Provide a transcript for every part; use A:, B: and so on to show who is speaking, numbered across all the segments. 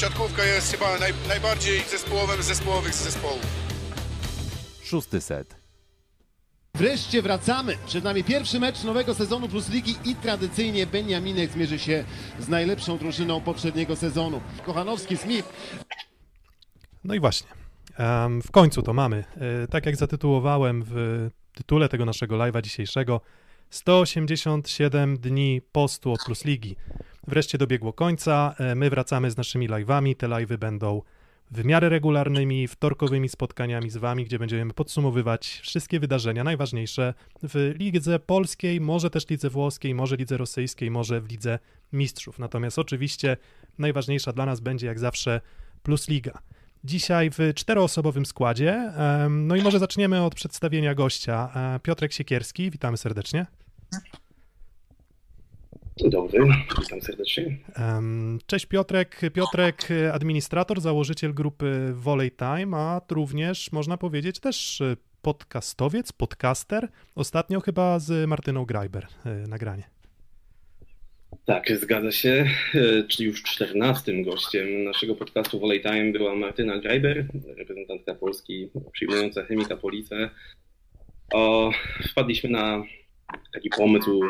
A: siatkówka jest chyba naj, najbardziej zespołowym z zespołowych z zespołów.
B: Szósty set.
C: Wreszcie wracamy. Przed nami pierwszy mecz nowego sezonu Plus Ligi i tradycyjnie Beniaminek zmierzy się z najlepszą drużyną poprzedniego sezonu. Kochanowski, Smith.
D: No i właśnie. em, w końcu to mamy. E, tak jak zatytułowałem w tytule tego naszego live'a dzisiejszego, 187 dni postu od Plus Ligi. Wreszcie dobiegło końca. E, My wracamy z naszymi live'ami. Te live'y będą w miarę regularnymi, wtorkowymi spotkaniami z Wami, gdzie będziemy podsumowywać wszystkie wydarzenia najważniejsze w lidze polskiej, może też lidze włoskiej, może lidze rosyjskiej, może w lidze mistrzów. Natomiast oczywiście najważniejsza dla nas będzie jak zawsze Plus Liga. Dzisiaj w czteroosobowym składzie. No i może zaczniemy od przedstawienia gościa. E, Piotrek Siekierski, witamy serdecznie.
E: Dzień dobry, witam serdecznie.
D: Cześć Piotrek. Piotrek, administrator, założyciel grupy Volley Time, a również można powiedzieć też podcastowiec, podcaster. Ostatnio chyba z Martyną Grajber e, nagranie.
E: Tak, zgadza się. E, Czyli już czternastym gościem naszego podcastu Volley Time była Martyna Greiber, reprezentantka Polski przyjmująca Chemika Police. O, wpadliśmy na taki pomysł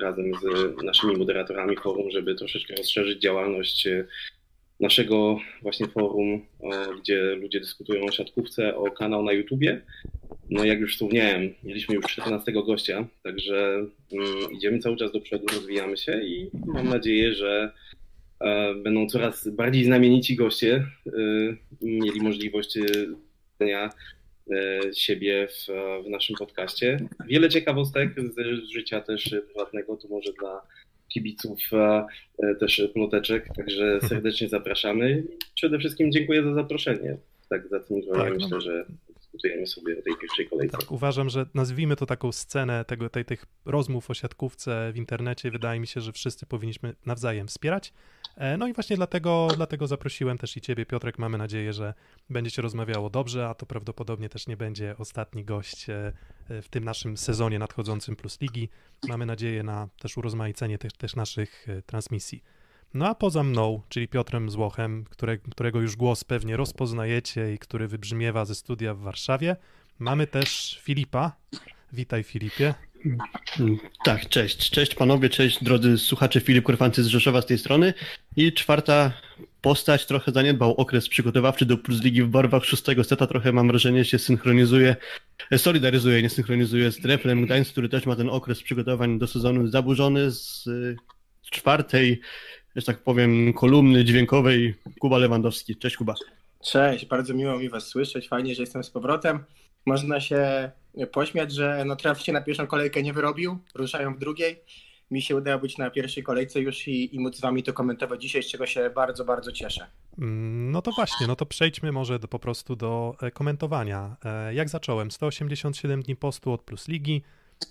E: razem z naszymi moderatorami forum, żeby troszeczkę rozszerzyć działalność e, naszego właśnie forum, e, gdzie ludzie dyskutują o siatkówce, o kanał na YouTubie. No jak już wspomniałem, mieliśmy już 14 gościa, także mm, idziemy cały czas do przodu, rozwijamy się i mam nadzieję, że e, będą coraz bardziej znamienici goście e, mieli możliwość e, e, siebie w, w naszym podcaście. Wiele ciekawostek z życia też prywatnego, to może dla kibiców e, e, też ploteczek, także serdecznie zapraszamy. Przede wszystkim dziękuję za zaproszenie. Tak, za tym
D: Tak, no.
E: myślę, że sobie o tej pierwszej kolejce.
D: Tak, uważam, że nazwijmy to taką scenę tego, tej, tych rozmów o siatkówce w internecie. Wydaje mi się, że wszyscy powinniśmy nawzajem wspierać. E, No i właśnie dlatego, dlatego zaprosiłem też i Ciebie, Piotrek. Mamy nadzieję, że będzie się rozmawiało dobrze, a to prawdopodobnie też nie będzie ostatni gość e, e, w tym naszym sezonie nadchodzącym Plus Ligi. Mamy nadzieję na też urozmaicenie tych, też naszych transmisji. No a poza mną, czyli Piotrem Złochem, które, którego już głos pewnie rozpoznajecie i który wybrzmiewa ze studia w Warszawie, mamy też Filipa. Witaj Filipie.
F: Tak, cześć. Cześć panowie, cześć drodzy słuchacze. Filip Korfanty z Rzeszowa z tej strony. I czwarta postać, trochę zaniedbał okres przygotowawczy do Plus Ligi w barwach szóstego seta. Trochę mam wrażenie, się synchronizuje, solidaryzuje, nie synchronizuje z Treflem Gdańsk, który też ma ten okres przygotowań do sezonu zaburzony z czwartej, że tak powiem, kolumny dźwiękowej Kuba Lewandowski. Cześć Kuba.
G: Cześć, bardzo miło mi Was słyszeć. Fajnie, że jestem z powrotem. Można się pośmiać, że no, traf się na pierwszą kolejkę nie wyrobił, ruszają w drugiej. Mi się udało być na pierwszej kolejce już i, i móc z Wami to komentować dzisiaj, z czego się bardzo, bardzo cieszę.
D: Mm, No to właśnie, no to przejdźmy może do, po prostu do e, komentowania. E, Jak zacząłem? 187 dni postu od Plus Ligi,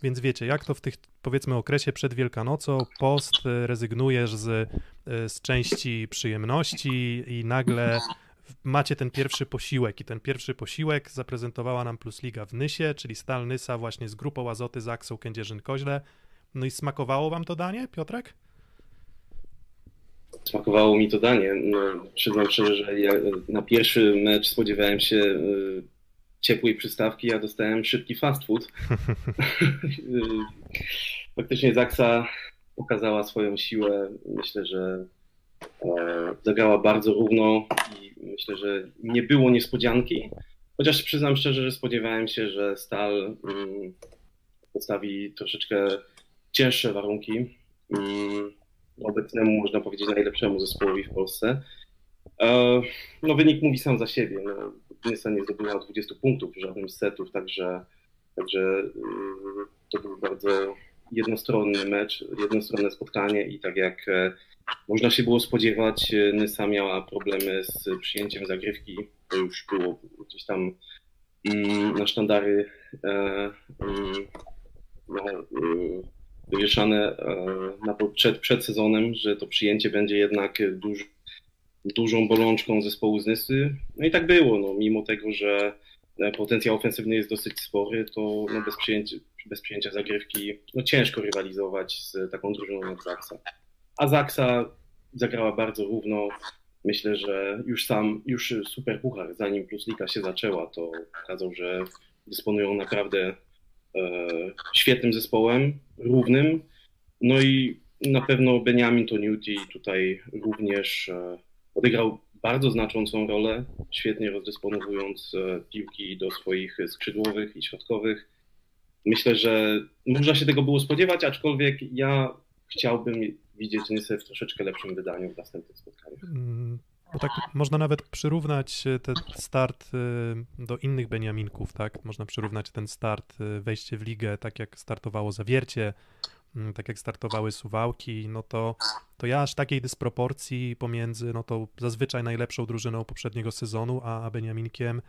D: więc wiecie, jak to w tych, powiedzmy, okresie przed Wielkanocą, post, e, rezygnujesz z, e, z części przyjemności i nagle macie ten pierwszy posiłek i ten pierwszy posiłek zaprezentowała nam Plus Liga w Nysie, czyli Stal Nysa właśnie z grupą Azoty, Zaksą, Kędzierzyn-Koźle. No i smakowało wam to danie, Piotrek?
E: Smakowało mi to danie. No, przyznam szczerze, że ja na pierwszy mecz spodziewałem się y, ciepłej przystawki, a dostałem szybki fast food. Faktycznie Zaksa pokazała swoją siłę. Myślę, że e, zagrała bardzo równo i myślę, że nie było niespodzianki. Chociaż przyznam szczerze, że spodziewałem się, że Stal mm, postawi troszeczkę cięższe warunki. Mm, obecnemu, można powiedzieć, najlepszemu zespołowi w Polsce. E, No wynik mówi sam za siebie. No, Nysa nie zdobyła 20 punktów w żadnym z setów, także, także mm, to był bardzo jednostronny mecz, jednostronne spotkanie i tak jak e, można się było spodziewać, e, Nysa miała problemy z przyjęciem zagrywki. To już było gdzieś tam mm, na sztandary no, wywieszane na, przed, przed sezonem, że to przyjęcie będzie jednak duż, dużą bolączką zespołu z Nysy. No i tak było, no, mimo tego, że e, potencjał ofensywny jest dosyć spory, to no, bez, przyjęcia, bez przyjęcia zagrywki no, ciężko rywalizować z taką drużyną jak Zaksa. A Zaksa zagrała bardzo równo, Myślę, że już sam, już Super Puchar, zanim Plus Liga się zaczęła, to pokazał, że dysponują naprawdę e, świetnym zespołem, równym. No i na pewno Benjamin Toniuti tutaj również e, odegrał bardzo znaczącą rolę, świetnie rozdysponowując e, piłki do swoich skrzydłowych i środkowych. Myślę, że można się tego było spodziewać, aczkolwiek ja chciałbym widzieć Nysę w troszeczkę lepszym wydaniu w następnych spotkaniach.
D: Mm, Bo tak można nawet przyrównać e, ten start e, do innych Beniaminków, tak? Można przyrównać ten start, wejście w ligę, tak jak startowało Zawiercie, tak jak startowały Suwałki, no to, to ja aż takiej dysproporcji pomiędzy, no to zazwyczaj najlepszą drużyną poprzedniego sezonu, a a Beniaminkiem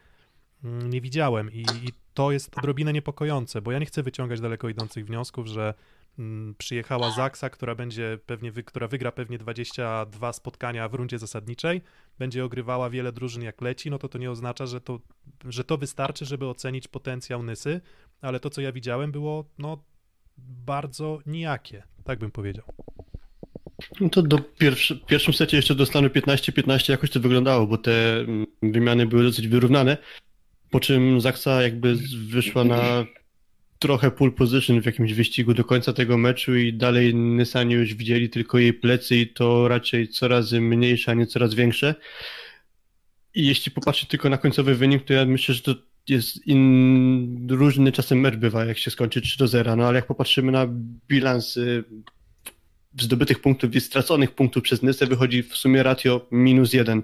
D: mm, nie widziałem. I, i to jest odrobinę niepokojące, bo ja nie chcę wyciągać daleko idących wniosków, że mm, przyjechała Zaksa, która będzie pewnie, która wygra pewnie 22 spotkania w rundzie zasadniczej, będzie ogrywała wiele drużyn jak leci, no to to nie oznacza, że to, że to wystarczy, żeby ocenić potencjał Nysy, ale to, co ja widziałem, było no bardzo nijakie, tak bym powiedział.
F: No to do pierwszy, w pierwszym secie jeszcze do stanu 15-15 jakoś to wyglądało, bo te mm, wymiany były dosyć wyrównane. Po czym Zaksa jakby wyszła na trochę pole position w jakimś wyścigu do końca tego meczu i dalej Nysanie już widzieli tylko jej plecy i to raczej coraz mniejsze, a nie coraz większe. I jeśli popatrzeć tylko na końcowy wynik, to ja myślę, że to jest in... różny czasem mecz bywa, jak się skończy 3 do 0, no ale jak popatrzymy na bilans zdobytych punktów i straconych punktów przez Nysę wychodzi w sumie ratio minus jeden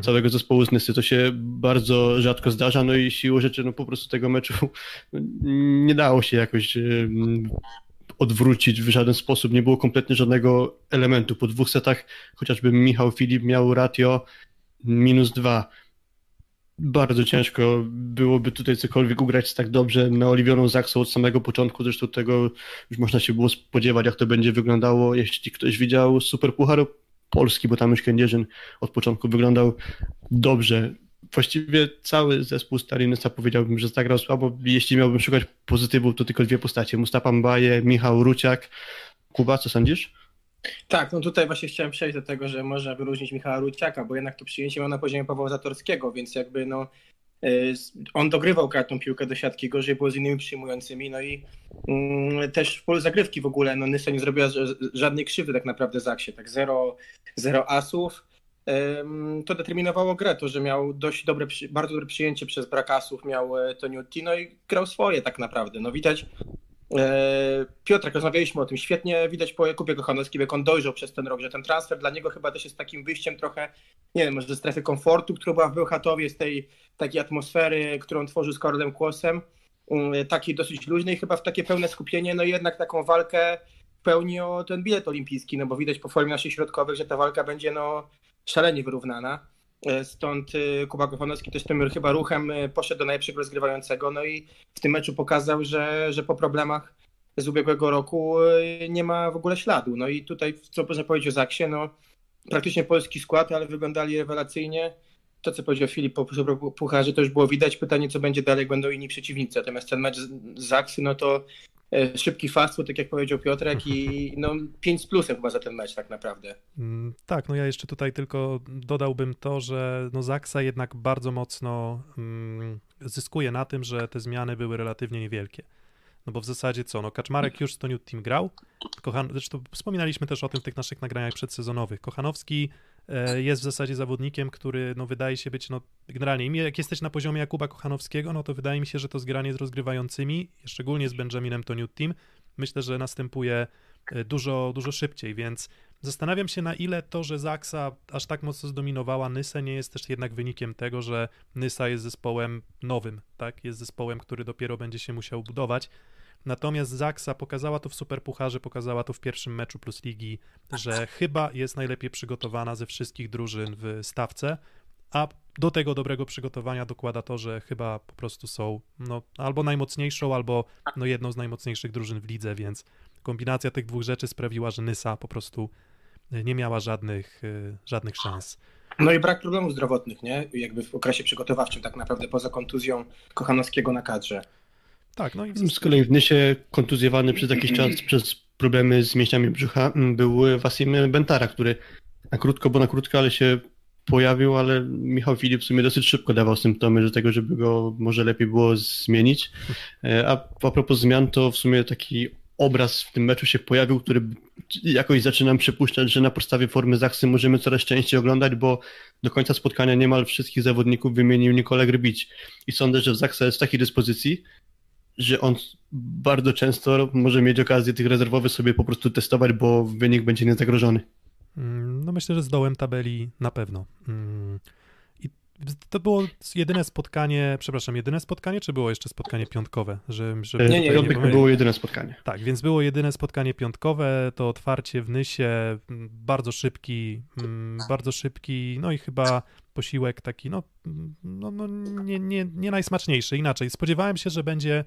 F: całego zespołu z Nysy. To się bardzo rzadko zdarza, no i siłą rzeczy no po prostu tego meczu nie dało się jakoś odwrócić w żaden sposób. Nie było kompletnie żadnego elementu. Po dwóch setach chociażby Michał Filip miał ratio minus dwa. Bardzo ciężko byłoby tutaj cokolwiek ugrać tak dobrze naoliwioną Zaksą od samego początku. Zresztą tego już można się było spodziewać, jak to będzie wyglądało. Jeśli ktoś widział Super Pucharu Polski, bo tam już Kędzierzyn od początku wyglądał dobrze. Właściwie cały zespół Stalinysa powiedziałbym, że zagrał słabo. Jeśli miałbym szukać pozytywów, to tylko dwie postacie. Mustafa Mbaje, Michał Ruciak. Kuba, co sądzisz?
G: Tak, no tutaj właśnie chciałem przejść do tego, że można wyróżnić Michała Ruciaka, bo jednak to przyjęcie miał na poziomie Pawła Zatorskiego, więc jakby no y, on dogrywał tą piłkę do siatki, gorzej było z innymi przyjmującymi, no i mm, też w polu zagrywki w ogóle, no Nysa nie zrobiła żadnej krzywdy tak naprawdę Zaksie, tak zero, zero asów. To determinowało grę, to, że miał dość dobre, bardzo dobre przyjęcie przez brak asów, miał e, Toniutti, no i grał swoje tak naprawdę. No widać, Piotrek, rozmawialiśmy o tym. Świetnie, widać po Jakubie Kochanowskim, jak on dojrzał przez ten rok, że ten transfer dla niego chyba też jest takim wyjściem trochę, nie wiem, może ze strefy komfortu, która była w Bełchatowie, z tej takiej atmosfery, którą tworzył z Karolem Kłosem, mm, takiej dosyć luźnej, chyba w takie pełne skupienie, no jednak taką walkę pełni o ten bilet olimpijski, no bo widać po formie naszych środkowych, że ta walka będzie no szalenie wyrównana. E, Stąd y, Kuba Kochanowski też tym chyba ruchem y, poszedł do najlepszego rozgrywającego, no i w tym meczu pokazał, że, że po problemach z ubiegłego roku nie ma w ogóle śladu. No i tutaj, co można powiedzieć o Zaksie, no praktycznie polski skład, ale wyglądali rewelacyjnie. To, co powiedział Filip po Pucharze, to już było widać. Pytanie, co będzie dalej, będą inni przeciwnicy. Natomiast ten mecz z Zaksy, no to e, szybki fast food, tak jak powiedział Piotrek i no 5 z plusem chyba za ten mecz tak naprawdę.
D: Mm, Tak, no ja jeszcze tutaj tylko dodałbym to, że no Zaksa jednak bardzo mocno mm, zyskuje na tym, że te zmiany były relatywnie niewielkie. No bo w zasadzie co, no Kaczmarek już z Toniu Team grał, Kochan... zresztą wspominaliśmy też o tym w tych naszych nagraniach przedsezonowych. Kochanowski e, jest w zasadzie zawodnikiem, który no wydaje się być, no generalnie, jak jesteś na poziomie Jakuba Kochanowskiego, no to wydaje mi się, że to zgranie z rozgrywającymi, szczególnie z Benjaminem Toniu Team, myślę, że następuje e, dużo, dużo szybciej, więc Zastanawiam się, na ile to, że Zaksa aż tak mocno zdominowała Nysę, nie jest też jednak wynikiem tego, że Nysa jest zespołem nowym, tak? Jest zespołem, który dopiero będzie się musiał budować. Natomiast Zaksa pokazała to w Superpucharze, pokazała to w pierwszym meczu Plus Ligi, że chyba jest najlepiej przygotowana ze wszystkich drużyn w stawce, a do tego dobrego przygotowania dokłada to, że chyba po prostu są no, albo najmocniejszą, albo no, jedną z najmocniejszych drużyn w lidze, więc kombinacja tych dwóch rzeczy sprawiła, że Nysa po prostu nie miała żadnych, y, żadnych szans.
G: No i brak problemów zdrowotnych, nie? Jakby w okresie przygotowawczym tak naprawdę poza kontuzją Kochanowskiego na kadrze.
D: Tak, no i w
F: Z kolei w Nysie kontuzjowany przez jakiś czas przez problemy z mięśniami brzucha m, był Wasim Bentara, który na krótko, bo na krótko, ale się pojawił, ale Michał Filip w sumie dosyć szybko dawał symptomy do tego, żeby go może lepiej było zmienić. E, A a propos zmian, to w sumie taki obraz w tym meczu się pojawił, który jakoś zaczynam przypuszczać, że na podstawie formy Zachsy możemy coraz częściej oglądać, bo do końca spotkania niemal wszystkich zawodników wymienił Nikolaj Grbić. I sądzę, że Zachsa jest w takiej dyspozycji, że on bardzo często może mieć okazję tych rezerwowych sobie po prostu testować, bo wynik będzie niezagrożony.
D: Mm, No myślę, że z dołem tabeli na pewno. Mm, I to było jedyne spotkanie, przepraszam, jedyne spotkanie, czy było jeszcze spotkanie piątkowe? Że, żeby
F: E,
G: Nie, nie,
D: pomylić?
F: było jedyne spotkanie.
D: Tak, więc było jedyne spotkanie piątkowe, to otwarcie w Nysie, mm, bardzo szybki, bardzo szybki, no i chyba posiłek taki, no, no, no nie, nie, nie najsmaczniejszy, inaczej. Spodziewałem się, że będzie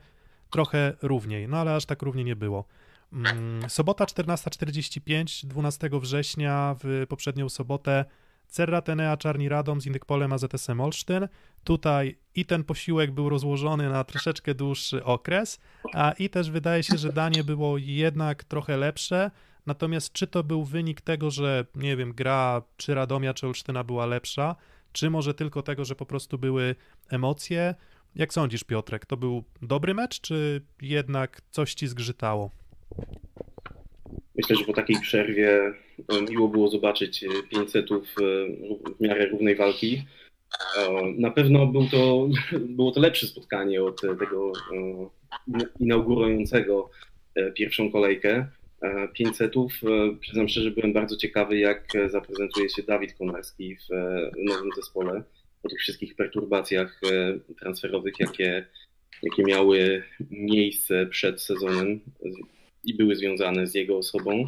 D: trochę równiej, no ale aż tak równie nie było. Mm, Sobota 14.45, 12 września w poprzednią sobotę Cerra Tenea Czarni Radom z Indykpolem AZS Olsztyn. Tutaj i ten posiłek był rozłożony na troszeczkę dłuższy okres, a i też wydaje się, że danie było jednak trochę lepsze. Natomiast czy to był wynik tego, że nie wiem, gra czy Radomia, czy Olsztyna była lepsza, czy może tylko tego, że po prostu były emocje? Jak sądzisz, Piotrek, to był dobry mecz, czy jednak coś ci zgrzytało?
E: Myślę, że po takiej przerwie e, miło było zobaczyć e, 500 w miarę równej walki. E, Na pewno był to, było to lepsze spotkanie od e, tego e, inaugurującego e, pierwszą kolejkę. 500. Przyznam szczerze, byłem bardzo ciekawy, jak e, zaprezentuje się Dawid Konarski w e, nowym zespole po tych wszystkich perturbacjach e, transferowych, jakie, jakie miały miejsce przed sezonem i były związane z jego osobą.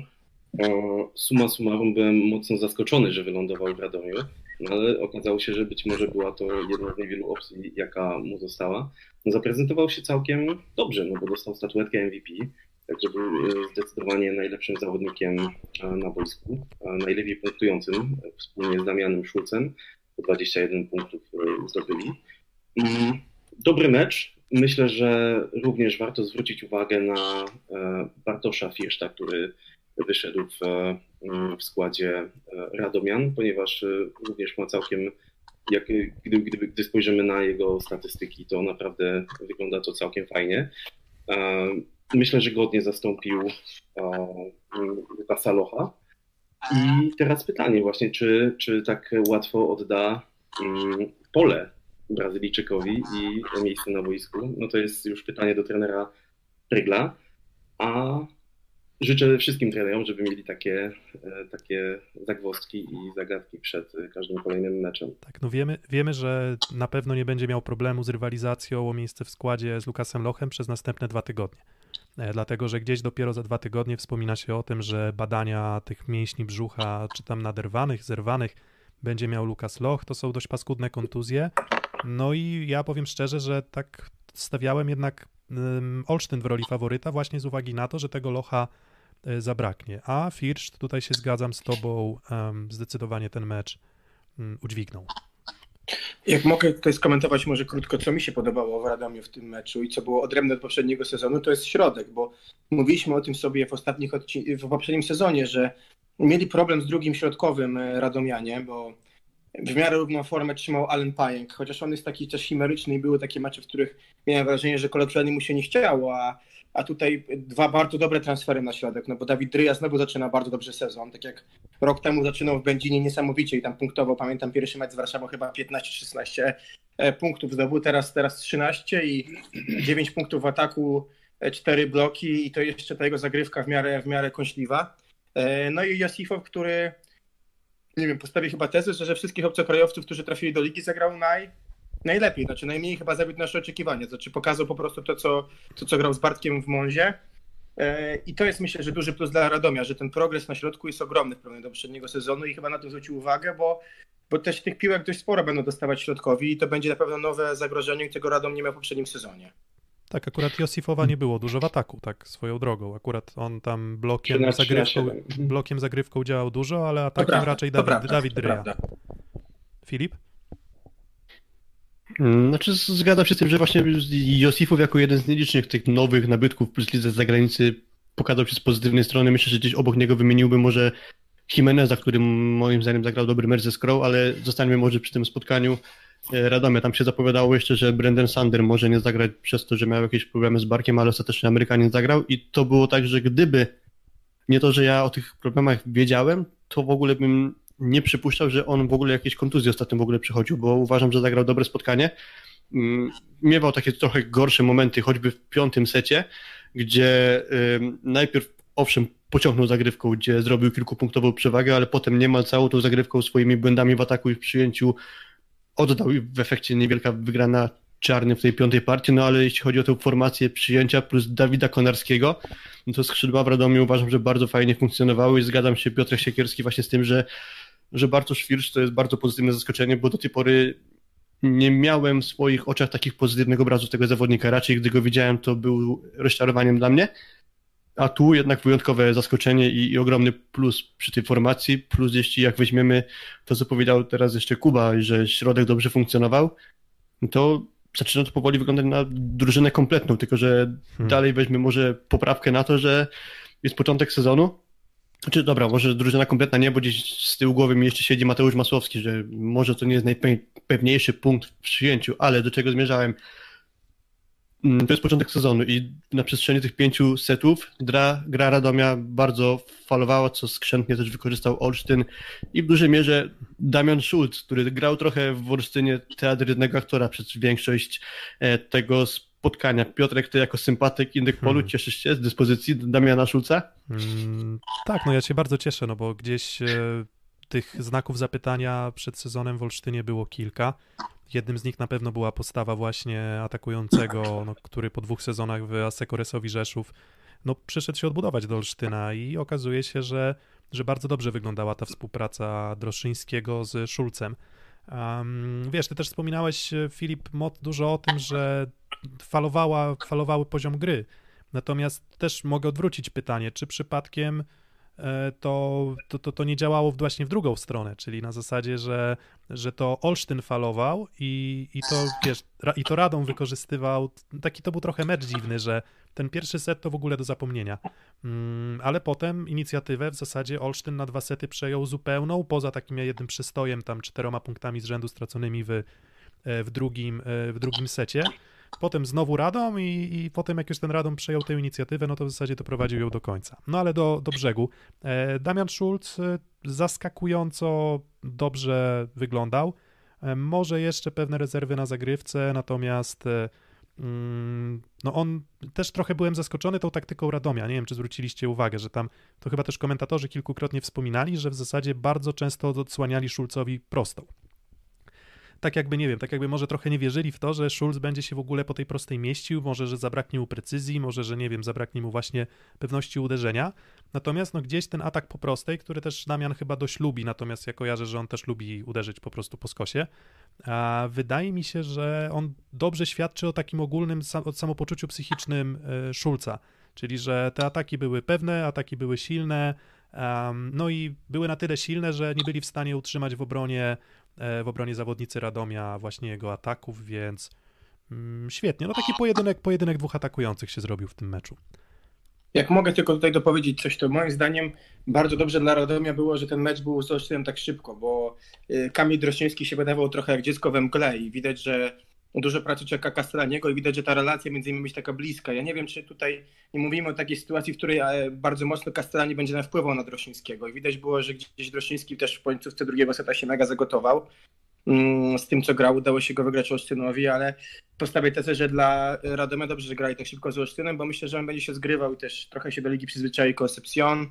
E: E, Summa summarum byłem mocno zaskoczony, że wylądował w Radomiu, no ale okazało się, że być może była to jedna z niewielu opcji, jaka mu została. No, zaprezentował się całkiem dobrze, no bo dostał statuetkę MVP, także był e, zdecydowanie najlepszym zawodnikiem na boisku, najlepiej punktującym wspólnie z Damianem Szulcem, po 21 punktów e, zdobyli. Mm, Dobry mecz. Myślę, że również warto zwrócić uwagę na e, Bartosza Firszta, który wyszedł w, e, w składzie Radomian, ponieważ również ma całkiem, jak, gdy, gdy, gdy spojrzymy na jego statystyki, to naprawdę wygląda to całkiem fajnie. Myślę, że godnie zastąpił Lukasa Locha. I teraz pytanie właśnie, czy, czy tak łatwo odda mm, pole Brazylijczykowi i miejsce na boisku? No to jest już pytanie do trenera Prygla, a życzę wszystkim trenerom, żeby mieli takie, e, takie zagwozdki i zagadki przed każdym kolejnym meczem.
D: Tak, no wiemy, wiemy, że na pewno nie będzie miał problemu z rywalizacją o miejsce w składzie z Lukasem Lochem przez następne dwa tygodnie. E, Dlatego, że gdzieś dopiero za dwa tygodnie wspomina się o tym, że badania tych mięśni brzucha, czy tam naderwanych, zerwanych, będzie miał Lukas Loch. To są dość paskudne kontuzje. No i ja powiem szczerze, że tak stawiałem jednak Olsztyn w roli faworyta właśnie z uwagi na to, że tego Locha e, zabraknie. A First, tutaj się zgadzam z tobą, zdecydowanie ten mecz mm, udźwignął.
G: Jak mogę tutaj skomentować może krótko, co mi się podobało w Radomiu w tym meczu i co było odrębne od poprzedniego sezonu, to jest środek, bo mówiliśmy o tym sobie w ostatnich odcin- w poprzednim sezonie, że mieli problem z drugim środkowym e, Radomianie, bo w miarę równą formę trzymał Allen Pajęk, chociaż on jest taki też chimeryczny i były takie mecze, w których miałem wrażenie, że kolokwialnie mu się nie chciało, a, a tutaj dwa bardzo dobre transfery na środek, no bo Dawid Dryja znowu zaczyna bardzo dobrze sezon, tak jak rok temu zaczynał w Będzinie niesamowicie i tam punktował, pamiętam pierwszy mecz z Warszawą chyba 15-16 e, punktów zdobył, teraz, teraz 13 i 9 punktów w ataku, 4 bloki i to jeszcze ta jego zagrywka w miarę, w miarę kąśliwa. E, No i Josifow, który nie wiem, postawi chyba tezę, że ze wszystkich obcokrajowców, którzy trafili do ligi, zagrał naj, najlepiej, znaczy najmniej chyba zawiódł nasze oczekiwania, znaczy pokazał po prostu to, co, to, co grał z Bartkiem w Monzie. E, I to jest myślę, że duży plus dla Radomia, że ten progres na środku jest ogromny w porównaniu do poprzedniego sezonu i chyba na to zwrócił uwagę, bo, bo też tych piłek dość sporo będą dostawać środkowi i to będzie na pewno nowe zagrożenie, którego Radom nie miał w poprzednim sezonie.
D: Tak, akurat Josifowa nie było dużo w ataku, tak swoją drogą. Akurat on tam blokiem,
E: 13,
D: zagrywką,
E: 13.
D: blokiem zagrywką działał dużo, ale atakiem
G: prawda,
D: raczej Dawid,
G: prawda,
D: Dawid Dryja. Filip?
F: Mm, Znaczy zgadzam się z tym, że właśnie Josifów jako jeden z nielicznych tych nowych nabytków z zagranicy pokazał się z pozytywnej strony. Myślę, że gdzieś obok niego wymieniłbym może Jimeneza, który moim zdaniem zagrał dobry mecz ze Skrą, ale zostańmy może przy tym spotkaniu e, Radomia. Tam się zapowiadało jeszcze, że Brendan Sander może nie zagrać przez to, że miał jakieś problemy z barkiem, ale ostatecznie Amerykanin zagrał i to było tak, że gdyby nie to, że ja o tych problemach wiedziałem, to w ogóle bym nie przypuszczał, że on w ogóle jakieś kontuzje ostatnio w ogóle przychodził, bo uważam, że zagrał dobre spotkanie. Mm, Miewał takie trochę gorsze momenty, choćby w piątym secie, gdzie najpierw owszem pociągnął zagrywką, gdzie zrobił kilkupunktową przewagę, ale potem niemal całą tą zagrywką swoimi błędami w ataku i w przyjęciu oddał i w efekcie niewielka wygrana czarny w tej piątej partii, no ale jeśli chodzi o tę formację przyjęcia plus Dawida Konarskiego, no to skrzydła w Radomiu uważam, że bardzo fajnie funkcjonowały i zgadzam się Piotrek Siekierski właśnie z tym, że, że Bartosz Firsz to jest bardzo pozytywne zaskoczenie, bo do tej pory nie miałem w swoich oczach takich pozytywnych obrazów tego zawodnika. Raczej gdy go widziałem, to był rozczarowaniem dla mnie. A tu jednak wyjątkowe zaskoczenie i, i ogromny plus przy tej formacji. Plus jeśli jak weźmiemy to, co powiedział teraz jeszcze Kuba, że środek dobrze funkcjonował, to zaczyna to powoli wyglądać na drużynę kompletną, tylko że
D: Hmm.
F: dalej weźmy może poprawkę na to, że jest początek sezonu. Znaczy, dobra, może drużyna kompletna nie, bo gdzieś z tyłu głowy mi jeszcze siedzi Mateusz Masłowski, że może to nie jest najpewniejszy punkt w przyjęciu, ale do czego zmierzałem? Mm, To jest początek sezonu i na przestrzeni tych pięciu setów gra, gra Radomia bardzo falowała, co skrzętnie też wykorzystał Olsztyn i w dużej mierze Damian Schulz, który grał trochę w Olsztynie teatr jednego aktora przez większość e, tego spotkania. Piotrek, ty jako sympatyk Indyk Polu
D: Hmm.
F: cieszysz się z dyspozycji Damiana Schulza?
D: Mm, tak, no ja się bardzo cieszę, no bo gdzieś e, tych znaków zapytania przed sezonem w Olsztynie było kilka. Jednym z nich na pewno była postawa właśnie atakującego, no, który po dwóch sezonach w Asekoresowi Rzeszów no, przyszedł się odbudować do Olsztyna i okazuje się, że, że bardzo dobrze wyglądała ta współpraca Droszyńskiego z Szulcem. Um, wiesz, ty też wspominałeś, e, Filip, Mot, dużo o tym, że falowała, falowały poziom gry. Natomiast też mogę odwrócić pytanie, czy przypadkiem e, to, to, to, to nie działało właśnie w drugą stronę, czyli na zasadzie, że, że to Olsztyn falował i, i to wiesz, i to Radom wykorzystywał, taki to był trochę mecz dziwny, że ten pierwszy set to w ogóle do zapomnienia. Mm, ale potem inicjatywę w zasadzie Olsztyn na dwa sety przejął zupełną, poza takim jednym przystojem, tam czteroma punktami z rzędu straconymi w, e, w, drugim, e, w drugim secie. Potem znowu Radom i, i potem jak już ten Radom przejął tę inicjatywę, no to w zasadzie doprowadził ją do końca. No ale do, do brzegu. E, Damian Schulz zaskakująco dobrze wyglądał. Może jeszcze pewne rezerwy na zagrywce, natomiast no on też trochę byłem zaskoczony tą taktyką Radomia. Nie wiem, czy zwróciliście uwagę, że tam to chyba też komentatorzy kilkukrotnie wspominali, że w zasadzie bardzo często odsłaniali Schulzowi prostą tak jakby, nie wiem, tak jakby może trochę nie wierzyli w to, że Schulz będzie się w ogóle po tej prostej mieścił, może, że zabraknie mu precyzji, może, że nie wiem, zabraknie mu właśnie pewności uderzenia. Natomiast no gdzieś ten atak po prostej, który też Damian chyba dość lubi, natomiast ja kojarzę, że on też lubi uderzyć po prostu po skosie. A wydaje mi się, że on dobrze świadczy o takim ogólnym sam, samopoczuciu psychicznym e, Schulza, czyli że te ataki były pewne, ataki były silne, no i były na tyle silne, że nie byli w stanie utrzymać w obronie e, w obronie zawodnicy Radomia właśnie jego ataków, więc mm, świetnie. No taki pojedynek, pojedynek dwóch atakujących się zrobił w tym meczu.
G: Jak mogę tylko tutaj dopowiedzieć coś, to moim zdaniem bardzo dobrze dla Radomia było, że ten mecz był z tak szybko, bo y, Kamil Drościński się wydawał trochę jak dziecko we mgle i widać, że dużo pracy czeka Castellaniego i widać, że ta relacja między nimi jest taka bliska. Ja nie wiem, czy tutaj nie mówimy o takiej sytuacji, w której e, bardzo mocno Castellani będzie na wpływał na Drościńskiego i widać było, że gdzieś Drościński też w końcówce drugiego seta się mega zagotował. Mm, Z tym, co grał, udało się go wygrać Olsztynowi, ale postawię tezę, że dla Radomia dobrze, że grali tak szybko z Olsztynem, bo myślę, że on będzie się zgrywał i też trochę się do ligi przyzwyczai Concepcion.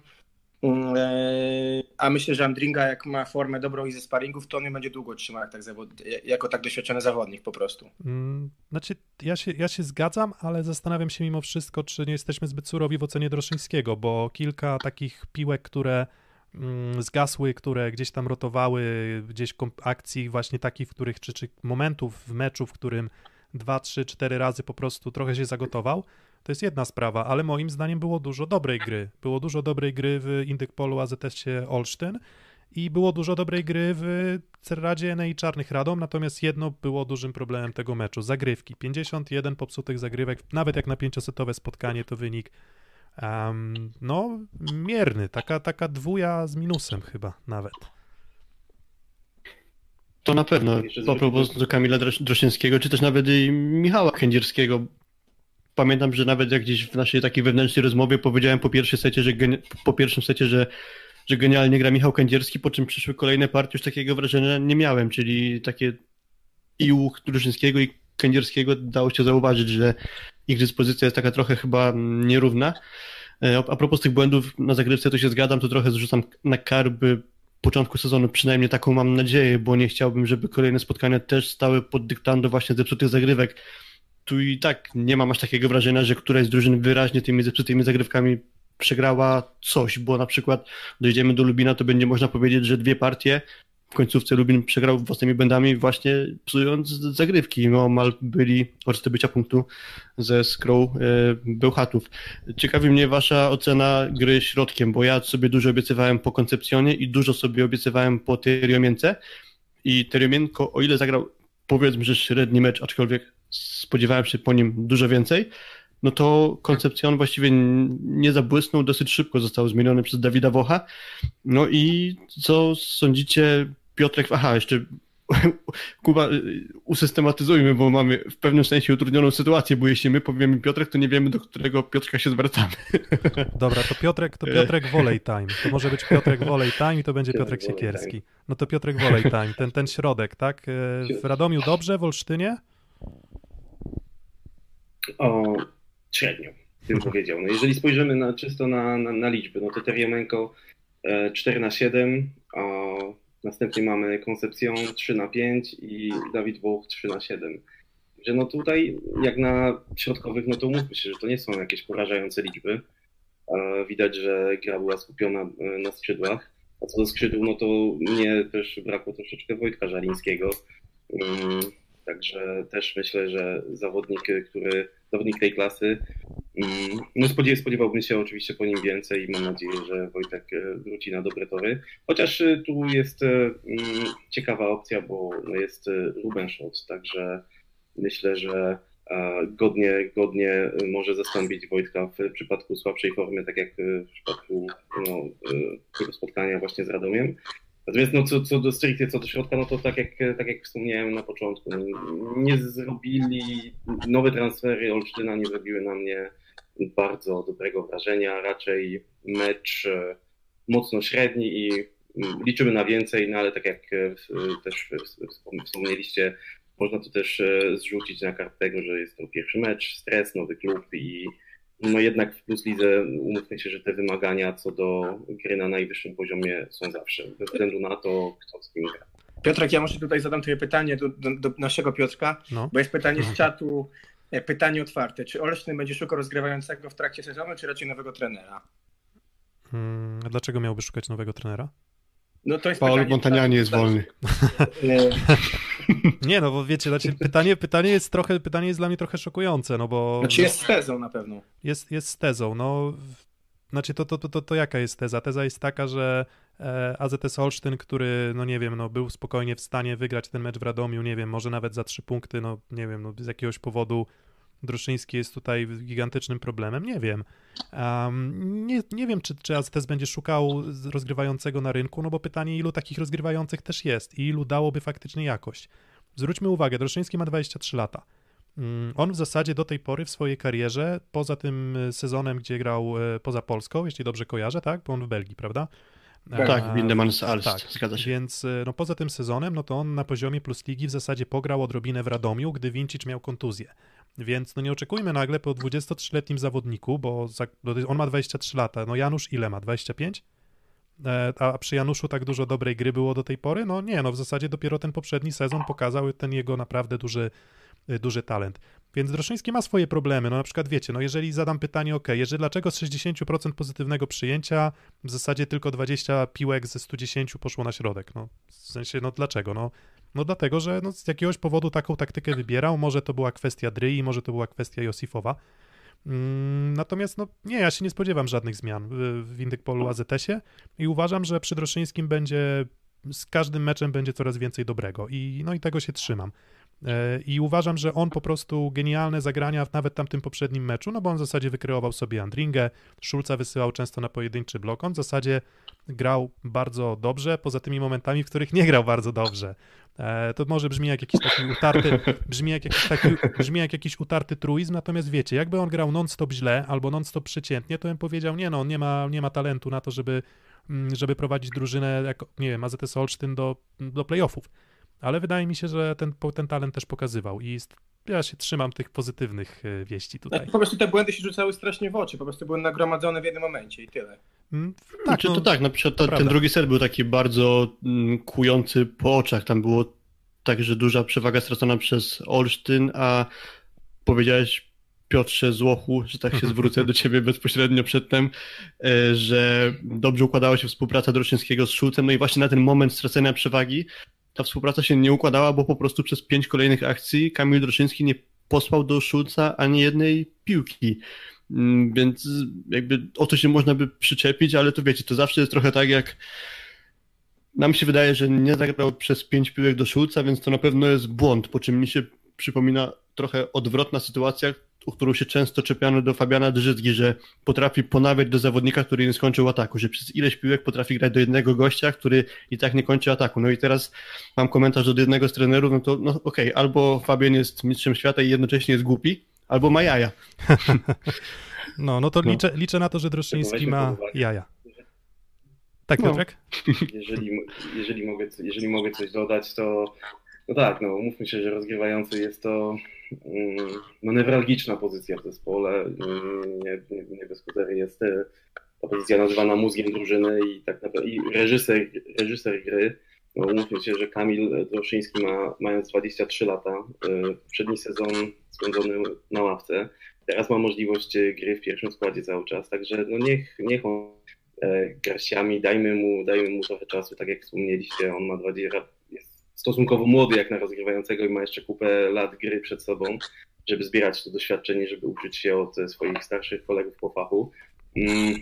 G: Mm, e, A myślę, że Andringa, jak ma formę dobrą i ze sparingów, to on ją będzie długo trzymał jak tak zawod... jako tak doświadczony zawodnik po prostu.
D: Mm, Znaczy, ja się, ja się zgadzam, ale zastanawiam się mimo wszystko, czy nie jesteśmy zbyt surowi w ocenie Droszyńskiego, bo kilka takich piłek, które mm, zgasły, które gdzieś tam rotowały, gdzieś akcji właśnie takich, w których, czy, czy momentów w meczu, w którym dwa, trzy, cztery razy po prostu trochę się zagotował, to jest jedna sprawa, ale moim zdaniem było dużo dobrej gry. Było dużo dobrej gry w Indykpolu AZS-ie Olsztyn i było dużo dobrej gry w Cerradzie Enei Czarnych Radom, natomiast jedno było dużym problemem tego meczu. Zagrywki. 51 popsutych zagrywek, nawet jak na pięciosetowe spotkanie to wynik Em, no, mierny, taka, taka dwuja z minusem chyba nawet.
F: To na pewno. A propos do Kamila Droszyńskiego, czy też nawet i Michała Kędzierskiego. Pamiętam, że nawet jak gdzieś w naszej takiej wewnętrznej rozmowie powiedziałem po pierwszym secie, że po pierwszym secie, że, że genialnie gra Michał Kędzierski, po czym przyszły kolejne partie, już takiego wrażenia nie miałem, czyli takie i u Droszyńskiego i Kędzierskiego dało się zauważyć, że ich dyspozycja jest taka trochę chyba nierówna. E, A propos tych błędów na zagrywce, to się zgadzam, to trochę zrzucam na karby początku sezonu, przynajmniej taką mam nadzieję, bo nie chciałbym, żeby kolejne spotkania też stały pod dyktando właśnie zepsutych zagrywek. Tu i tak nie mam aż takiego wrażenia, że któraś z drużyn wyraźnie tymi zepsutymi zagrywkami przegrała coś, bo na przykład dojdziemy do Lubina, to będzie można powiedzieć, że dwie partie w końcówce Lubin przegrał własnymi błędami właśnie psując zagrywki. No, mal byli od zdobycia punktu ze skrą e, Bełchatów. Ciekawi mnie wasza ocena gry środkiem, bo ja sobie dużo obiecywałem po koncepcjonie i dużo sobie obiecywałem po Teriomience i Teriomienko, o ile zagrał powiedzmy, że średni mecz, aczkolwiek spodziewałem się po nim dużo więcej, no to koncepcjon właściwie nie zabłysnął, dosyć szybko został zmieniony przez Dawida Wocha. No i co sądzicie, Piotrek, aha, jeszcze Kuba, usystematyzujmy, bo mamy w pewnym sensie utrudnioną sytuację, bo jeśli my powiemy Piotrek, to nie wiemy, do którego Piotrka się zwracamy.
D: Dobra, to Piotrek, to Piotrek Volley Time. To może być Piotrek Volley Time i to będzie
E: Piotrek
D: Siekierski. No to Piotrek Volley Time, ten, ten środek, tak? E, W Radomiu dobrze, w Olsztynie?
E: O, średnio, bym powiedział. No jeżeli spojrzymy na, czysto na, na, na liczby, no to Teriamenko e, 4 na 7, a następnie mamy Koncepcją 3 na 5 i Dawid Woch 3 na 7. Że no tutaj, jak na środkowych, no to mówmy się, że to nie są jakieś porażające liczby. E, Widać, że gra była skupiona e, na skrzydłach. A co do skrzydł, no to mnie też brakło troszeczkę Wojtka Żalińskiego. Także też myślę, że zawodnik, który, zawodnik tej klasy, mm, no spodziew, spodziewałbym się oczywiście po nim więcej i mam nadzieję, że Wojtek e, wróci na dobre tory. Chociaż e, tu jest e, mm, ciekawa opcja, bo no jest Ruben także myślę, że godnie, godnie może zastąpić Wojtka w przypadku słabszej formy, tak jak w przypadku no, spotkania właśnie z Radomiem. Natomiast no, co, co do stricte, co do środka, no to tak jak, tak jak wspomniałem na początku, no, nie zrobili, nowe transfery Olsztyna nie zrobiły na mnie bardzo dobrego wrażenia, raczej mecz e, mocno średni i mm, liczymy na więcej, no ale tak jak e, też wspom- wspomnieliście, można to też e, zrzucić na kartę tego, że jest to pierwszy mecz, stres, nowy klub i no jednak w Plus Lidze umówmy się, że te wymagania co do gry na najwyższym poziomie są zawsze, bez względu na to, kto z kim gra.
G: Piotrek, ja może tutaj zadam Tobie pytanie do, do, do naszego Piotrka,
D: No.
G: bo jest pytanie z czatu, e, pytanie otwarte. Czy Olsztyn będzie szukał rozgrywającego w trakcie sezonu, czy raczej nowego trenera?
D: Mm, a dlaczego miałby szukać nowego trenera?
G: No to jest
F: Paolo
G: pytanie z
F: Montaniani jest wolny.
D: Nie, no bo wiecie, znaczy pytanie, pytanie jest trochę, pytanie jest dla mnie trochę szokujące, no bo
G: Znaczy jest z tezą na pewno.
D: jest, jest z tezą, no znaczy to, to, to, to, to jaka jest teza? Teza jest taka, że e, AZS Olsztyn, który, no nie wiem, no był spokojnie w stanie wygrać ten mecz w Radomiu, nie wiem, może nawet za trzy punkty, no nie wiem, no z jakiegoś powodu Druszyński jest tutaj gigantycznym problemem, nie wiem. Um, nie, nie wiem, czy, czy AZS będzie szukał rozgrywającego na rynku, no bo pytanie, ilu takich rozgrywających też jest i ilu dałoby faktycznie jakość. Zwróćmy uwagę, Druszyński ma 23 lata. Mm, On w zasadzie do tej pory w swojej karierze, poza tym sezonem, gdzie grał e, poza Polską, jeśli dobrze kojarzę, tak? Bo on w Belgii, prawda?
F: Tak,
D: E,
F: Windemans Alst,
D: tak,
F: zgadza się.
D: Więc e, no, poza tym sezonem, no to on na poziomie plus ligi w zasadzie pograł odrobinę w Radomiu, gdy Vincic miał kontuzję. Więc no nie oczekujmy nagle po 23-letnim zawodniku, bo za, on ma 23 lata. No Janusz ile ma? 25? E, A przy Januszu tak dużo dobrej gry było do tej pory? No nie, no w zasadzie dopiero ten poprzedni sezon pokazał ten jego naprawdę duży, y, duży talent. Więc Droszyński ma swoje problemy. No na przykład wiecie, no jeżeli zadam pytanie, ok, jeżeli dlaczego z 60% pozytywnego przyjęcia w zasadzie tylko 20 piłek ze 110 poszło na środek? No w sensie, no dlaczego? No, no dlatego, że no, z jakiegoś powodu taką taktykę wybierał. Może to była kwestia Dryi, może to była kwestia Josifowa. Mm, Natomiast no nie, ja się nie spodziewam żadnych zmian w, Indykpolu AZS-ie i uważam, że przy Droszyńskim będzie z każdym meczem będzie coraz więcej dobrego i no i tego się trzymam. E, I uważam, że on po prostu genialne zagrania nawet tamtym poprzednim meczu, no bo on w zasadzie wykreował sobie Andringę, Szulca wysyłał często na pojedynczy blok, on w zasadzie grał bardzo dobrze, poza tymi momentami, w których nie grał bardzo dobrze. E, To może brzmi jak jakiś taki utarty, brzmi jak jakiś, taki, brzmi jak jakiś utarty truizm, natomiast wiecie, jakby on grał non-stop źle albo non-stop przeciętnie, to bym powiedział, nie no, on nie ma, nie ma talentu na to, żeby, mm, żeby prowadzić drużynę, jak, nie wiem, AZS Olsztyn do, do playoffów. Ale wydaje mi się, że ten, ten talent też pokazywał i jest, ja się trzymam tych pozytywnych e, wieści tutaj.
G: Znaczy, po prostu te błędy się rzucały strasznie w oczy, po prostu były nagromadzone w jednym momencie i tyle.
D: Mm,
F: Tak,
D: Tak,
F: Czy
D: no,
F: to tak, na przykład ta, ten drugi set był taki bardzo mm, kujący po oczach. Tam było tak, że duża przewaga stracona przez Olsztyn, a powiedziałeś Piotrze Złochu, że tak się zwrócę do ciebie bezpośrednio przedtem, e, że dobrze układała się współpraca Droszczyńskiego z Szulcem, no i właśnie na ten moment stracenia przewagi ta współpraca się nie układała, bo po prostu przez pięć kolejnych akcji Kamil Droszczyński nie posłał do Szulca ani jednej piłki. Mm, Więc jakby o to się można by przyczepić, ale to wiecie, to zawsze jest trochę tak jak nam się wydaje, że nie zagrał przez pięć piłek do Szulca, więc to na pewno jest błąd, po czym mi się przypomina trochę odwrotna sytuacja, o którą się często czepiano do Fabiana Drzyzgi, że potrafi ponawiać do zawodnika, który nie skończył ataku, że przez ileś piłek potrafi grać do jednego gościa, który i tak nie kończy ataku. No i teraz mam komentarz od jednego z trenerów, no to no okej, albo Fabian jest mistrzem świata i jednocześnie jest głupi, albo ma jaja.
D: no, no to
F: No.
D: Liczę, liczę na to, że Droszczyński
E: weźmy
D: ma jaja. Tak,
F: No.
D: Piotrek?
E: Jeżeli, jeżeli, mogę, jeżeli mogę coś dodać, to no tak, no umówmy się, że rozgrywający jest to no, newralgiczna pozycja w zespole. Mm, Nie, nie, nie bez kozery jest e, ta pozycja nazywana mózgiem drużyny i tak naprawdę i reżyser, reżyser gry. No, się, że Kamil Droszyński ma, mając 23 lata, e, poprzedni sezon spędzony na ławce, teraz ma możliwość e, gry w pierwszym składzie cały czas, także no niech, niech on e, garściami, dajmy mu, dajmy mu trochę czasu, tak jak wspomnieliście, on ma 20, jest stosunkowo młody jak na rozgrywającego i ma jeszcze kupę lat gry przed sobą, żeby zbierać to doświadczenie, żeby uczyć się od swoich starszych kolegów po fachu. Mm,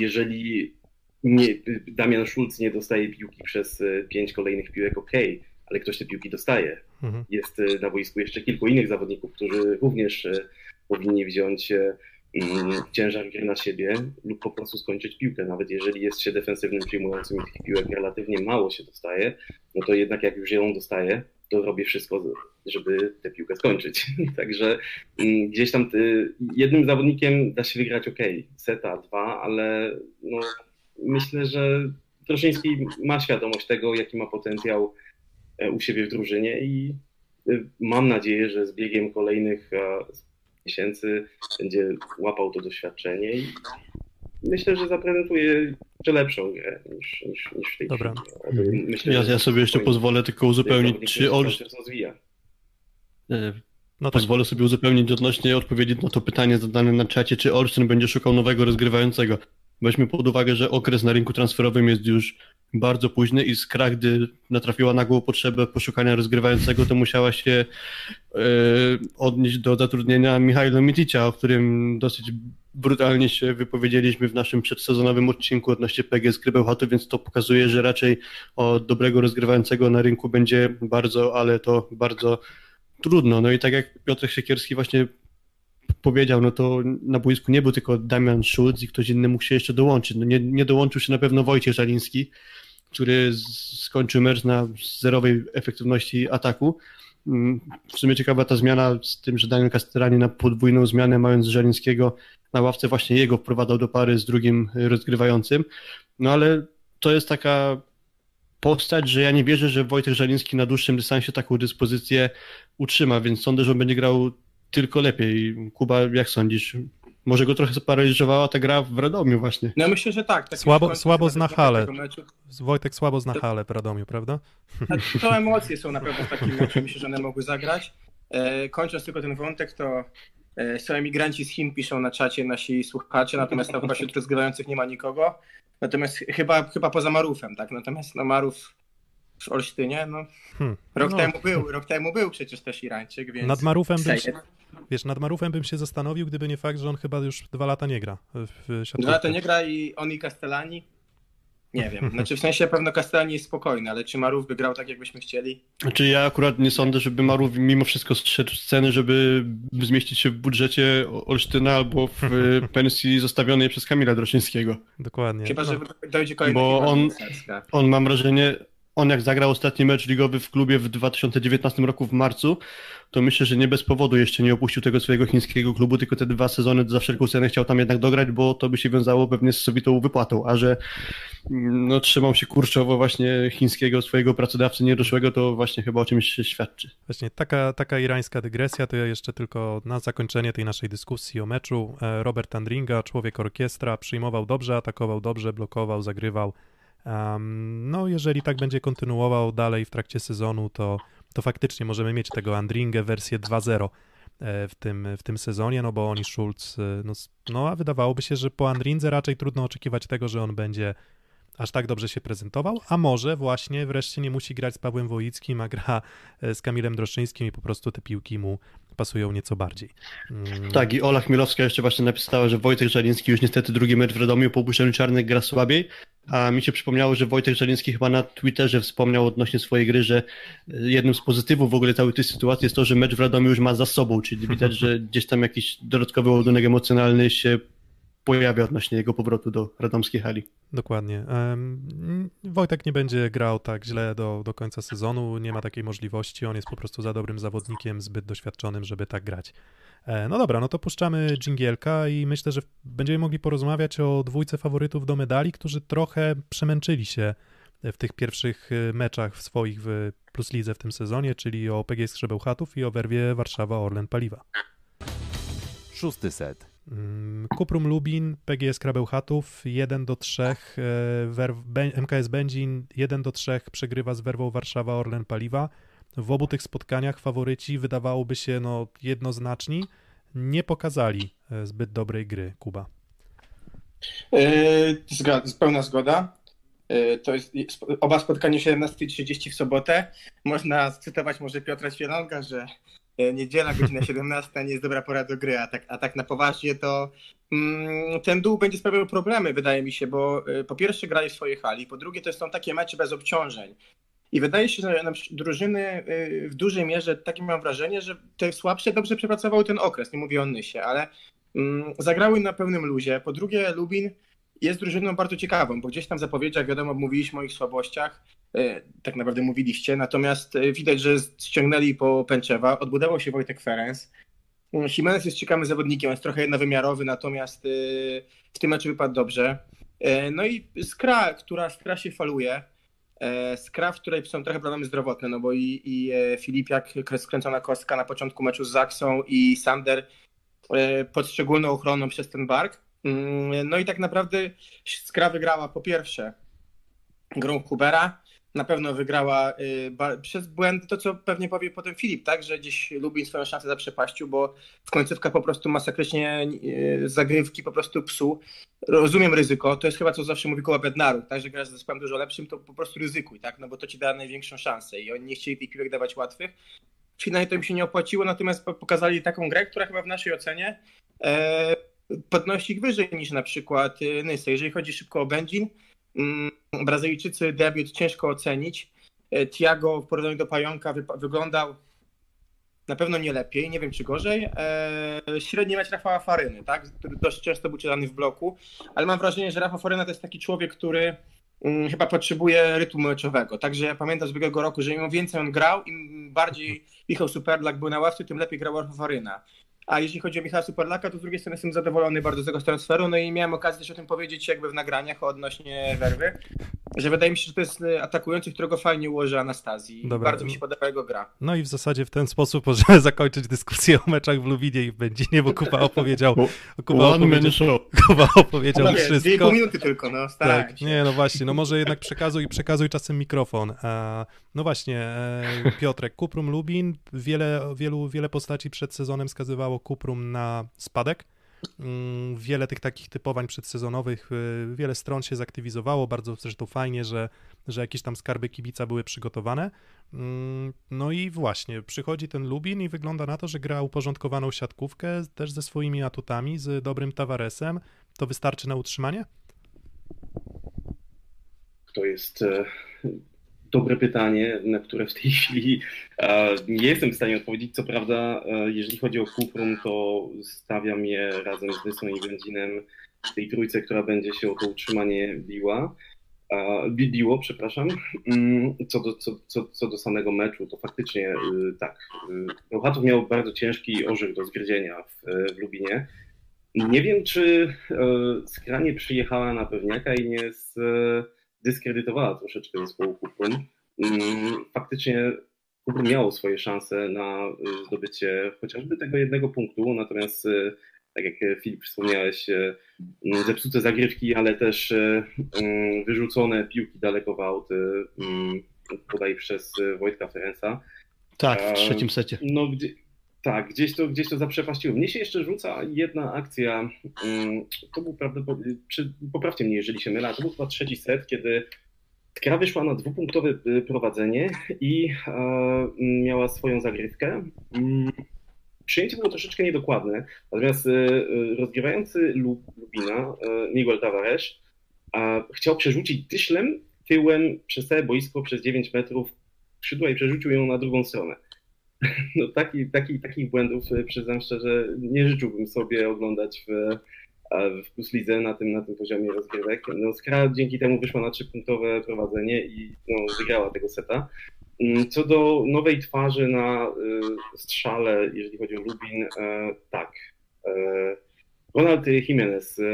E: Jeżeli nie, Damian Schulz nie dostaje piłki przez e, pięć kolejnych piłek, ok, ale ktoś te piłki dostaje.
D: Mhm.
E: Jest e, na boisku jeszcze kilku innych zawodników, którzy również e, powinni wziąć ciężar gry na siebie lub po prostu skończyć piłkę. Nawet jeżeli jest się defensywnym przyjmującym i tych piłek relatywnie mało się dostaje, no to jednak jak już ją dostaje, to robię wszystko, żeby tę piłkę skończyć. Także mm, gdzieś tam ty, jednym zawodnikiem da się wygrać ok, seta, dwa, ale no, myślę, że Troszyński ma świadomość tego, jaki ma potencjał e, u siebie w drużynie i y, mam nadzieję, że z biegiem kolejnych miesięcy będzie łapał to doświadczenie i myślę, że zaprezentuje jeszcze lepszą grę niż, niż, niż w tej
D: Dobra.
E: chwili. Myślę,
F: Ja,
E: że
F: ja sobie jeszcze pozwolę tylko uzupełnić, czy
E: rozwija.
F: E,
D: No tak.
F: Pozwolę sobie uzupełnić odnośnie odpowiedzi na to pytanie zadane na czacie, czy Olsztyn będzie szukał nowego rozgrywającego. Weźmy pod uwagę, że okres na rynku transferowym jest już bardzo późny i Skra, gdy natrafiła nagłą potrzebę poszukania rozgrywającego, to musiała się e, odnieść do zatrudnienia Michaila Miticia, o którym dosyć brutalnie się wypowiedzieliśmy w naszym przedsezonowym odcinku odnośnie PGS Grybełchatu, więc to pokazuje, że raczej o dobrego rozgrywającego na rynku będzie bardzo, ale to bardzo trudno. No i tak jak Piotr Siekierski właśnie powiedział, no to na boisku nie był tylko Damian Schulz i ktoś inny mógł się jeszcze dołączyć. No nie, nie dołączył się na pewno Wojciech Żaliński, który skończył mecz na zerowej efektywności ataku. Mm, W sumie ciekawa ta zmiana z tym, że Daniel Castellani na podwójną zmianę, mając Żalińskiego na ławce, właśnie jego wprowadzał do pary z drugim rozgrywającym. No ale to jest taka postać, że ja nie wierzę, że Wojtek Żaliński na dłuższym dystansie taką dyspozycję utrzyma, więc sądzę, że on będzie grał tylko lepiej. Kuba, jak sądzisz? Może go trochę sparaliżowała ta gra w Radomiu właśnie.
G: No myślę, że tak. tak
D: Słabo- słabo
G: na
D: zna halę. Wojtek słabo zna halę w Radomiu, prawda?
G: A To emocje są na pewno w takim meczu, myślę, że one mogły zagrać. E, kończąc tylko ten wątek, to e, są emigranci z Chin, piszą na czacie nasi słuchacze, natomiast tam chyba wśród rozgrywających nie ma nikogo. Natomiast chyba, chyba poza Marufem, tak? Natomiast no Maruf w Olsztynie, no
D: Hmm.
G: rok
D: No,
G: temu był, rok temu był przecież też Irańczyk, więc...
D: Nad Marufem bym się, wiesz, nad Marufem bym się zastanowił, gdyby nie fakt, że on chyba już dwa lata nie gra w siatkówkę.
G: Dwa to nie gra i on i Castellani. Nie wiem. Znaczy w sensie pewno Castellani jest spokojny, ale czy Marów by grał tak, jakbyśmy chcieli?
F: Znaczy ja akurat nie sądzę, żeby Marów mimo wszystko zszedł z ceny, żeby zmieścić się w budżecie Olsztyna albo w e, pensji zostawionej przez Kamila Droszyńskiego.
D: Dokładnie.
G: Chyba,
D: No,
G: że dojdzie kolejny
F: Bo on-. On mam wrażenie, on jak zagrał ostatni mecz ligowy w klubie w 2019 roku w marcu, to myślę, że nie bez powodu jeszcze nie opuścił tego swojego chińskiego klubu, tylko te dwa sezony za wszelką cenę chciał tam jednak dograć, bo to by się wiązało pewnie z sobitą wypłatą, a że mm, no, trzymał się kurczowo właśnie chińskiego swojego pracodawcy niedoszłego, to właśnie chyba o czymś świadczy.
D: Właśnie taka, taka irańska dygresja, to ja jeszcze tylko na zakończenie tej naszej dyskusji o meczu. E, Robert Andringa, człowiek orkiestra, przyjmował dobrze, atakował dobrze, blokował, zagrywał. Em, no, jeżeli tak będzie kontynuował dalej w trakcie sezonu, to, to faktycznie możemy mieć tego Andringę wersję 2.0 e, w tym, w tym sezonie, no bo on i Schulz, e, no, no a wydawałoby się, że po Andrindze raczej trudno oczekiwać tego, że on będzie aż tak dobrze się prezentował, a może właśnie wreszcie nie musi grać z Pawłem Wojickim, a gra e, z Kamilem Droszczyńskim i po prostu te piłki mu pasują nieco bardziej. Mm,
F: Tak, i Ola Chmielowska jeszcze właśnie napisała, że Wojtek Żaliński już niestety drugi mecz w Radomiu po opuszczeniu czarnych gra słabiej, a mi się przypomniało, że Wojtek Żaliński chyba na Twitterze wspomniał odnośnie swojej gry, że jednym z pozytywów w ogóle całej tej sytuacji jest to, że mecz w Radomiu już ma za sobą, czyli widać, że gdzieś tam jakiś dodatkowy ładunek emocjonalny się pojawia odnośnie jego powrotu do radomskiej hali.
D: Dokładnie. Wojtek nie będzie grał tak źle do, do końca sezonu, nie ma takiej możliwości, on jest po prostu za dobrym zawodnikiem, zbyt doświadczonym, żeby tak grać. E, No dobra, no to puszczamy dżingielka i myślę, że będziemy mogli porozmawiać o dwójce faworytów do medali, którzy trochę przemęczyli się w tych pierwszych e, meczach w swoich w Plus Lidze w tym sezonie, czyli o PGS Skrzebełchatów i o werwie Warszawa Orlen Paliwa.
B: Szósty set.
D: Mm, Kuprum Lubin, PGS Krabełchatów 1 do 3, e, MKS Będzin 1 do 3 przegrywa z Werwą Warszawa Orlen Paliwa. W obu tych spotkaniach faworyci wydawałoby się no, jednoznaczni, nie pokazali e, zbyt dobrej gry Kuba.
G: Yy, zga- pełna zgoda. To jest oba spotkania 17.30 w sobotę. Można cytować może Piotra Świetlonga, że niedziela, godzina 17 nie jest dobra pora do gry, a tak, a tak na poważnie to mm, ten dół będzie sprawiał problemy, wydaje mi się, bo yy, po pierwsze grali w swojej hali, po drugie to są takie mecze bez obciążeń. I wydaje się, że drużyny yy, w dużej mierze, takie mam wrażenie, że te słabsze dobrze przepracowały ten okres, nie mówię o Nysie, ale mm, zagrały na pełnym luzie. Po drugie Lubin jest drużyną bardzo ciekawą, bo gdzieś tam w zapowiedziach, wiadomo, mówiliśmy o ich słabościach, e, tak naprawdę mówiliście, natomiast e, widać, że ściągnęli po Pęczewa, odbudował się Wojtek Ferenc. Jimenez jest ciekawym zawodnikiem, jest trochę jednowymiarowy, natomiast e, w tym meczu wypadł dobrze. E, No i Skra, która Skra się faluje, e, Skra, w której są trochę problemy zdrowotne, no bo i, i e, Filipiak, skręcona kostka na początku meczu z Zaksą i Sander e, pod szczególną ochroną przez ten bark. Mm, No i tak naprawdę Skra wygrała po pierwsze grą Hubera, na pewno wygrała y, przez błędy, to co pewnie powie potem Filip, tak, że gdzieś Lubin swoją szansę zaprzepaścił, bo w końcówka po prostu masakrycznie y, zagrywki po prostu psu. Rozumiem ryzyko, to jest chyba co zawsze mówi Bednaru, tak, że grasz z zespołem dużo lepszym, to po prostu ryzykuj, tak, no bo to ci da największą szansę i oni nie chcieli tych piłek dawać łatwych. Finalnie to im się nie opłaciło, natomiast po- pokazali taką grę, która chyba w naszej ocenie e, podnosi ich wyżej niż na przykład y, Nysy. Jeżeli chodzi szybko o Będzin, mm, Brazylijczycy debiut ciężko ocenić. E, Thiago w porównaniu do Pająka wyglądał na pewno nie lepiej, nie wiem czy gorzej. E, średni mecz Rafała Faryny, tak? który dość często był czytany w bloku, ale mam wrażenie, że Rafa Faryna to jest taki człowiek, który mm, chyba potrzebuje rytmu meczowego. Także ja pamiętam z ubiegłego roku, że im więcej on grał, im bardziej Michał Superlak był na ławce, tym lepiej grał Rafa Faryna. A jeśli chodzi o Michała Superlaka, to z drugiej strony jestem zadowolony bardzo z tego transferu. No i miałem okazję też o tym powiedzieć jakby w nagraniach odnośnie Werwy, że wydaje mi się, że to jest e, atakujący, którego fajnie ułoży Anastazji.
D: Dobra.
G: Bardzo mi się podoba jego gra.
D: No i w zasadzie w ten sposób możemy zakończyć dyskusję o meczach w Lubinie i w Będzinie, bo Kuba opowiedział, Kuba opowiedział,
F: show.
D: Kuba opowiedział
G: Dwie i
D: wszystko.
G: pół minuty tylko, no starałem
D: Tak,
G: się.
D: nie, no właśnie, no może jednak przekazuj, przekazuj czasem mikrofon. E, no właśnie, e, Piotrek, Kuprum Lubin, wiele, wielu, wiele postaci przed sezonem wskazywało Kuprum na spadek. Mm, Wiele tych takich typowań przedsezonowych, y, wiele stron się zaktywizowało, bardzo zresztą fajnie, że, że jakieś tam skarby kibica były przygotowane. Mm, No i właśnie, przychodzi ten Lubin i wygląda na to, że gra uporządkowaną siatkówkę, też ze swoimi atutami, z dobrym Tavaresem. To wystarczy na utrzymanie?
E: to jest e, dobre pytanie, na które w tej chwili e, nie jestem w stanie odpowiedzieć. Co prawda, e, jeżeli chodzi o Kuprum, to stawiam je razem z Wysą i Wędzinem w tej trójce, która będzie się o to utrzymanie biła. E, bi- biło, przepraszam. Mm, Co do, co, co, co do samego meczu, to faktycznie tak. Bełchatów miał bardzo ciężki orzech do zgryzienia w, w Lubinie. Nie wiem, czy skranie przyjechała na pewniaka i nie zdyskredytowała troszeczkę zespołu Kuprum. Mm, Faktycznie Kuprum miało swoje szanse na y, zdobycie chociażby tego jednego punktu, natomiast y, tak jak e, Filip wspomniałeś, mm, zepsute zagrywki, ale też mm, wyrzucone piłki daleko w aut, bodaj przez Wojtka Ferenca.
F: Tak, w trzecim secie.
E: No, gdzie, tak, gdzieś to, gdzieś to zaprzepaściło. Mnie się jeszcze rzuca jedna akcja. mm, To był prawdopodobnie, poprawcie mnie, jeżeli się mylę, to był chyba trzeci set, kiedy Skra wyszła na dwupunktowe y, prowadzenie i e, miała swoją zagrywkę. Mm, Przyjęcie było troszeczkę niedokładne, natomiast e, e, rozgrywający Lu- Lubina, e, Miguel Tavares, chciał przerzucić dyszlem tyłem przez całe boisko przez 9 metrów skrzydła i przerzucił ją na drugą stronę. No, taki, taki, takich błędów e, przyznam szczerze nie życzyłbym sobie oglądać w, e, w Plus Lidze na tym, na tym poziomie rozgrywek. No, Skra dzięki temu wyszła na trzypunktowe prowadzenie i no, wygrała tego seta. Mm, Co do nowej twarzy na y, strzale, jeżeli chodzi o Lubin, e, tak. E, Ronald Jimenez e,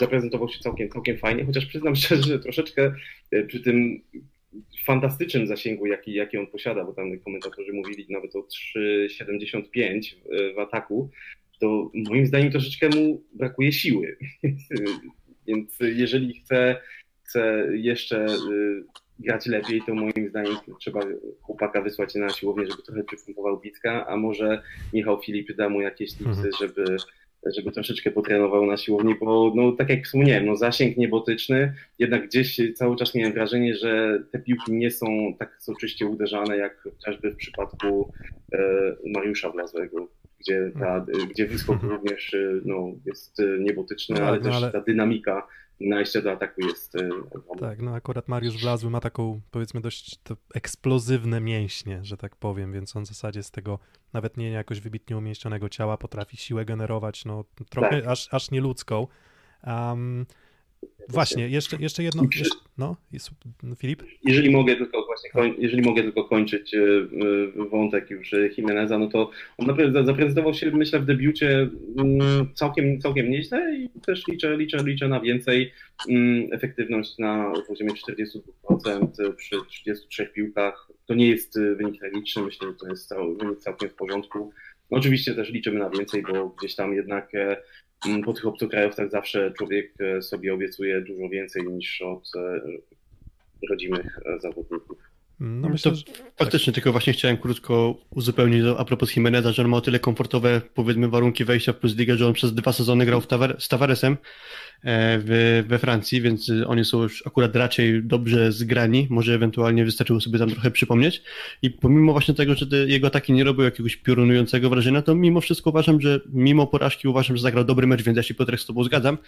E: zaprezentował się całkiem, całkiem fajnie, chociaż przyznam szczerze, że troszeczkę e, przy tym fantastycznym zasięgu, jaki, jaki on posiada, bo tam komentatorzy mówili nawet o 3,75 w, ataku, to moim zdaniem troszeczkę mu brakuje siły. Więc jeżeli chce, chce jeszcze y, grać lepiej, to moim zdaniem trzeba chłopaka wysłać na siłownię, żeby trochę przypompował Bicka, a może Michał Filip da mu jakieś tipsy,
D: Mhm.
E: żeby, żeby troszeczkę potrenował na siłowni, bo no, tak jak wspomniałem, no, zasięg niebotyczny, jednak gdzieś cały czas miałem wrażenie, że te piłki nie są tak soczyście uderzane, jak chociażby w przypadku e, Mariusza Blazłego, gdzie, ta, gdzie wyskok również e, no, jest e, niebotyczny,
D: No
E: ale
D: tak, no
E: też
D: ale-
E: ta dynamika najścia do ataku jest ogromna.
D: Tak, no akurat Mariusz Blazły ma taką, powiedzmy, dość to eksplozywne mięśnie, że tak powiem, więc on w zasadzie z tego nawet nie jakoś wybitnie umieścionego ciała potrafi siłę generować, no trochę
E: Tak.
D: aż, aż nieludzką. Um, właśnie, jeszcze, jeszcze jedno, jeszcze, no, jest, Filip?
E: jeżeli mogę tylko właśnie koń, jeżeli mogę tylko kończyć e, e, wątek już e, Jimeneza, no to on naprawdę zaprezentował się myślę w debiucie mm, całkiem, całkiem nieźle i też liczę, liczę, liczę na więcej Mm, efektywność na poziomie 42% przy 33 piłkach. To nie jest wynik tragiczny, myślę, że to jest cały, wynik całkiem w porządku. No oczywiście też liczymy na więcej, bo gdzieś tam jednak po tych obcokrajowcach zawsze człowiek e, sobie obiecuje dużo więcej niż od e, rodzimych e, zawodników.
D: No
F: To
D: myślę, że
F: Faktycznie, tylko właśnie chciałem krótko uzupełnić a propos Jimeneza, że on ma o tyle komfortowe, powiedzmy, warunki wejścia w Plus Ligę, że on przez dwa sezony grał z Tavaresem e, w, we Francji, więc oni są już akurat raczej dobrze zgrani, może ewentualnie wystarczyło sobie tam trochę przypomnieć. I pomimo właśnie tego, że te jego ataki nie robią jakiegoś piorunującego wrażenia, to mimo wszystko uważam, że mimo porażki uważam, że zagrał dobry mecz, więc ja się Piotrek z tobą zgadzam.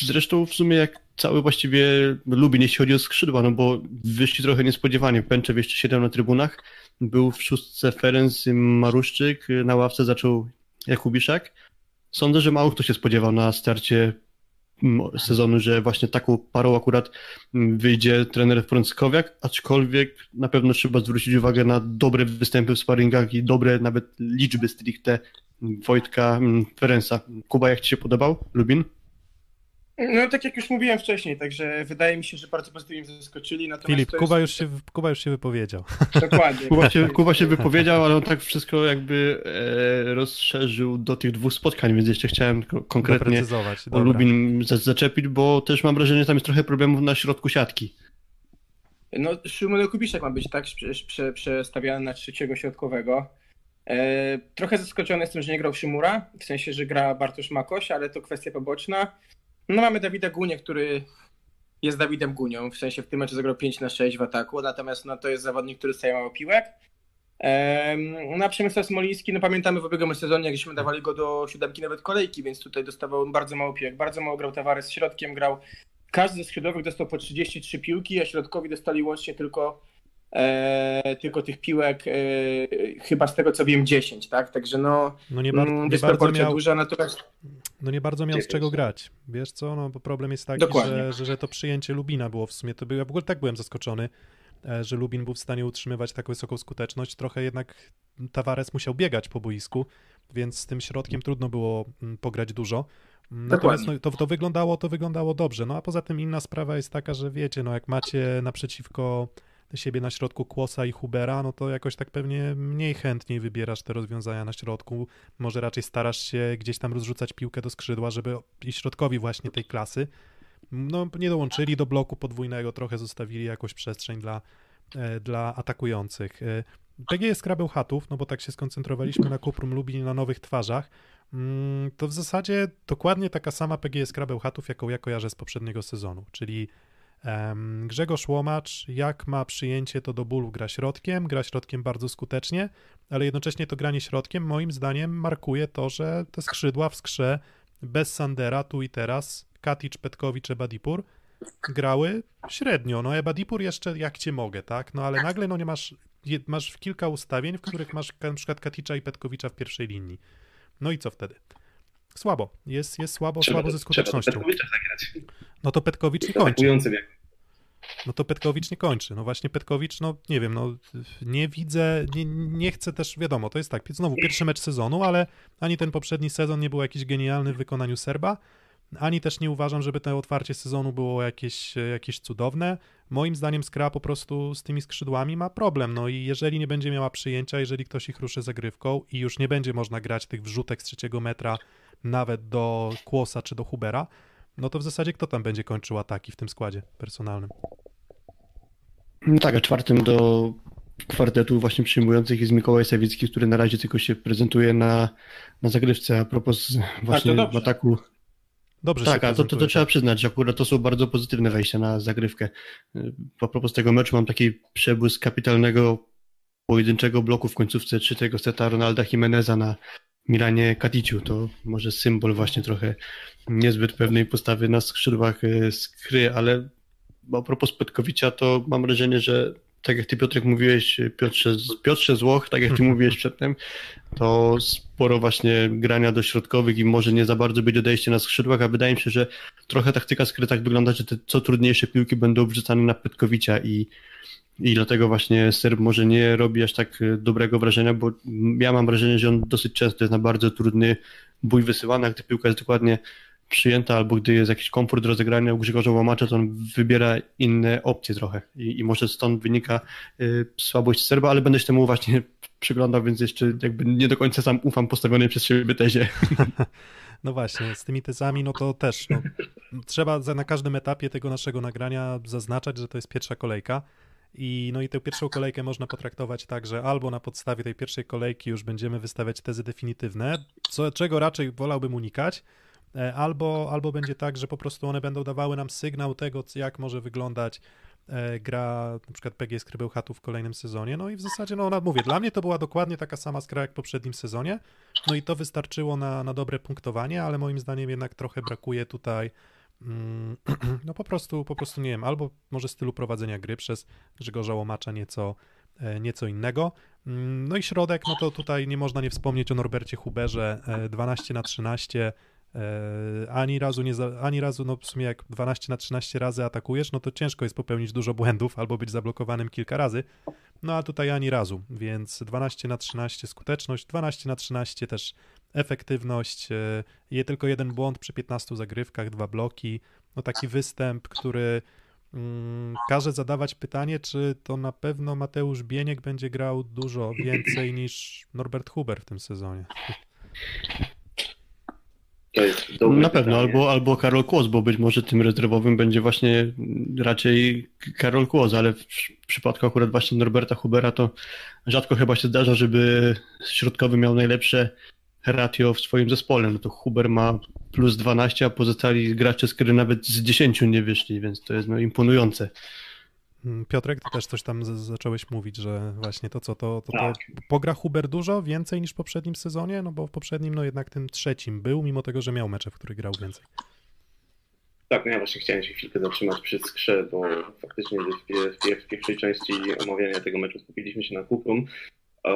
F: Zresztą w sumie jak cały właściwie Lubin, jeśli chodzi o skrzydła, no bo wyszli trochę niespodziewanie. Pęczew jeszcze siedział na trybunach, był w szóstce Ferenc Maruszczyk, na ławce zaczął Jakubiszak. Sądzę, że mało kto się spodziewał na starcie mm, sezonu, że właśnie taką parą akurat mm, wyjdzie trener Frąckowiak, aczkolwiek na pewno trzeba zwrócić uwagę na dobre występy w sparingach i dobre nawet liczby stricte Wojtka mm, Ferenca. Kuba, jak Ci się podobał? Lubin?
G: No tak jak już mówiłem wcześniej, także wydaje mi się, że bardzo pozytywnie zaskoczyli. Natomiast
D: Filip, Kuba
G: jest...
D: już, się, Kuba już się wypowiedział.
G: Dokładnie.
F: Kuba się, Kuba się wypowiedział, ale on tak wszystko jakby e, rozszerzył do tych dwóch spotkań, więc jeszcze chciałem ko- konkretnie o. Lubin za- zaczepić, bo też mam wrażenie, że tam jest trochę problemów na środku siatki.
G: No, Szymon Kubiszek ma być tak prze, prze, przestawiany na trzeciego środkowego. E, trochę zaskoczony jestem, że nie grał Szymura, w sensie, że gra Bartosz Makoś, ale to kwestia poboczna. No mamy Dawida Gunię, który jest Dawidem Gunią, w sensie w tym meczu zagrał 5 na 6 w ataku, natomiast no, to jest zawodnik, który staje mało piłek. Ehm, no a Przemysław Smoliński, no pamiętamy w ubiegłym sezonie, jak dawali go do siódemki nawet kolejki, więc tutaj dostawał bardzo mało piłek, bardzo mało grał Tavares środkiem, grał. Każdy ze skrzydłowych dostał po 33 piłki, a środkowi dostali łącznie tylko, e, tylko tych piłek, e, chyba z tego co wiem, 10, tak? Także no,
D: No nie, bar-
G: mm,
D: nie bardzo
G: dysproporcja
D: miał,
G: duża, natomiast
D: no nie bardzo miał z czego grać. Wiesz co, no bo problem jest taki, że, że, że to przyjęcie Lubina było w sumie, to był, ja w ogóle tak byłem zaskoczony, e, że Lubin był w stanie utrzymywać tak wysoką skuteczność. Trochę jednak Tavares musiał biegać po boisku, więc z tym środkiem trudno było mm, pograć dużo. Mm, Natomiast no, to, to wyglądało, to wyglądało dobrze. No a poza tym inna sprawa jest taka, że wiecie, no jak macie naprzeciwko siebie na środku Kłosa i Hubera, no to jakoś tak pewnie mniej chętniej wybierasz te rozwiązania na środku. Może raczej starasz się gdzieś tam rozrzucać piłkę do skrzydła, żeby i środkowi właśnie tej klasy. No nie dołączyli do bloku podwójnego, trochę zostawili jakąś przestrzeń dla, e, dla atakujących. E, PGS Skrabeł Chatów, no bo tak się skoncentrowaliśmy na Kuprum Lubin na nowych twarzach, mm, to w zasadzie dokładnie taka sama PGS Skrabeł Chatów, jaką ja kojarzę z poprzedniego sezonu, czyli Grzegorz Łomacz, jak ma przyjęcie to do bólu, gra środkiem, gra środkiem bardzo skutecznie, ale jednocześnie to granie środkiem moim zdaniem markuje to, że te skrzydła w skrze bez Sandera tu i teraz, Katic, Petkowicz, Ebadipur grały średnio. No Ebadipur jeszcze jak cię mogę, tak? No ale nagle no nie masz, masz kilka ustawień, w których masz na przykład Katicza i Petkowicza w pierwszej linii. No i co wtedy? Słabo. Jest, jest słabo, słabo ze skutecznością.
E: Trzeba zagrać.
D: No to Petkowicz nie kończy. No to Petkowicz nie kończy. No właśnie Petkowicz, no nie wiem, no nie widzę, nie, nie chcę też, wiadomo, to jest tak, znowu pierwszy mecz sezonu, ale ani ten poprzedni sezon nie był jakiś genialny w wykonaniu Serba, ani też nie uważam, żeby to otwarcie sezonu było jakieś, jakieś cudowne. Moim zdaniem Skra po prostu z tymi skrzydłami ma problem, no i jeżeli nie będzie miała przyjęcia, jeżeli ktoś ich ruszy zagrywką i już nie będzie można grać tych wrzutek z trzeciego metra nawet do Kłosa czy do Hubera, no to w zasadzie kto tam będzie kończył ataki w tym składzie personalnym?
F: No tak, a czwartym do kwartetu właśnie przyjmujących jest Mikołaj Sawicki, który na razie tylko się prezentuje na, na zagrywce. A propos właśnie w
G: dobrze.
F: ataku.
D: Dobrze
F: Tak, a to, to, to trzeba przyznać, że akurat to są bardzo pozytywne wejścia na zagrywkę. Y, A propos tego meczu mam taki przebłysk kapitalnego pojedynczego bloku w końcówce trzeciego seta Ronalda Jimeneza na Milanie Katiciu. To może symbol właśnie trochę niezbyt pewnej postawy na skrzydłach y, skry, ale a propos Petkowicza, to mam wrażenie, że tak jak ty Piotrek mówiłeś, Piotrze, Piotrze Złoch, tak jak ty mówiłeś przedtem, to sporo właśnie grania do środkowych i może nie za bardzo być odejście na skrzydłach, a wydaje mi się, że trochę taktyka skry tak wygląda, że te co trudniejsze piłki będą wrzucane na Petkowicza i, i dlatego właśnie Serb może nie robi aż tak e, dobrego wrażenia, bo ja mam wrażenie, że on dosyć często jest na bardzo trudny bój wysyłany, ta piłka jest dokładnie przyjęta, albo gdy jest jakiś komfort rozegrania u Grzegorza Łamacza, to on wybiera inne opcje trochę i, i może stąd wynika y, słabość Serba, ale będę się temu właśnie przyglądał, więc jeszcze jakby nie do końca sam ufam postawionej przez siebie tezie.
D: No właśnie, z tymi tezami, no to też no, trzeba na każdym etapie tego naszego nagrania zaznaczać, że to jest pierwsza kolejka. I, no i tę pierwszą kolejkę można potraktować tak, że albo na podstawie tej pierwszej kolejki już będziemy wystawiać tezy definitywne, co, czego raczej wolałbym unikać, e, albo, albo będzie tak, że po prostu one będą dawały nam sygnał tego, jak może wyglądać e, gra na przykład PGS Krybeł Chatu w kolejnym sezonie. No i w zasadzie, no ona mówię, dla mnie to była dokładnie taka sama skra jak w poprzednim sezonie. No i to wystarczyło na, na dobre punktowanie, ale moim zdaniem jednak trochę brakuje tutaj no po prostu, po prostu nie wiem, albo może stylu prowadzenia gry przez Grzegorza Łomacza nieco, e, nieco innego. Mm, No i środek, no to tutaj nie można nie wspomnieć o Norbercie Huberze, e, 12 na 13, e, ani razu nie, za, ani razu, no w sumie jak 12 na 13 razy atakujesz, no to ciężko jest popełnić dużo błędów albo być zablokowanym kilka razy, no a tutaj ani razu, więc 12 na 13 skuteczność, 12 na 13 też efektywność, e, je tylko jeden błąd przy 15 zagrywkach, dwa bloki, no taki występ, który mm, każe zadawać pytanie, czy to na pewno Mateusz Bieniek będzie grał dużo więcej niż Norbert Huber w tym sezonie.
E: To jest dobre
F: Na pewno,
E: pytanie.
F: albo, albo Karol Kłos, bo być może tym rezerwowym będzie właśnie raczej Karol Kłos, ale w w przypadku akurat właśnie Norberta Hubera to rzadko chyba się zdarza, żeby środkowy miał najlepsze ratio w swoim zespole. No to Huber ma plus 12, a pozostali gracze z gry nawet z 10 nie wyszli, więc to jest no, imponujące.
D: Mm, Piotrek, ty też coś tam z- zacząłeś mówić, że właśnie to co, to, to, to
E: Tak.
D: pogra Huber dużo, więcej niż w poprzednim sezonie, no bo w poprzednim no jednak tym trzecim był, mimo tego, że miał mecze, w których grał więcej.
E: Tak, no ja właśnie chciałem się chwilkę zatrzymać przy skrze, bo faktycznie w, w, w pierwszej części omawiania tego meczu skupiliśmy się na Kuprum. E,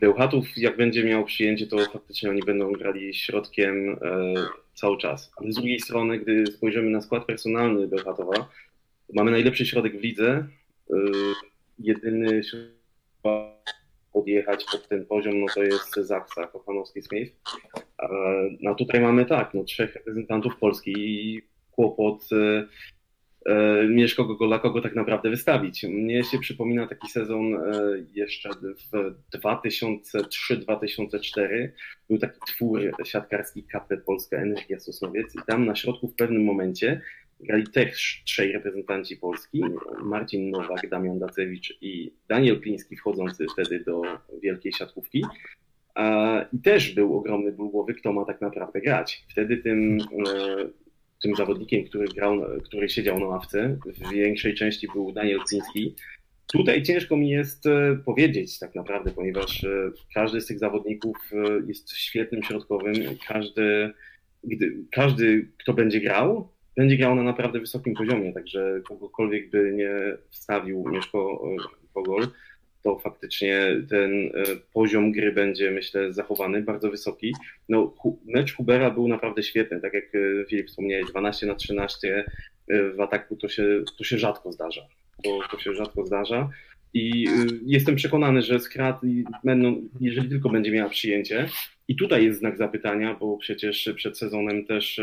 E: Bełchatów, jak będzie miał przyjęcie, to faktycznie oni będą grali środkiem e, cały czas. Ale z drugiej strony, gdy spojrzymy na skład personalny Bełchatowa, mamy najlepszy środek w lidze. E, jedyny środek podjechać pod ten poziom, no to jest Zaksa, Kochanowski Smith. E, No tutaj mamy tak, no trzech reprezentantów Polski i kłopot e, e, Mieszko Gogola, kogo tak naprawdę wystawić. Mnie się przypomina taki sezon e, jeszcze w 2003-2004. Był taki twór siatkarski KP Polska Energia Sosnowiec i tam na środku w pewnym momencie grali też trzej reprezentanci Polski, Marcin Nowak, Damian Dacewicz i Daniel Pliński wchodzący wtedy do wielkiej siatkówki. I też był ogromny ból głowy, kto ma tak naprawdę grać. Wtedy tym, e, tym zawodnikiem, który grał, który siedział na ławce, w większej części był Daniel Pliński. Tutaj ciężko mi jest e, powiedzieć tak naprawdę, ponieważ e, każdy z tych zawodników e, jest świetnym środkowym. Każdy, gdy, każdy kto będzie grał, będzie grał na naprawdę wysokim poziomie, także kogokolwiek by nie wstawił Mieszko Gogol, to faktycznie ten e, poziom gry będzie, myślę, zachowany, bardzo wysoki. No, mecz Hubera był naprawdę świetny, tak jak e, Filip wspomniałeś, 12 na 13 e, w ataku to się, to się rzadko zdarza. To, się rzadko zdarza. I jestem przekonany, że Skrat, jeżeli tylko będzie miała przyjęcie, i tutaj jest znak zapytania, bo przecież przed sezonem też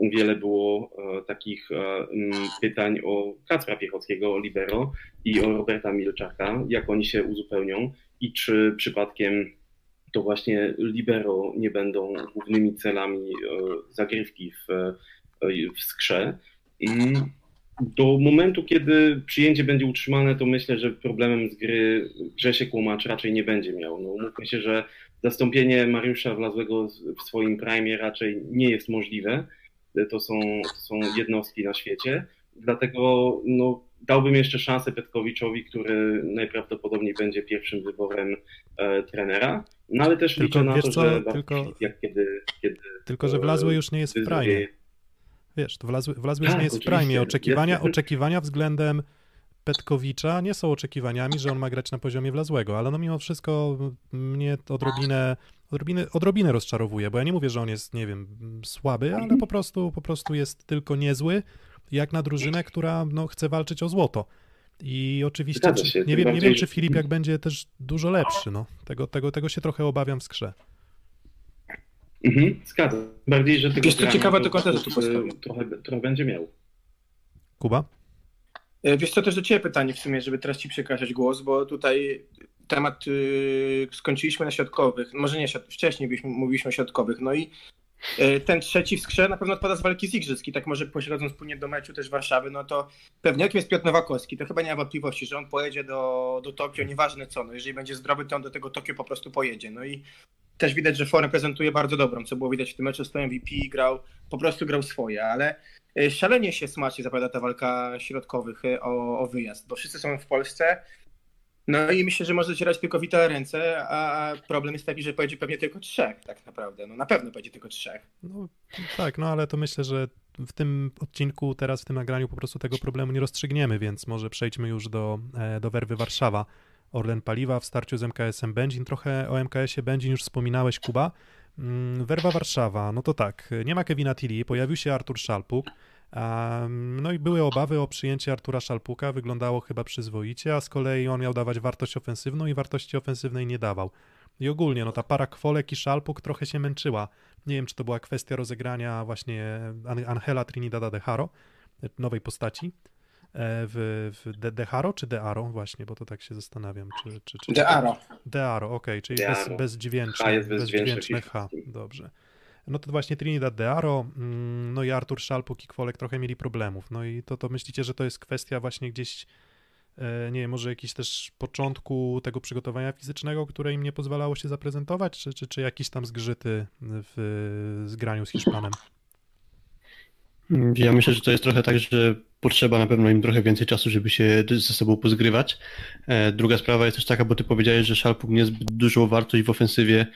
E: wiele było e, takich e, m, pytań o Kacpra Piechockiego, o Libero i o Roberta Milczaka, jak oni się uzupełnią i czy przypadkiem to właśnie Libero nie będą głównymi celami e, zagrywki w, w skrze. Do momentu, kiedy przyjęcie będzie utrzymane, to myślę, że problemem z gry Grzesiek Łomacz raczej nie będzie miał. No, mówmy się, że zastąpienie Mariusza Wlazłego w swoim prime raczej nie jest możliwe. To są, to są jednostki na świecie. Dlatego no, dałbym jeszcze szansę Petkowiczowi, który najprawdopodobniej będzie pierwszym wyborem e, trenera. No ale też
D: Tylko
E: liczę na
D: wiesz
E: to,
D: co,
E: że
D: tylko-
E: jak kiedy, kiedy
D: Tylko, że Wlazły już nie jest w prime. Wiesz, to Wlazły, Wlazły już
E: Tak,
D: nie jest w prime. Oczekiwania,
E: Jest-
D: oczekiwania względem Petkowicza nie są oczekiwaniami, że on ma grać na poziomie Wlazłego, ale no mimo wszystko mnie to odrobinę, odrobinę, odrobinę rozczarowuje, bo ja nie mówię, że on jest, nie wiem, słaby, ale po prostu, po prostu jest tylko niezły, jak na drużynę, która no, chce walczyć o złoto. I oczywiście, czy,
E: się,
D: nie, wiem, nie
E: bardziej,
D: wiem, czy Filip jak będzie też dużo lepszy, no. Tego, tego, tego się trochę obawiam w skrze.
E: Mhm, zgadzam. Bardziej, że tego
G: Wiesz, co ciekawe,
E: to
G: tylko też tu
E: e, trochę, trochę będzie miał.
D: Kuba?
G: E, Wiesz co, też do Ciebie pytanie w sumie, żeby teraz Ci przekazać głos, bo tutaj temat y, skończyliśmy na środkowych, może nie, wcześniej byliśmy, mówiliśmy o środkowych, no i y, ten trzeci w skrze na pewno odpada z walki z Igrzysk i tak może pośledząc płynnie do meczu też Warszawy, no to pewnie jakim jest Piotr Nowakowski, to chyba nie ma wątpliwości, że on pojedzie do, do Tokio, nieważne co, no jeżeli będzie zdrowy, to on do tego Tokio po prostu pojedzie, no i też widać, że formę prezentuje bardzo dobrą, co było widać w tym meczu. Z MVP, grał, po prostu grał swoje, ale y, szalenie się smacznie zapowiada ta walka środkowych o, o wyjazd, bo wszyscy są w Polsce, no i myślę, że może zacierać tylko Witala ręce, a problem jest taki, że pojedzie pewnie tylko trzech tak naprawdę, no na pewno pojedzie tylko trzech.
D: No tak, no ale to myślę, że w tym odcinku, teraz w tym nagraniu po prostu tego problemu nie rozstrzygniemy, więc może przejdźmy już do, e, do Werwy Warszawa. Orlen Paliwa w starciu z MKS-em Będzin. Trochę o MKS-ie Będzin już wspominałeś, Kuba. Mm, Werwa Warszawa, no to tak, nie ma Kevina Tilly, pojawił się Artur Szalpuk. No i były obawy o przyjęcie Artura Szalpuka, wyglądało chyba przyzwoicie, a z kolei on miał dawać wartość ofensywną i wartości ofensywnej nie dawał. I ogólnie, no ta para Kwolek i Szalpuk trochę się męczyła. Nie wiem, czy to była kwestia rozegrania właśnie An- Angela Trinidada de Haro, nowej postaci e, w, w De, de Haro czy De Aro właśnie, bo to tak się zastanawiam. Czy, czy, czy,
G: De Aro.
D: De Aro, okej, czyli
E: De
D: bez, bezdźwięczne,
E: bezdźwięczne
D: H, dobrze. No to właśnie Trinidad de Aro, mm, no i Artur Szalpuk i Kwolek trochę mieli problemów. No i to, to myślicie, że to jest kwestia właśnie gdzieś, e, nie wiem, może jakiś też początku tego przygotowania fizycznego, które im nie pozwalało się zaprezentować, czy, czy, czy jakiś tam zgrzyty w zgraniu z Hiszpanem?
F: Ja myślę, że to jest trochę tak, że potrzeba na pewno im trochę więcej czasu, żeby się ze sobą pozgrywać. E, Druga sprawa jest też taka, bo ty powiedziałeś, że Szalpuk niezbyt dużą wartość w ofensywie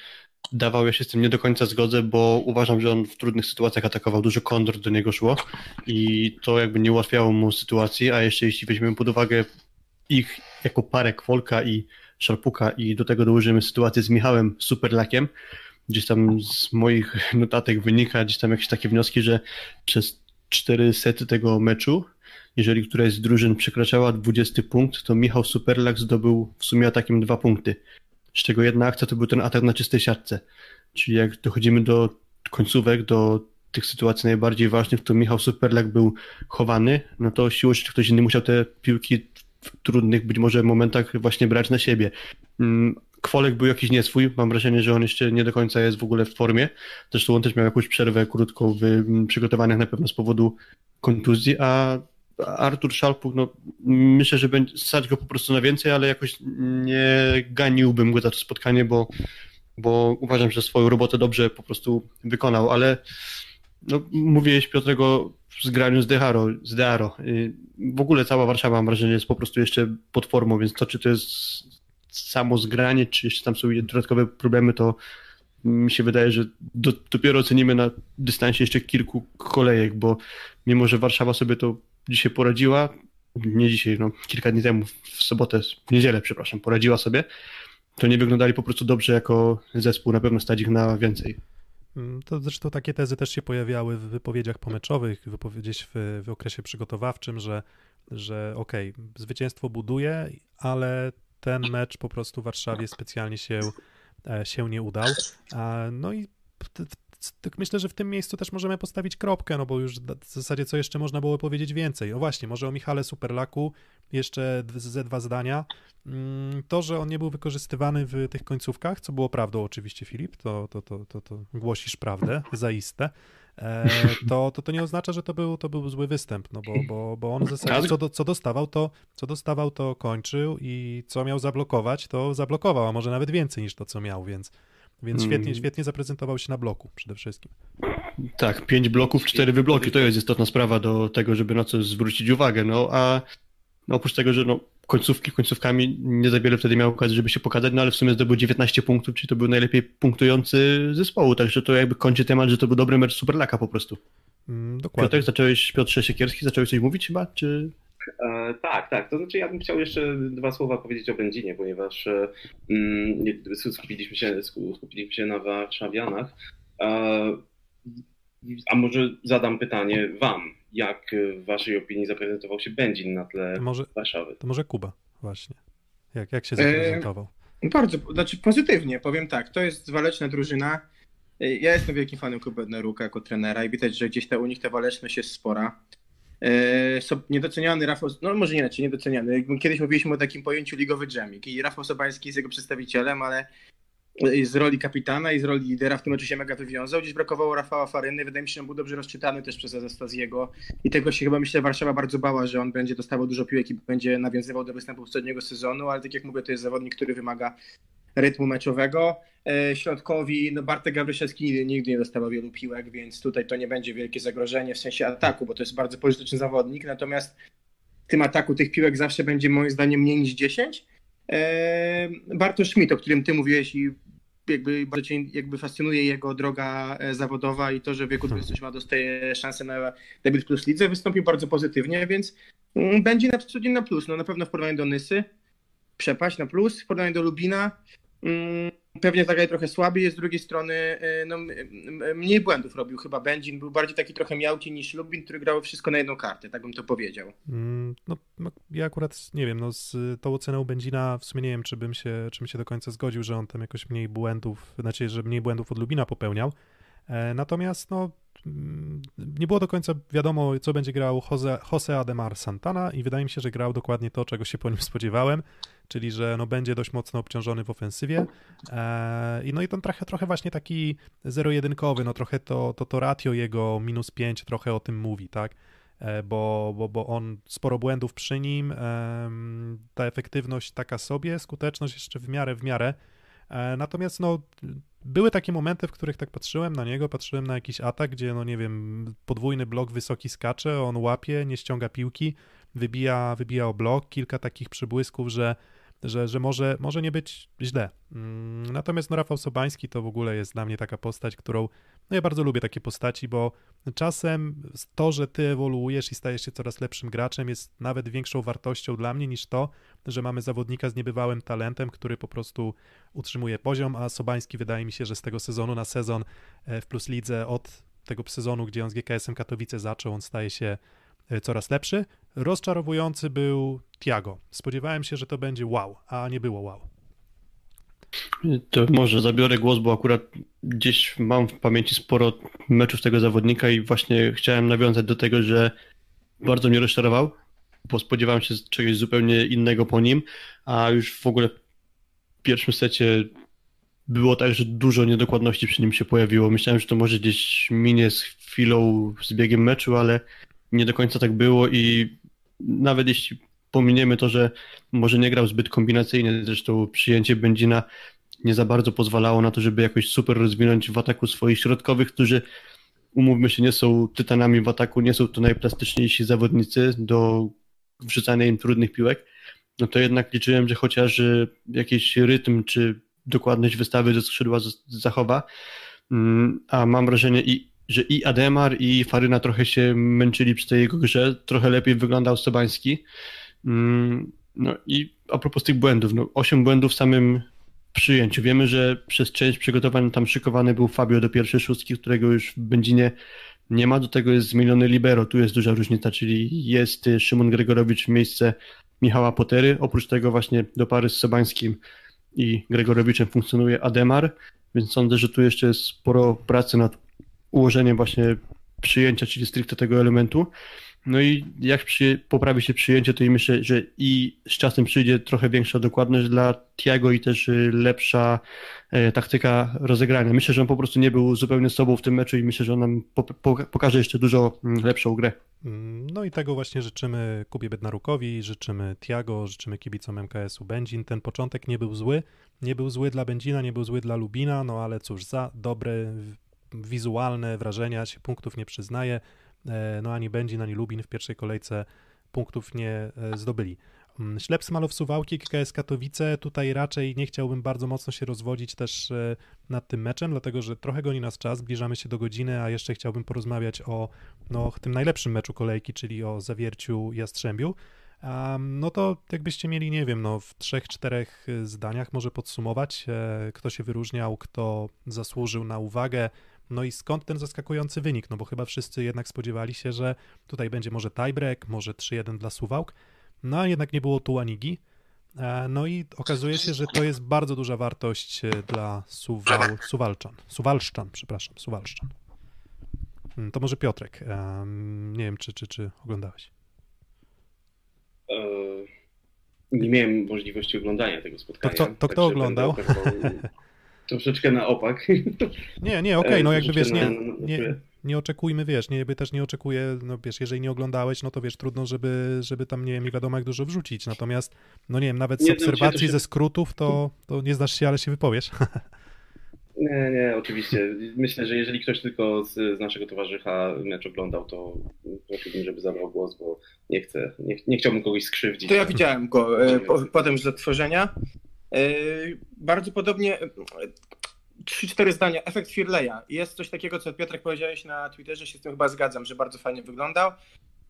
F: dawał, ja się z tym nie do końca zgodzę, bo uważam, że on w trudnych sytuacjach atakował, dużo kondor do niego szło i to jakby nie ułatwiało mu sytuacji, a jeszcze jeśli weźmiemy pod uwagę ich jako parę Kwolka i Szarpuka i do tego dołożymy sytuację z Michałem Superlakiem, gdzieś tam z moich notatek wynika gdzieś tam jakieś takie wnioski, że przez cztery sety tego meczu, jeżeli któraś z drużyn przekraczała 20 punkt, to Michał Superlak zdobył w sumie atakiem dwa punkty. Z czego jedna akcja to był ten atak na czystej siatce. Czyli jak dochodzimy do końcówek, do tych sytuacji najbardziej ważnych, to Michał Superlak był chowany, no to siłą rzeczy ktoś inny musiał te piłki w trudnych być może momentach właśnie brać na siebie. Mm, Kwolek był jakiś nieswój, mam wrażenie, że on jeszcze nie do końca jest w ogóle w formie. Zresztą on też miał jakąś przerwę krótką w mm, przygotowaniach na pewno z powodu kontuzji, a Artur Szalpuk, no myślę, że będzie stać go po prostu na więcej, ale jakoś nie ganiłbym go za to spotkanie, bo, bo uważam, że swoją robotę dobrze po prostu wykonał, ale no, mówiłeś Piotrego w zgraniu z Deharo, z Dearo. Y, W ogóle cała Warszawa mam wrażenie jest po prostu jeszcze pod formą, więc to czy to jest samo zgranie, czy jeszcze tam są dodatkowe problemy, to mi się wydaje, że do, dopiero ocenimy na dystansie jeszcze kilku kolejek, bo mimo, że Warszawa sobie to dzisiaj poradziła, nie dzisiaj, no kilka dni temu, w sobotę, w niedzielę, przepraszam, poradziła sobie, to nie wyglądali po prostu dobrze jako zespół, na pewno stać ich na więcej.
D: Mm, To zresztą takie tezy też się pojawiały w wypowiedziach pomeczowych, wypowiedzieć w, w okresie przygotowawczym, że, że okej, zwycięstwo buduje, ale ten mecz po prostu w Warszawie specjalnie się, e, się nie udał. No i tak myślę, że w tym miejscu też możemy postawić kropkę, no bo już w zasadzie co jeszcze można było powiedzieć więcej. No właśnie, może o Michale Superlaku jeszcze ze dwa zdania. Mm, To, że on nie był wykorzystywany w tych końcówkach, co było prawdą oczywiście, Filip, to, to, to, to, to głosisz prawdę, zaiste, e, to, to, to nie oznacza, że to był, to był zły występ, no bo, bo, bo on w zasadzie co, do, co, dostawał, to, co dostawał, to kończył i co miał zablokować, to zablokował, a może nawet więcej niż to, co miał, więc, więc świetnie,
F: Mm.
D: świetnie zaprezentował się na bloku przede wszystkim.
F: Tak, pięć bloków, cztery wybloki, to jest istotna sprawa do tego, żeby na coś zwrócić uwagę, no a no, oprócz tego, że no, końcówki końcówkami nie za wiele wtedy miał okazji, żeby się pokazać, no ale w sumie zdobył 19 punktów, czyli to był najlepiej punktujący zespołu, także to jakby kończy temat, że to był dobry mecz Superlaka po prostu.
D: Mm, Dokładnie.
F: Piotrek, zacząłeś, Piotrze Siekierski, zacząłeś coś mówić chyba, czy...
E: E, tak, tak. To znaczy ja bym chciał jeszcze dwa słowa powiedzieć o Będzinie, ponieważ e, mm, skupiliśmy się, sku- skupiliśmy się na warszawianach. E, a może zadam pytanie wam. Jak e, w waszej opinii zaprezentował się Będzin na tle
D: To może,
E: Warszawy?
D: to może Kuba właśnie. Jak, jak się
G: E,
D: zaprezentował?
G: Bardzo, znaczy pozytywnie, powiem tak, to jest waleczna drużyna. Ja jestem wielkim fanem Kuby Bednaruka jako trenera i widać, że gdzieś ta, u nich ta waleczność jest spora. E, niedoceniany Rafał, no może nie inaczej, niedoceniany. Jakby Kiedyś mówiliśmy o takim pojęciu ligowy dżemik i Rafał Sobański jest jego przedstawicielem, ale z roli kapitana i z roli lidera w tym meczu się mega wywiązał. Gdzieś brakowało Rafała Faryny, wydaje mi się, że on był dobrze rozczytany też przez Azastazjego i tego się chyba myślę Warszawa bardzo bała, że on będzie dostawał dużo piłek i będzie nawiązywał do występów poprzedniego sezonu, ale tak jak mówię, to jest zawodnik, który wymaga rytmu meczowego. E, Środkowi, no Bartek Gawryszewski nigdy, nigdy nie dostawał wielu piłek, więc tutaj to nie będzie wielkie zagrożenie w sensie ataku, bo to jest bardzo pożyteczny zawodnik, natomiast w tym ataku tych piłek zawsze będzie moim zdaniem mniej niż 10. Bartosz Schmidt, o którym ty mówiłeś i jakby bardzo cię jakby fascynuje jego droga e, zawodowa i to, że w wieku 28 lat dostaje szansę na debiut plus lidze, wystąpił bardzo pozytywnie, więc mm, będzie na co dzień na plus. No na pewno w porównaniu do Nysy przepaść na plus, w porównaniu do Lubina mm, pewnie zagraj trochę słabiej, z drugiej strony e, no, mniej błędów robił chyba Będzin, był bardziej taki trochę miałki niż Lubin, który grał wszystko na jedną kartę, tak bym to powiedział.
D: Mm, No, no, ja akurat nie wiem, no z tą oceną Będzina w sumie nie wiem, czy bym się, czy bym się do końca zgodził, że on tam jakoś mniej błędów, znaczy, że mniej błędów od Lubina popełniał. E, natomiast no, mm, nie było do końca wiadomo, co będzie grał Jose, Jose Ademar Santana i wydaje mi się, że grał dokładnie to, czego się po nim spodziewałem, czyli że no, będzie dość mocno obciążony w ofensywie. E, I no i ten trochę, trochę właśnie taki zero-jedynkowy, no trochę to, to, to ratio jego minus 5 trochę o tym mówi, tak? E, bo, bo, bo on sporo błędów przy nim, em, ta efektywność taka sobie, skuteczność jeszcze w miarę, w miarę. E, Natomiast no, były takie momenty, w których tak patrzyłem na niego, patrzyłem na jakiś atak, gdzie no nie wiem, podwójny blok wysoki skacze, on łapie, nie ściąga piłki, wybija, wybija o blok, kilka takich przybłysków, że że, że może, może nie być źle. Mm, Natomiast no, Rafał Sobański to w ogóle jest dla mnie taka postać, którą no ja bardzo lubię takie postaci, bo czasem to, że ty ewoluujesz i stajesz się coraz lepszym graczem jest nawet większą wartością dla mnie niż to, że mamy zawodnika z niebywałym talentem, który po prostu utrzymuje poziom, a Sobański wydaje mi się, że z tego sezonu na sezon e, w Plus Lidze od tego sezonu, gdzie on z GKS-em Katowice zaczął, on staje się e, coraz lepszy. Rozczarowujący był Tiago. Spodziewałem się, że to będzie wow, a nie było wow.
F: To może zabiorę głos, bo akurat gdzieś mam w pamięci sporo meczów tego zawodnika i właśnie chciałem nawiązać do tego, że bardzo mnie rozczarował, bo spodziewałem się czegoś zupełnie innego po nim, a już w ogóle w pierwszym secie było tak, że dużo niedokładności przy nim się pojawiło. Myślałem, że to może gdzieś minie z chwilą, z biegiem meczu, ale nie do końca tak było i nawet jeśli pominiemy to, że może nie grał zbyt kombinacyjnie, zresztą przyjęcie Będzina nie za bardzo pozwalało na to, żeby jakoś super rozwinąć w ataku swoich środkowych, którzy umówmy się, nie są tytanami w ataku, nie są to najplastyczniejsi zawodnicy do wrzucania im trudnych piłek, no to jednak liczyłem, że chociaż jakiś rytm czy dokładność wystawy ze skrzydła zachowa, mm, a mam wrażenie, i, że i Ademar, i Faryna trochę się męczyli przy tej jego grze, trochę lepiej wyglądał Sobański. Mm, no i a propos tych błędów, no 8 błędów w samym przyjęciu. Wiemy, że przez część przygotowań tam szykowany był Fabio do pierwszej szóstki, którego już w Będzinie nie ma, do tego jest zmieniony libero, tu jest duża różnica, czyli jest Szymon Gregorowicz w miejsce Michała Potery, oprócz tego właśnie do pary z Sobańskim i Gregorowiczem funkcjonuje Ademar, więc sądzę, że tu jeszcze jest sporo pracy nad ułożeniem właśnie przyjęcia, czyli stricte tego elementu. No i jak przy, poprawi się przyjęcie, to i myślę, że i z czasem przyjdzie trochę większa dokładność dla Tiago i też y, lepsza e, taktyka rozegrania. Myślę, że on po prostu nie był zupełnie sobą w tym meczu i myślę, że on nam po, po, pokaże jeszcze dużo mm, lepszą grę.
D: No i tego właśnie życzymy Kubie Bednarukowi, życzymy Tiago, życzymy kibicom MKS-u Będzin. Ten początek nie był zły, nie był zły dla Będzina, nie był zły dla Lubina, no ale cóż, za dobre wizualne wrażenia się punktów nie przyznaje. E, no ani Będzin, ani Lubin w pierwszej kolejce punktów nie e, zdobyli. Mm, Ślep Smalow Suwałki, KKS Katowice, tutaj raczej nie chciałbym bardzo mocno się rozwodzić też e, nad tym meczem, dlatego że trochę goni nas czas, zbliżamy się do godziny, a jeszcze chciałbym porozmawiać o no, tym najlepszym meczu kolejki, czyli o Zawierciu Jastrzębiu. Um, no to jakbyście mieli, nie wiem, no w trzech, czterech zdaniach może podsumować, kto się wyróżniał, kto zasłużył na uwagę, no i skąd ten zaskakujący wynik? No bo chyba wszyscy jednak spodziewali się, że tutaj będzie może tiebreak, może 3-1 dla Suwałk, no a jednak nie było tu Anigi. E, no i okazuje się, że to jest bardzo duża wartość e, dla Suwał, Suwalczan. Suwalszczan, przepraszam, Suwalszczan. Hmm, to może Piotrek. Nie wiem, czy, czy, czy oglądałeś.
E: E, nie miałem możliwości oglądania tego spotkania.
D: To kto, to kto oglądał?
E: troszeczkę na opak.
D: Nie, nie, okej, okay, no jakby wiesz, nie, nie, nie oczekujmy, wiesz, nie, jakby też nie oczekuję, no wiesz, jeżeli nie oglądałeś, no to wiesz, trudno, żeby, żeby tam, nie wiem, nie wiadomo jak dużo wrzucić, natomiast, no nie wiem, nawet z nie, obserwacji, się... ze skrótów, to, to nie zdasz się, ale się wypowiesz.
E: Nie, nie, oczywiście. Myślę, że jeżeli ktoś tylko z, z naszego towarzysza mecz oglądał, to prosiłbym, żeby zabrał głos, bo nie chcę, nie, nie chciałbym kogoś skrzywdzić.
G: To ja widziałem go e, po, potem z zatworzenia. E, bardzo podobnie, 3-4 zdania. Efekt Firleya. Jest coś takiego, co Piotrek powiedziałeś na Twitterze, się z tym chyba zgadzam, że bardzo fajnie wyglądał.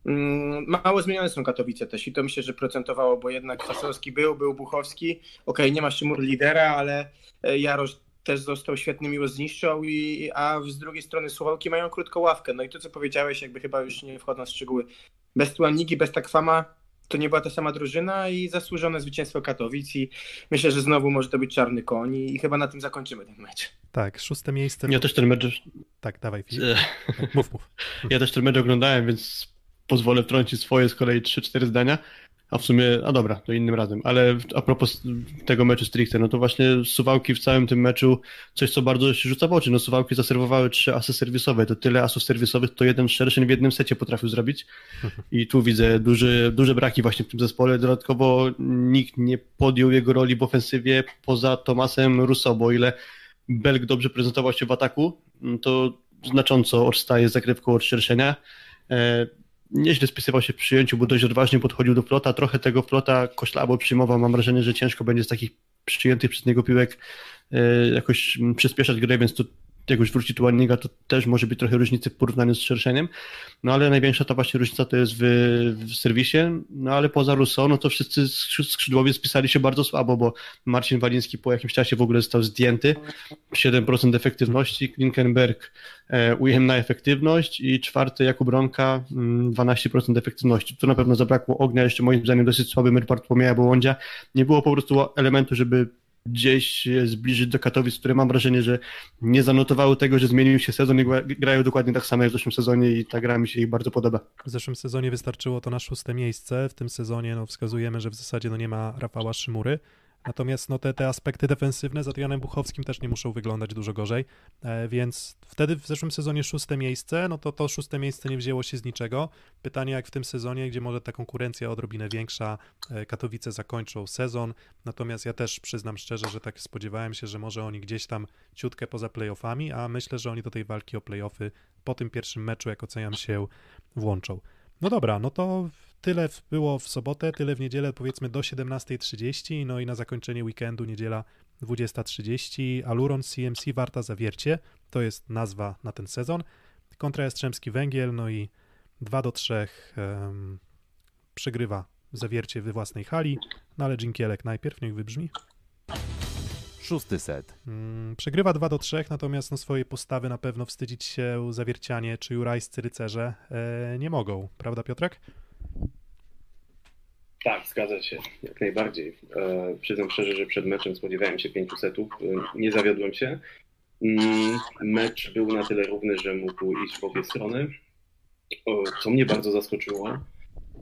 G: Mm, mało zmienione są Katowice też i to myślę, że procentowało, bo jednak Fasowski był, był Buchowski. Okej, okay, nie ma Szymur lidera, ale e, Jarosz też został świetny, miło zniszczał, i, a z drugiej strony Suwałki mają krótką ławkę. No i to, co powiedziałeś, jakby chyba już nie wchodząc w szczegóły, bez Tuanigi, bez Takwama, to nie była ta sama drużyna i zasłużone zwycięstwo Katowic i myślę, że znowu może to być czarny koń i chyba na tym zakończymy ten mecz.
D: Tak, szóste miejsce.
F: Ja też ten mecz...
D: Tak, dawaj Filip. Tak, mów, mów.
F: Ja też ten mecz oglądałem, więc pozwolę wtrącić swoje z kolei 3-4 zdania. A w sumie, a dobra, to innym razem. Ale a propos tego meczu stricte, no to właśnie Suwałki w całym tym meczu, coś co bardzo się rzuca w oczy, no Suwałki zaserwowały trzy asy serwisowe, to tyle asów serwisowych, to jeden szerszy w jednym secie potrafił zrobić i tu widzę duży, duże braki właśnie w tym zespole, dodatkowo nikt nie podjął jego roli w ofensywie poza Tomasem Russo, bo o ile Belg dobrze prezentował się w ataku, to znacząco odstaje zagrywką od szerszenia. Nieźle spisywał się w przyjęciu, bo dość odważnie podchodził do flota, trochę tego flota koślabo przyjmował, mam wrażenie, że ciężko będzie z takich przyjętych przez niego piłek e, jakoś przyspieszać grę, więc tu jak już wróci tu to też może być trochę różnicy w porównaniu z szerszeniem, no ale największa ta właśnie różnica to jest w, w serwisie, no ale poza Rousseau, no to wszyscy skrzydłowie spisali się bardzo słabo, bo Marcin Waliński po jakimś czasie w ogóle został zdjęty, 7% efektywności, Klinkenberg e, ujemna efektywność i czwarty Jakub Bronka 12% mm, efektywności. Tu na pewno zabrakło ognia, jeszcze moim zdaniem dosyć słaby mecz Bartłomieja Bołądzia. Nie było po prostu elementu, żeby gdzieś zbliżyć do Katowic, które mam wrażenie, że nie zanotowały tego, że zmienił się sezon i grają dokładnie tak samo jak w zeszłym sezonie i ta gra mi się ich bardzo podoba.
D: W zeszłym sezonie wystarczyło to na szóste miejsce, w tym sezonie no, wskazujemy, że w zasadzie no, nie ma Rafała Szymury, Natomiast no, te, te aspekty defensywne z Adrianem Buchowskim też nie muszą wyglądać dużo gorzej, e, więc wtedy w zeszłym sezonie szóste miejsce, no to to szóste miejsce nie wzięło się z niczego. Pytanie jak w tym sezonie, gdzie może ta konkurencja odrobinę większa, e, Katowice zakończą sezon, natomiast ja też przyznam szczerze, że tak spodziewałem się, że może oni gdzieś tam ciutkę poza playoffami, a myślę, że oni do tej walki o playoffy po tym pierwszym meczu, jak oceniam się, włączą. No dobra, no to tyle było w sobotę, tyle w niedzielę, powiedzmy do 17.30, no i na zakończenie weekendu niedziela 20.30. Aluron CMC Warta Zawiercie, to jest nazwa na ten sezon. Kontra Jastrzębski Węgiel, no i 2 do 3 um, przegrywa Zawiercie we własnej hali, no ale Dżinkielek najpierw, niech wybrzmi.
B: Szósty set.
D: Mm, przegrywa 2 do 3, natomiast no swojej postawy na pewno wstydzić się Zawiercianie czy Jurajscy rycerze e, nie mogą, prawda Piotrek?
E: Tak, zgadza się, jak najbardziej. E, przyznam szczerze, że przed meczem spodziewałem się pięciu setów. E, nie zawiodłem się. Mm, mecz był na tyle równy, że mógł iść w obie strony. O, co mnie bardzo zaskoczyło,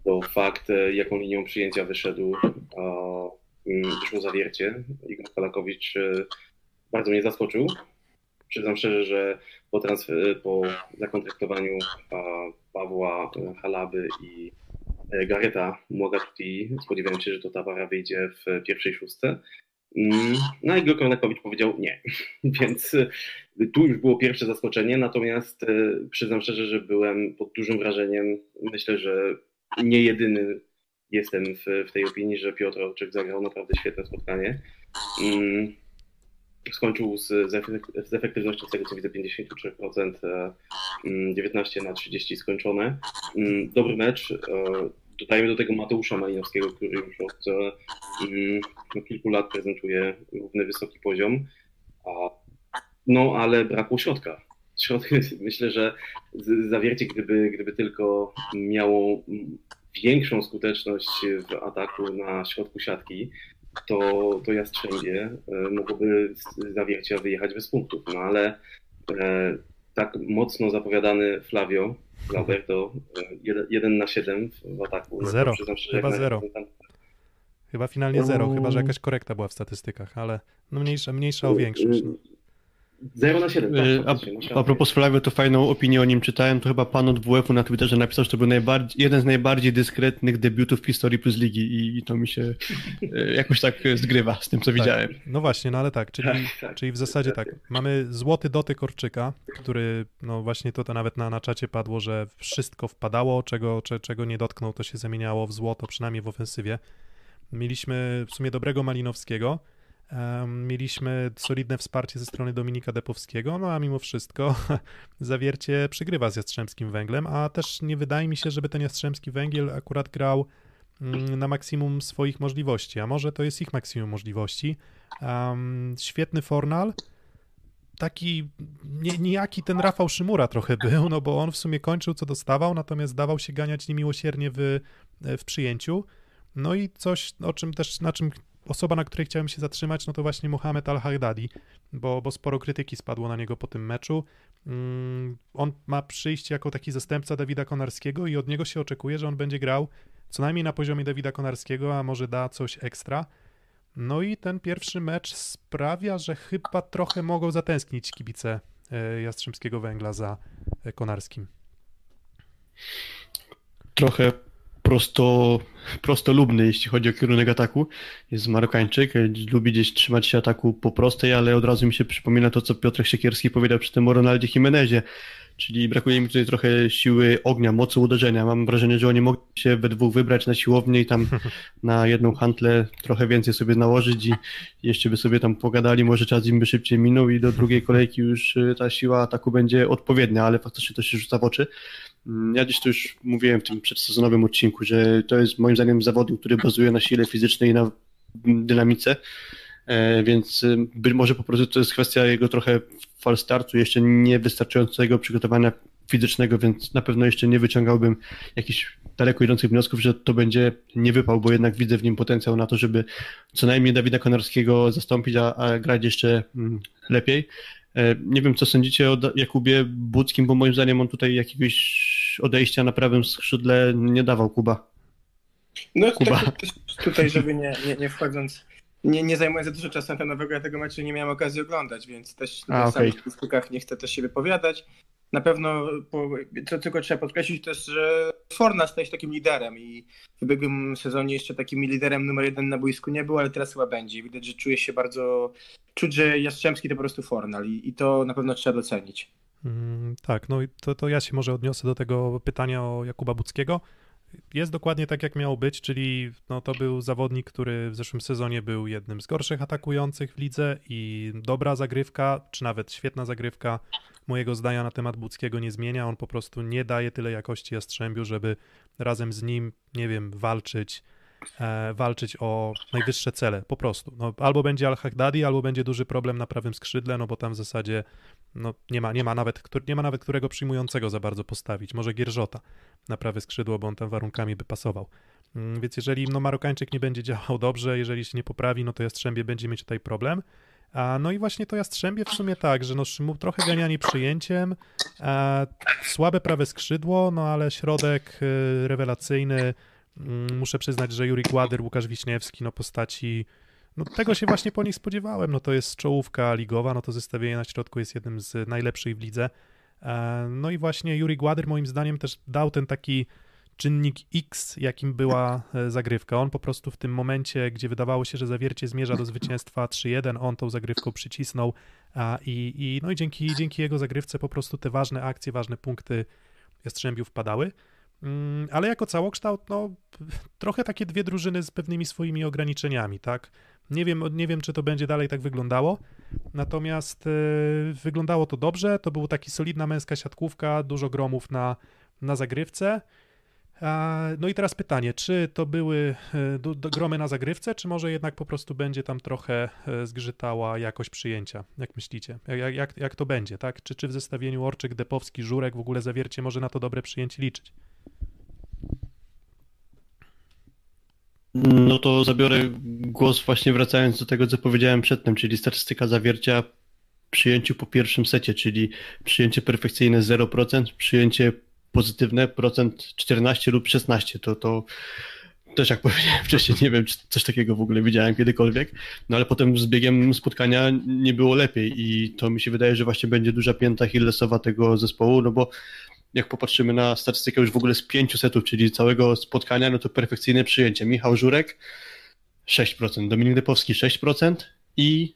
E: to fakt, e, jaką linią przyjęcia wyszedł, mm, wyszło zawiercie. Igor Kalakowicz e, bardzo mnie zaskoczył. Przyznam szczerze, że po, transfer, po zakontraktowaniu Pawła Halaby i Gareta Mogatuti. Spodziewałem się, że to ta para wyjdzie w pierwszej szóstce. Mm, no i Kornekowicz powiedział nie. Więc e, tu już było pierwsze zaskoczenie, natomiast e, przyznam szczerze, że byłem pod dużym wrażeniem. Myślę, że nie jedyny jestem w, w tej opinii, że Piotr Orczyk zagrał naprawdę świetne spotkanie. Skończył z, z efektywnością z tego co widzę 53%, 19 mm, na 30 skończone. Mm, dobry mecz. E, dodajmy do tego Mateusza Malinowskiego, który już od mm, no, kilku lat prezentuje równy wysoki poziom. No ale brakło środka. Środek, myślę, że zawiercie, gdyby, gdyby tylko miało większą skuteczność w ataku na środku siatki, to, to Jastrzębie mogłoby z zawiercia wyjechać bez punktów. No ale e, tak mocno zapowiadany Flavio, Alberto, 1 e, na 7 w ataku.
D: No zero, chyba zero. Tam... Chyba finalnie zero, chyba że jakaś korekta była w statystykach, ale no mniejsza, mniejsza o większość. No.
E: 0 na 7. Tak, y,
F: a, a propos Flavio, to fajną opinię o nim czytałem. To chyba pan od WF-u na Twitterze napisał, że to był jeden z najbardziej dyskretnych debiutów w historii Plus Ligi i, i to mi się y, jakoś tak zgrywa z tym, co tak. widziałem.
D: No właśnie, no ale tak, czyli, tak, tak, czyli w zasadzie tak. Mamy złoty dotyk Orczyka, który, no właśnie to, to nawet na, na czacie padło, że wszystko wpadało, czego, cze, czego nie dotknął, to się zamieniało w złoto, przynajmniej w ofensywie. Mieliśmy w sumie dobrego Malinowskiego, Mieliśmy solidne wsparcie ze strony Dominika Depowskiego, no a mimo wszystko zawiercie przegrywa z Jastrzębskim Węglem, a też nie wydaje mi się, żeby ten Jastrzębski Węgiel akurat grał mm, na maksimum swoich możliwości, a może to jest ich maksimum możliwości. Um, świetny Fornal, taki nie, niejaki ten Rafał Szymura trochę był, no bo on w sumie kończył co dostawał, natomiast dawał się ganiać niemiłosiernie w, w przyjęciu. No i coś, o czym też, na czym osoba, na której chciałem się zatrzymać, no to właśnie Mohamed Al-Hardadi, bo, bo sporo krytyki spadło na niego po tym meczu. Mm, on ma przyjść jako taki zastępca Dawida Konarskiego i od niego się oczekuje, że on będzie grał co najmniej na poziomie Dawida Konarskiego, a może da coś ekstra. No i ten pierwszy mecz sprawia, że chyba trochę mogą zatęsknić kibice e, Jastrzębskiego Węgla za e, Konarskim.
F: Trochę prosto, prostolubny, jeśli chodzi o kierunek ataku. Jest Marokańczyk, lubi gdzieś trzymać się ataku po prostej, ale od razu mi się przypomina to, co Piotr Siekierski powiedział przy tym o Ronaldzie Jimenezie. czyli brakuje mi tutaj trochę siły ognia, mocy uderzenia. Mam wrażenie, że oni mogli się we dwóch wybrać na siłownię i tam na jedną hantlę trochę więcej sobie nałożyć i jeszcze by sobie tam pogadali, może czas im by szybciej minął i do drugiej kolejki już y, ta siła ataku będzie odpowiednia, ale faktycznie to się rzuca w oczy. Mm, Ja dziś to już mówiłem w tym przedsezonowym odcinku, że to jest moim zdaniem zawodnik, który bazuje na sile fizycznej i na dynamice, e, więc y, być może po prostu to jest kwestia jego trochę fal startu, jeszcze niewystarczającego przygotowania fizycznego, więc na pewno jeszcze nie wyciągałbym jakichś daleko idących wniosków, że to będzie nie wypał, bo jednak widzę w nim potencjał na to, żeby co najmniej Dawida Konarskiego zastąpić, a, a grać jeszcze mm, lepiej. E, Nie wiem, co sądzicie o Jakubie Budzkim, bo moim zdaniem on tutaj jakiegoś odejścia na prawym skrzydle nie dawał Kuba.
G: No
F: Kuba.
G: tak, tutaj, żeby nie, nie, nie wchodząc, nie, nie zajmując za dużo czasu antenowego, ja tego meczu nie miałem okazji oglądać, więc też
F: A,
G: na
F: okej.
G: samych statystytkach nie chcę też się wypowiadać. Na pewno, po, co tylko trzeba podkreślić też, że Forna staje się takim liderem i w ubiegłym sezonie jeszcze takim liderem numer jeden na boisku nie był, ale teraz chyba będzie. Widać, że czuje się bardzo, czuć, że Jastrzębski to po prostu Fornal i, i to na pewno trzeba docenić.
D: Mm, Tak, no i to, to ja się może odniosę do tego pytania o Jakuba Buckiego. Jest dokładnie tak, jak miało być, czyli no, to był zawodnik, który w zeszłym sezonie był jednym z gorszych atakujących w lidze i dobra zagrywka, czy nawet świetna zagrywka mojego zdania na temat Buckiego nie zmienia. On po prostu nie daje tyle jakości Jastrzębiu, żeby razem z nim, nie wiem, walczyć, walczyć o najwyższe cele, po prostu. No, albo będzie Al-Haghdadi, albo będzie duży problem na prawym skrzydle, no bo tam w zasadzie no, nie, ma, nie, ma nawet, nie ma nawet którego przyjmującego za bardzo postawić. Może Gierżota na prawe skrzydło, bo on tam warunkami by pasował. Mm, Więc jeżeli no, Marokańczyk nie będzie działał dobrze, jeżeli się nie poprawi, no to Jastrzębie będzie mieć tutaj problem. A, no i właśnie to Jastrzębie w sumie tak, że no, Szymu trochę ganiani przyjęciem, a, słabe prawe skrzydło, no ale środek y, rewelacyjny. Mm, Muszę przyznać, że Juri Gładyr, Łukasz Wiśniewski, no postaci no tego się właśnie po nich spodziewałem. No to jest czołówka ligowa, no to zestawienie na środku jest jednym z najlepszych w lidze. E, No i właśnie Juri Gładyr moim zdaniem też dał ten taki czynnik X, jakim była e, zagrywka. On po prostu w tym momencie, gdzie wydawało się, że zawiercie zmierza do zwycięstwa 3-1, on tą zagrywką przycisnął i, i, no i dzięki, dzięki jego zagrywce po prostu te ważne akcje, ważne punkty Jastrzębiu wpadały. Mm, Ale jako całokształt, no trochę takie dwie drużyny z pewnymi swoimi ograniczeniami, tak? Nie wiem, nie wiem, czy to będzie dalej tak wyglądało, natomiast e, wyglądało to dobrze. To była taki solidna męska siatkówka, dużo gromów na, na zagrywce. No i teraz pytanie, czy to były e, gromy na zagrywce, czy może jednak po prostu będzie tam trochę e, zgrzytała jakość przyjęcia? Jak myślicie? Jak, jak, jak to będzie, tak? Czy, czy w zestawieniu Orczyk, Depowski, Żurek w ogóle zawiercie może na to dobre przyjęcie liczyć?
F: No to zabiorę głos właśnie wracając do tego, co powiedziałem przedtem, czyli statystyka zawiercia przyjęciu po pierwszym secie, czyli przyjęcie perfekcyjne 0%, przyjęcie pozytywne procent 14 lub 16. To, to też jak powiedziałem wcześniej, nie wiem, czy coś takiego w ogóle widziałem kiedykolwiek, no ale potem z biegiem spotkania nie było lepiej i to mi się wydaje, że właśnie będzie duża pięta Hillesowa tego zespołu, no bo jak popatrzymy na statystykę już w ogóle z pięciu setów, czyli całego spotkania, no to perfekcyjne przyjęcie. Michał Żurek 6%, Dominik Depowski 6% i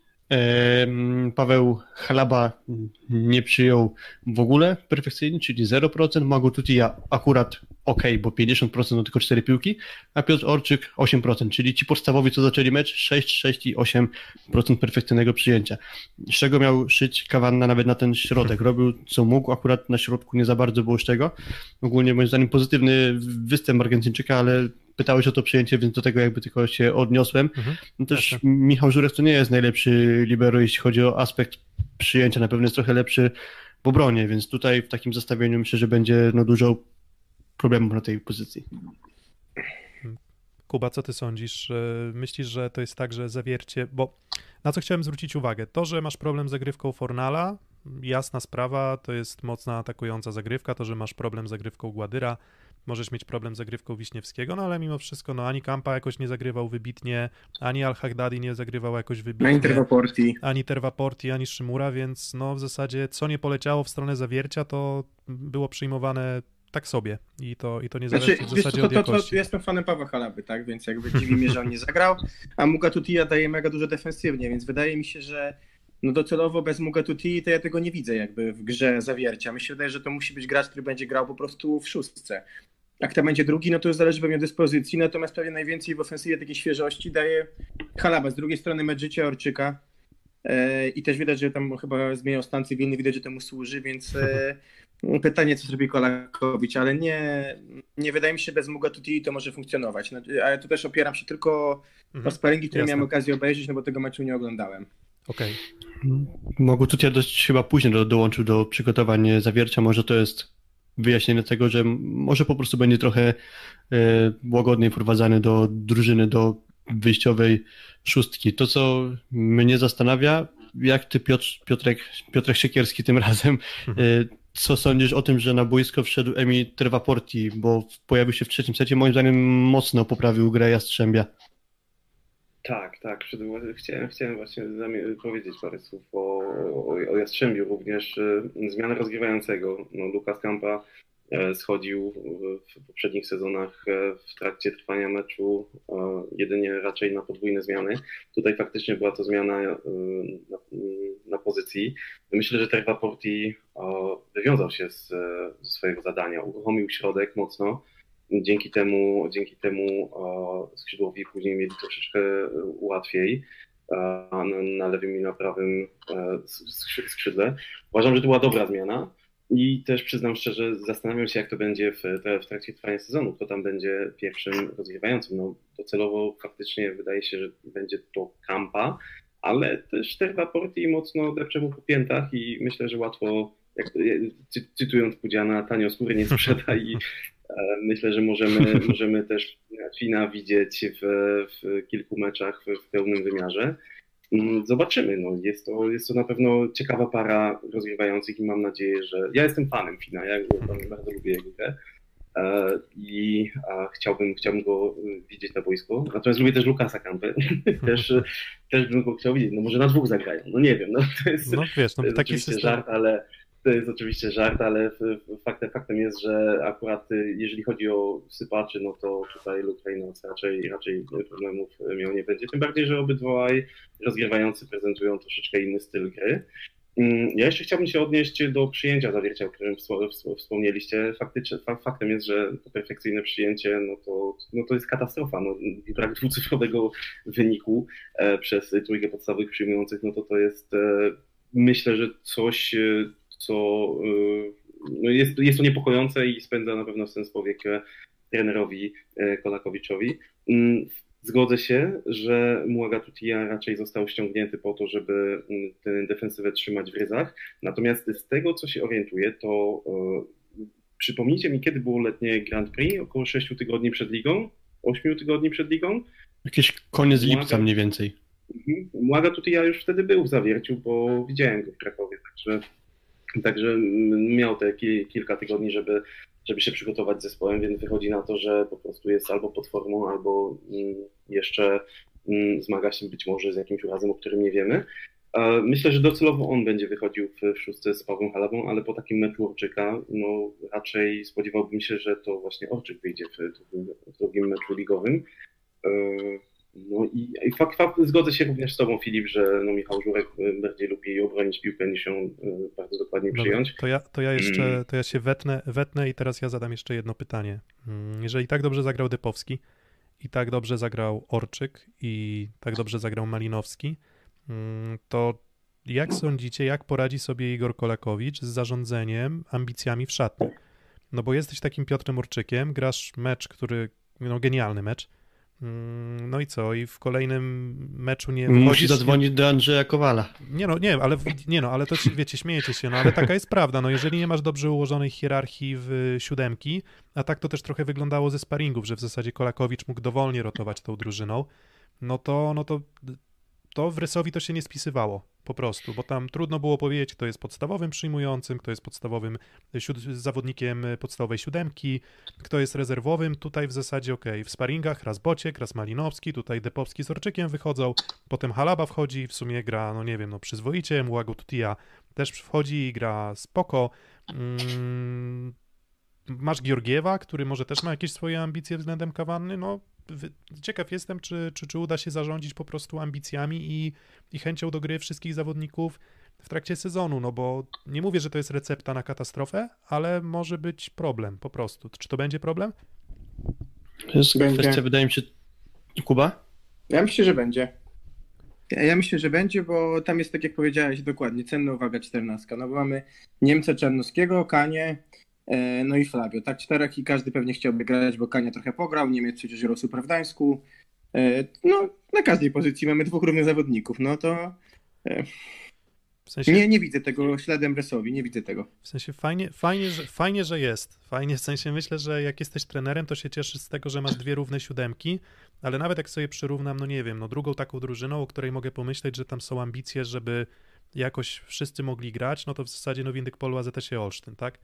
F: Paweł Chalaba nie przyjął w ogóle perfekcyjnie, czyli 0%. Mago Tutija akurat ok, bo 50% to tylko 4 piłki, a Piotr Orczyk 8%, czyli ci podstawowi, co zaczęli mecz, 6, 6 i 8% perfekcyjnego przyjęcia. Z czego miał szyć Kawanna nawet na ten środek. Robił co mógł, akurat na środku nie za bardzo było z czego. Ogólnie moim zdaniem pozytywny występ Argentyńczyka, ale pytałeś o to przyjęcie, więc do tego jakby tylko się odniosłem.
D: Mhm.
F: No też. Michał Żurek to nie jest najlepszy libero, jeśli chodzi o aspekt przyjęcia, na pewno jest trochę lepszy w obronie, więc tutaj w takim zestawieniu myślę, że będzie no, dużo problemów na tej pozycji.
D: Kuba, co ty sądzisz? E, Myślisz, że to jest tak, że zawiercie, bo na co chciałem zwrócić uwagę? To, że masz problem z zagrywką Fornala, jasna sprawa, to jest mocna atakująca zagrywka, to, że masz problem z zagrywką Gładyra, możesz mieć problem z zagrywką Wiśniewskiego, no ale mimo wszystko, no ani Kampa jakoś nie zagrywał wybitnie, ani Al-Haghdadi nie zagrywał jakoś wybitnie,
G: Interwaporti.
D: ani Terwaporti, ani Szymura, więc no w zasadzie co nie poleciało w stronę zawiercia, to było przyjmowane tak sobie i to, i to nie zależy
G: Znaczy,
D: w zasadzie
G: to,
D: od
G: to, to,
D: jakości.
G: to jestem fanem Pawła Halaby, tak? Więc jakby dziwi mnie, że on nie zagrał. A Muga Tutija daje mega dużo defensywnie, więc wydaje mi się, że no docelowo bez Mugatuti to ja tego nie widzę jakby w grze zawiercia. Mi się wydaje, że to musi być gracz, który będzie grał po prostu w szóstce. Jak to będzie drugi, no to już zależy pewnie od dyspozycji, natomiast pewnie najwięcej w ofensywie takiej świeżości daje Halaba. Z drugiej strony mecz życia Orczyka e, i też widać, że tam chyba zmieniał stan cywilny, widać, że temu służy, więc e, pytanie, co zrobi Kolakowicz, ale nie, nie wydaje mi się, bez Mugatuti to może funkcjonować. No, ale tu też opieram się tylko o
D: Mhm.
G: sparingi, które
D: Jasne.
G: miałem okazję obejrzeć, no bo tego meczu nie oglądałem.
D: Okej.
F: Mogę tutaj dość chyba później do, dołączył do przygotowań zawiercia. Może to jest wyjaśnienie tego, że może po prostu będzie trochę e, łagodniej wprowadzany do drużyny, do wyjściowej szóstki. To, co mnie zastanawia, jak ty, Piotr, Piotrek, Piotrek Siekierski tym razem, e, co sądzisz o tym, że na boisko wszedł Emi Trevaporti, bo pojawił się w trzecim secie, moim zdaniem mocno poprawił grę Jastrzębia.
E: Tak, tak. Chciałem, chciałem właśnie powiedzieć parę słów o, o, Jastrzębiu. Również e, zmiana rozgrywającego. No, Lukas Kampa schodził w, poprzednich sezonach e, w trakcie trwania meczu e, jedynie raczej na podwójne zmiany. Tutaj faktycznie była to zmiana e, na, na pozycji. Myślę, że Terva Porti e, wywiązał się z, e, ze swojego zadania. Uruchomił środek mocno. Dzięki temu, dzięki temu e, skrzydłowi później mieli troszeczkę łatwiej e, na, lewym i na prawym e, skrzy- skrzydle. Uważam, że to była dobra zmiana i też przyznam szczerze, zastanawiam się, jak to będzie w, w trakcie trwania sezonu, kto tam będzie pierwszym rozgrywającym. No, docelowo faktycznie wydaje się, że będzie to Kampa, ale też Terva Porti mocno depcze mu po piętach i myślę, że łatwo, jak, cy, cytując Pudziana, tanio skóry nie sprzeda i e, myślę, że możemy, możemy też Fina widzieć w, w kilku meczach w, w pełnym wymiarze. Mm, Zobaczymy. No, jest, to, jest to na pewno ciekawa para rozgrywających i mam nadzieję, że. Ja jestem fanem Fina, ja bardzo lubię jego grę e, i chciałbym, chciałbym go y, widzieć na boisku. Natomiast lubię też Lukasa Kampę. też, y, też bym go chciał widzieć. No może na dwóch zagrają. No nie wiem. No, to jest,
D: No wiesz, no taki system.
E: żart, ale to jest oczywiście żart, ale faktem, faktem jest, że akurat y, jeżeli chodzi o sypaczy, no to tutaj Luke Reynolds raczej, raczej problemów miał nie będzie. Tym bardziej, że obydwaj rozgrywający prezentują troszeczkę inny styl gry. Mm, Ja jeszcze chciałbym się odnieść do przyjęcia zawiercia, o którym wspo- wspo- wspomnieliście. Faktem jest, że to perfekcyjne przyjęcie, no to, no to jest katastrofa. No, brak dwucyfrowego wyniku e, przez trójkę podstawowych przyjmujących, no to to jest e, myślę, że coś, e, co e, no jest, jest to niepokojące i spędza na pewno sens powiek trenerowi e, Kolakowiczowi. Mm, Zgodzę się, że Muaga Tutia raczej został ściągnięty po to, żeby mm, tę defensywę trzymać w ryzach. Natomiast z tego, co się orientuję, to e, przypomnijcie mi, kiedy było letnie Grand Prix? Około 6 tygodni przed ligą? 8 tygodni przed ligą?
F: Jakieś koniec lipca
E: Błagam.
F: mniej więcej.
E: Mhm. Młaga tutaj ja już wtedy był w zawierciu, bo widziałem go w Krakowie, także, także miał te ki- kilka tygodni, żeby, żeby się przygotować z zespołem, więc wychodzi na to, że po prostu jest albo pod formą, albo mm, jeszcze mm, zmaga się być może z jakimś urazem, o którym nie wiemy. E, Myślę, że docelowo on będzie wychodził w, szóstce z Pawłem Halabą, ale po takim meczu Orczyka, no raczej spodziewałbym się, że to właśnie Orczyk wyjdzie w drugim, w drugim meczu ligowym. No i, i fakt, fakt, zgodzę się również z Tobą, Filip, że no, Michał Żurek y, bardziej lubi obronić piłkę niż ją y, bardzo dokładnie
D: Dobra,
E: przyjąć.
D: to ja, to ja jeszcze,
E: Mm.
D: to ja się wetnę, wetnę i teraz ja zadam jeszcze jedno pytanie. Mm, Jeżeli tak dobrze zagrał Depowski i tak dobrze zagrał Orczyk i tak dobrze zagrał Malinowski, mm, to jak sądzicie, jak poradzi sobie Igor Kolakowicz z zarządzeniem ambicjami w szatni? No bo jesteś takim Piotrem Orczykiem, grasz mecz, który, no genialny mecz, no i co? I w kolejnym meczu nie
F: Musi
D: wchodzisz-
F: zadzwonić do Andrzeja Kowala.
D: nie no, nie, ale nie no, ale to wiecie, śmiejecie się, no ale taka jest prawda, no jeżeli nie masz dobrze ułożonej hierarchii w siódemki, a tak to też trochę wyglądało ze sparingów, że w zasadzie Kolakowicz mógł dowolnie rotować tą drużyną, no to, no to, to w Rysowi to się nie spisywało, po prostu, bo tam trudno było powiedzieć, kto jest podstawowym przyjmującym, kto jest podstawowym siód- zawodnikiem podstawowej siódemki, kto jest rezerwowym, tutaj w zasadzie okej, w sparingach raz Bociek, raz Malinowski, tutaj Depowski z Orczykiem wychodzą, Potem Halaba wchodzi, w sumie gra, no nie wiem, no przyzwoicie, Młago Tutia też wchodzi i gra spoko. Mm, masz Georgiewa, który może też ma jakieś swoje ambicje względem Kawanny, no ciekaw jestem, czy, czy, czy uda się zarządzić po prostu ambicjami i, i chęcią do gry wszystkich zawodników w trakcie sezonu, no bo nie mówię, że to jest recepta na katastrofę, ale może być problem po prostu. Czy to będzie problem?
F: To jest
G: Będzie.
F: kwestia, wydaje mi się... Kuba?
G: Ja myślę, że będzie. Ja, myślę, że będzie, bo tam jest, tak jak powiedziałeś, dokładnie, cenna uwaga 14. No bo mamy Niemca Czarnowskiego, Kanie, no i Flavio. Tak, czterech i każdy pewnie chciałby grać, bo Kanie trochę pograł, Niemiec przecież grał super w Gdańsku. E, no, na każdej pozycji mamy dwóch równych zawodników, no to
D: W sensie,
G: nie, nie widzę tego śladem Bresowi, nie widzę tego.
D: w sensie fajnie, fajnie, że, fajnie, że jest. Fajnie, w sensie myślę, że jak jesteś trenerem, to się cieszysz z tego, że masz dwie równe siódemki, ale nawet jak sobie przyrównam, no nie wiem, no drugą taką drużyną, o której mogę pomyśleć, że tam są ambicje, żeby jakoś wszyscy mogli grać, no to w zasadzie no Windyk Polu AZS Olsztyn, tak?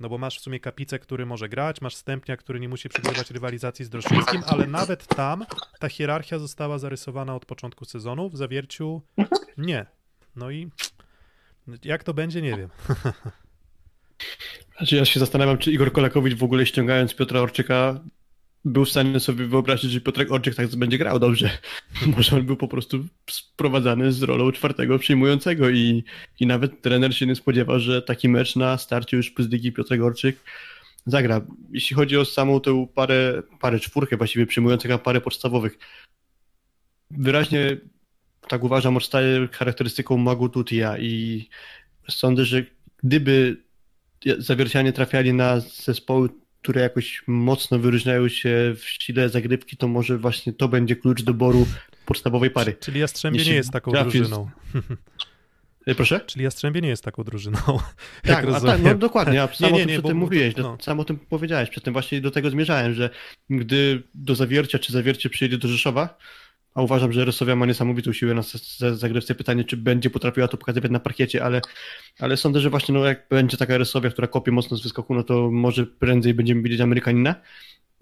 D: No bo masz w sumie Kapicę, który może grać, masz Stępnia, który nie musi przegrywać rywalizacji z Droszyńskim, ale nawet tam ta hierarchia została zarysowana od początku sezonu, w zawierciu nie. No i jak to będzie, nie wiem.
F: Znaczy ja się zastanawiam, czy Igor Kolakowicz w ogóle ściągając Piotra Orczyka był w stanie sobie wyobrazić, że Piotrek Orczyk tak będzie grał dobrze. Może on był po prostu sprowadzany z rolą czwartego przyjmującego i, i nawet trener się nie spodziewał, że taki mecz na starcie już plus ligi Piotrek Orczyk zagra. Jeśli chodzi o samą tę parę, parę czwórkę właściwie przyjmujących, a parę podstawowych, wyraźnie tak uważam, odstaje charakterystyką Magu Tutia i sądzę, że gdyby zawiercianie trafiali na zespoły, które jakoś mocno wyróżniają się w stile zagrywki, to może właśnie to będzie klucz doboru podstawowej pary.
D: Czyli Jastrzębie
F: Jeśli
D: nie jest taką drużyną.
F: E, Proszę?
D: Czyli Jastrzębie nie jest taką drużyną.
F: Tak, a tak, no dokładnie, a sam
D: Nie,
F: o
D: nie,
F: tym
D: nie,
F: przedtem
D: bo-
F: mówiłeś,
D: no.
F: no. sam o tym powiedziałeś, przedtem właśnie do tego zmierzałem, że gdy do zawiercia czy zawiercie przyjedzie do Rzeszowa, a uważam, że Rosowia ma niesamowitą siłę na zagrywce, pytanie, czy będzie potrafiła to pokazywać na parkiecie, ale, ale sądzę, że właśnie no, jak będzie taka Rosowia, która kopie mocno z wyskoku, no to może prędzej będziemy widzieć Amerykanina,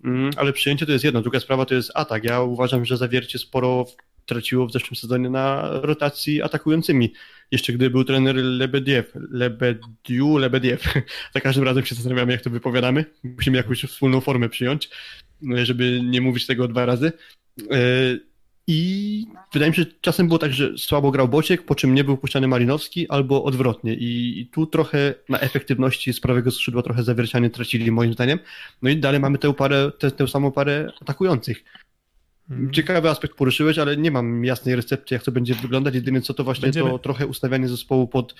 F: Mm, ale przyjęcie to jest jedno, druga sprawa to jest atak. Ja uważam, że zawiercie sporo traciło w zeszłym sezonie na rotacji atakującymi. Jeszcze gdy był trener Lebediew, Lebediu, Lebediew. Za każdym razem się zastanawiamy, jak to wypowiadamy. Musimy jakąś wspólną formę przyjąć, żeby nie mówić tego dwa razy. I wydaje mi się, że czasem było tak, że słabo grał Bociek, po czym nie był puszczany Malinowski, albo odwrotnie. I, tu trochę na efektywności z prawego skrzydła trochę zawiercianie tracili, moim zdaniem. No i dalej mamy tę parę, tę, tę samą parę atakujących.
D: Mm.
F: Ciekawy aspekt poruszyłeś, ale nie mam jasnej recepty, jak to będzie wyglądać. Jedynie co to właśnie
D: Będziemy-
F: to trochę ustawianie zespołu pod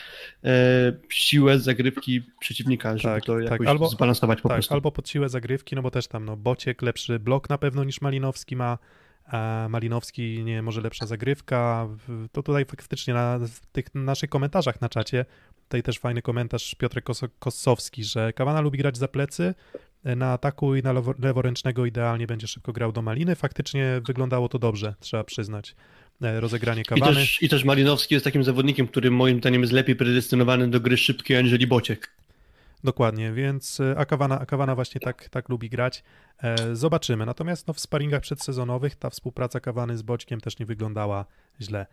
F: e, siłę zagrywki przeciwnika, żeby
D: Tak,
F: to
D: tak,
F: jakoś
D: albo-
F: zbalansować po
D: tak,
F: prostu.
D: albo pod siłę zagrywki, no bo też tam no, Bociek lepszy blok na pewno niż Malinowski ma, Malinowski nie może lepsza zagrywka. To tutaj faktycznie na w tych naszych komentarzach na czacie, tutaj też fajny komentarz Piotrek Kos- Kossowski, że Kawana lubi grać za plecy, na ataku i na lewo, leworęcznego idealnie będzie szybko grał do Maliny. Faktycznie wyglądało to dobrze, trzeba przyznać. E, Rozegranie
F: I
D: Kawany.
F: też, I też Malinowski jest takim zawodnikiem, który moim zdaniem jest lepiej predestynowany do gry szybkiej aniżeli Bociek.
D: Dokładnie, więc e, Akawana, Akawana właśnie tak, tak lubi grać. E, zobaczymy. Natomiast no, w sparingach przedsezonowych ta współpraca Kawany z Boćkiem też nie wyglądała źle.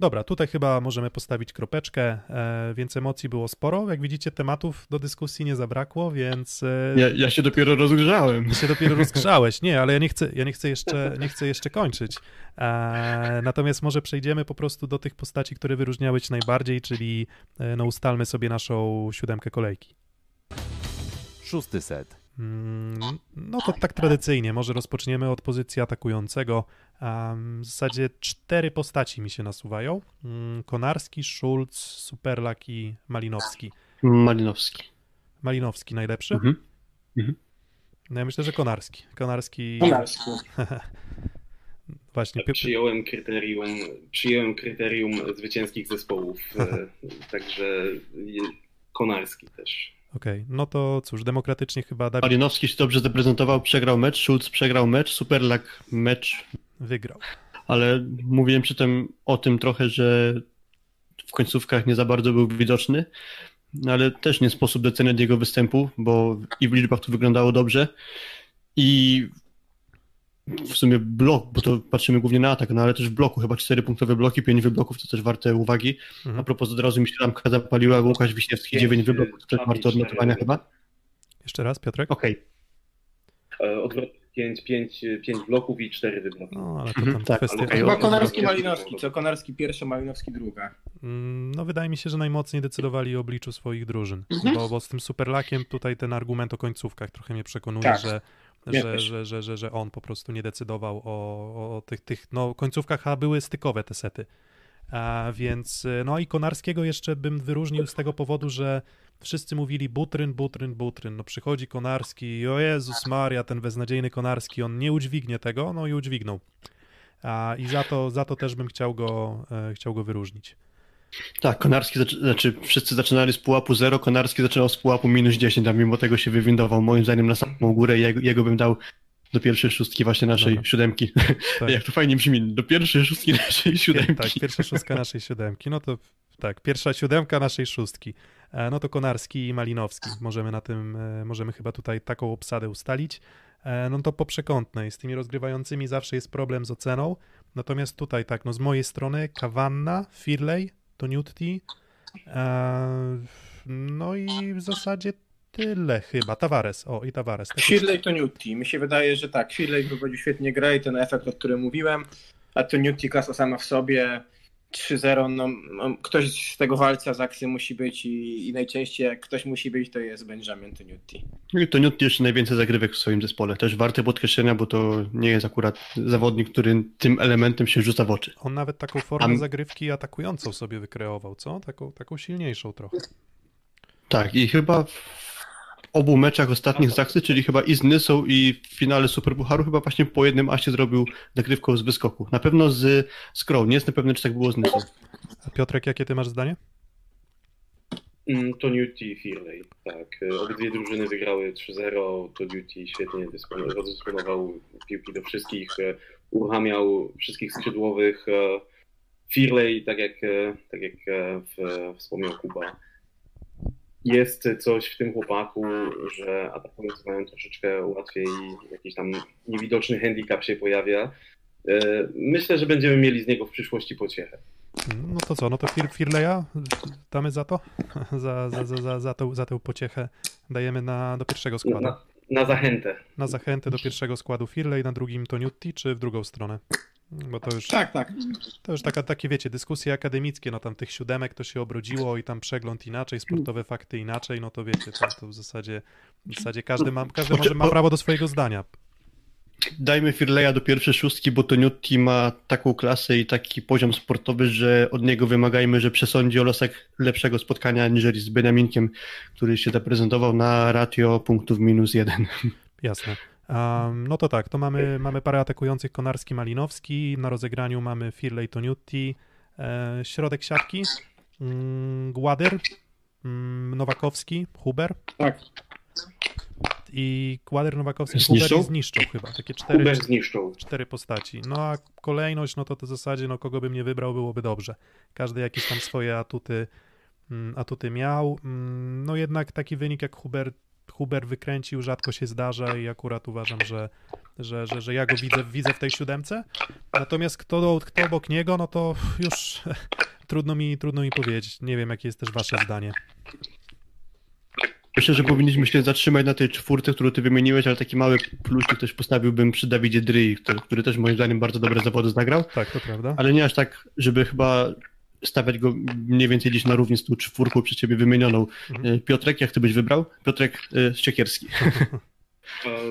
D: Dobra, tutaj chyba możemy postawić kropeczkę, e, więc emocji było sporo. Jak widzicie, tematów do dyskusji nie zabrakło, więc
F: Ja, ja się dopiero rozgrzałem.
D: ty się dopiero rozgrzałeś. Nie, ale ja nie chcę, ja nie chcę, jeszcze, nie chcę jeszcze kończyć. Natomiast może przejdziemy po prostu do tych postaci, które wyróżniały cię najbardziej, czyli no, ustalmy sobie naszą siódemkę kolejki.
B: Szósty set.
D: Mm, No to tak tradycyjnie, może rozpoczniemy od pozycji atakującego. W zasadzie cztery postaci mi się nasuwają. Mm, Konarski, Schulz, Superlak i Malinowski.
F: Malinowski.
D: Malinowski najlepszy?
F: Mhm.
D: No ja myślę, że Konarski. Konarski
G: Konarski.
D: właśnie.
E: Przyjąłem kryterium, przyjąłem kryterium zwycięskich zespołów, e, także Konarski też.
D: Okej, no to cóż, demokratycznie chyba Dawid
F: Malinowski się dobrze zaprezentował, przegrał mecz, Schulz przegrał mecz, Superlak mecz,
D: wygrał.
F: ale mówiłem przy tym o tym trochę, że w końcówkach nie za bardzo był widoczny, no ale też nie sposób doceniać jego występu, bo i w liczbach to wyglądało dobrze i w sumie blok, bo to patrzymy głównie na atak, no ale też w bloku, chyba 4-punktowe bloki, 5 wybloków, to też warte uwagi.
D: Mhm.
F: A propos od razu mi się ramka zapaliła, Łukasz Wiśniewski 9 wybloków, to też
E: Pięć,
F: warte odnotowania
E: cztery.
F: chyba.
D: Jeszcze raz, Piotrek?
F: Okej,
E: E, Odwrot, pięć, pięć, pięć bloków i cztery wybloki.
D: No, ale to
F: Mhm,
D: tam
F: tak,
D: kwestia...
E: ale-
G: Chyba Konarski. Malinowski. Co Konarski pierwsza, Malinowski druga.
D: Mm, No wydaje mi się, że najmocniej decydowali o obliczu swoich drużyn,
G: Mhm.
D: bo, bo z tym Superlakiem tutaj ten argument o końcówkach trochę mnie przekonuje,
G: Tak.
D: że, że, że, że, że, że on po prostu nie decydował o, o tych, tych no końcówkach, a były stykowe te sety. A więc, no i Konarskiego jeszcze bym wyróżnił z tego powodu, że wszyscy mówili Butryn, Butryn, Butryn. No przychodzi Konarski i o Jezus Maria, ten beznadziejny Konarski, on nie udźwignie tego, no i udźwignął. A, I za to, za to też bym chciał go, e, chciał go wyróżnić.
F: Tak, Konarski, znaczy wszyscy zaczynali z pułapu 0, Konarski zaczynał z pułapu minus 10, a mimo tego się wywindował, moim zdaniem na samą górę jego, jego bym dał do pierwszej szóstki właśnie naszej
D: Dobra.
F: siódemki.
D: Tak.
F: Jak to fajnie brzmi, do pierwszej szóstki naszej siódemki.
D: Tak, pierwsza szóstka naszej siódemki. No to tak, pierwsza siódemka naszej szóstki. E, No to Konarski i Malinowski. Możemy na tym, e, możemy chyba tutaj taką obsadę ustalić. E, No to po przekątnej. Z tymi rozgrywającymi zawsze jest problem z oceną. Natomiast tutaj tak, no z mojej strony Kawanna, Firley, Toniutti. e, No i w zasadzie tyle chyba. Tavares, o i Tavares. Tak
G: Shirley to Newty. Mi się wydaje, że tak, Shirley wyprowadził świetnie grę i ten efekt, o którym mówiłem, a to Newty klasa sama w sobie 3-0, no, no ktoś z tego walca z akcji musi być i, i najczęściej jak ktoś musi być, to jest Benjamin Toniutti.
F: No i to Newt jeszcze najwięcej zagrywek w swoim zespole. Też warte podkreślenia, bo to nie jest akurat zawodnik, który tym elementem się rzuca w oczy.
D: On nawet taką formę
F: Am-
D: zagrywki atakującą sobie wykreował, co? Taką, taką silniejszą trochę.
F: Tak, i chyba obu meczach ostatnich z akcji, czyli chyba i z Nysą i w finale Superpucharu, chyba właśnie po jednym asie zrobił zagrywką z wyskoku. Na pewno z Skrą, nie jestem pewny, czy tak było z Nysą.
D: A Piotrek, jakie ty masz zdanie?
E: Mm, To Newty i Firley, tak. E, Obydwie drużyny wygrały 3-0. To Newty świetnie dysponował, rozdysponował piłki do wszystkich, e, uruchamiał wszystkich skrzydłowych. e, Firley, tak jak, e, tak jak e, w- wspomniał Kuba, jest coś w tym chłopaku, że atakujący mają troszeczkę łatwiej, jakiś tam niewidoczny handicap się pojawia. E, Myślę, że będziemy mieli z niego w przyszłości pociechę.
D: No to co, no to Fir Firleja damy za to? za, za, za, za, za, tę, za tę pociechę dajemy na, do pierwszego składu.
E: Na, na zachętę.
D: Na zachętę do pierwszego składu Firley, na drugim Toniutti, czy w drugą stronę? Bo to już,
G: Tak, tak.
D: to już taka, takie, wiecie, dyskusje akademickie, no tam tych siódemek to się obrodziło i tam przegląd inaczej, sportowe fakty inaczej, no to wiecie, to, to w zasadzie, w zasadzie każdy ma, każdy może, ma prawo do swojego zdania.
F: Dajmy Firleja do pierwszej szóstki, bo to Newty ma taką klasę i taki poziom sportowy, że od niego wymagajmy, że przesądzi o losach lepszego spotkania aniżeli z Beniaminkiem, który się zaprezentował na ratio punktów minus jeden.
D: Jasne. Um, no to tak, to mamy, mamy parę atakujących Konarski, Malinowski, na rozegraniu mamy Firley, Toniutti, e, środek siatki, mm, Gładyr, mm, Nowakowski, Huber
G: Tak.
D: I Gładyr, Nowakowski,
F: Zniszczą?
D: Huber zniszczą chyba, takie cztery,
E: Huber zniszczą.
D: cztery postaci. No a kolejność, no to, to w zasadzie, no kogo bym nie wybrał, byłoby dobrze. Każdy jakieś tam swoje atuty, mm, atuty miał. Mm, No jednak taki wynik jak Huber, Huber wykręcił, rzadko się zdarza i akurat uważam, że, że, że, że ja go widzę, widzę w tej siódemce. Natomiast kto, kto obok niego, no to już trudno mi, trudno mi powiedzieć. Nie wiem, jakie jest też wasze zdanie.
F: Myślę, że powinniśmy się zatrzymać na tej czwórce, którą ty wymieniłeś, ale taki mały plusik też postawiłbym przy Dawidzie Dryi, który, który też moim zdaniem bardzo dobre zawody zagrał,
D: Tak, to prawda.
F: ale nie aż tak, żeby chyba stawiać go mniej więcej gdzieś na równi z tą czwórką przez ciebie wymienioną.
D: Mhm.
F: E, Piotrek, jak ty byś wybrał? Piotrek. E,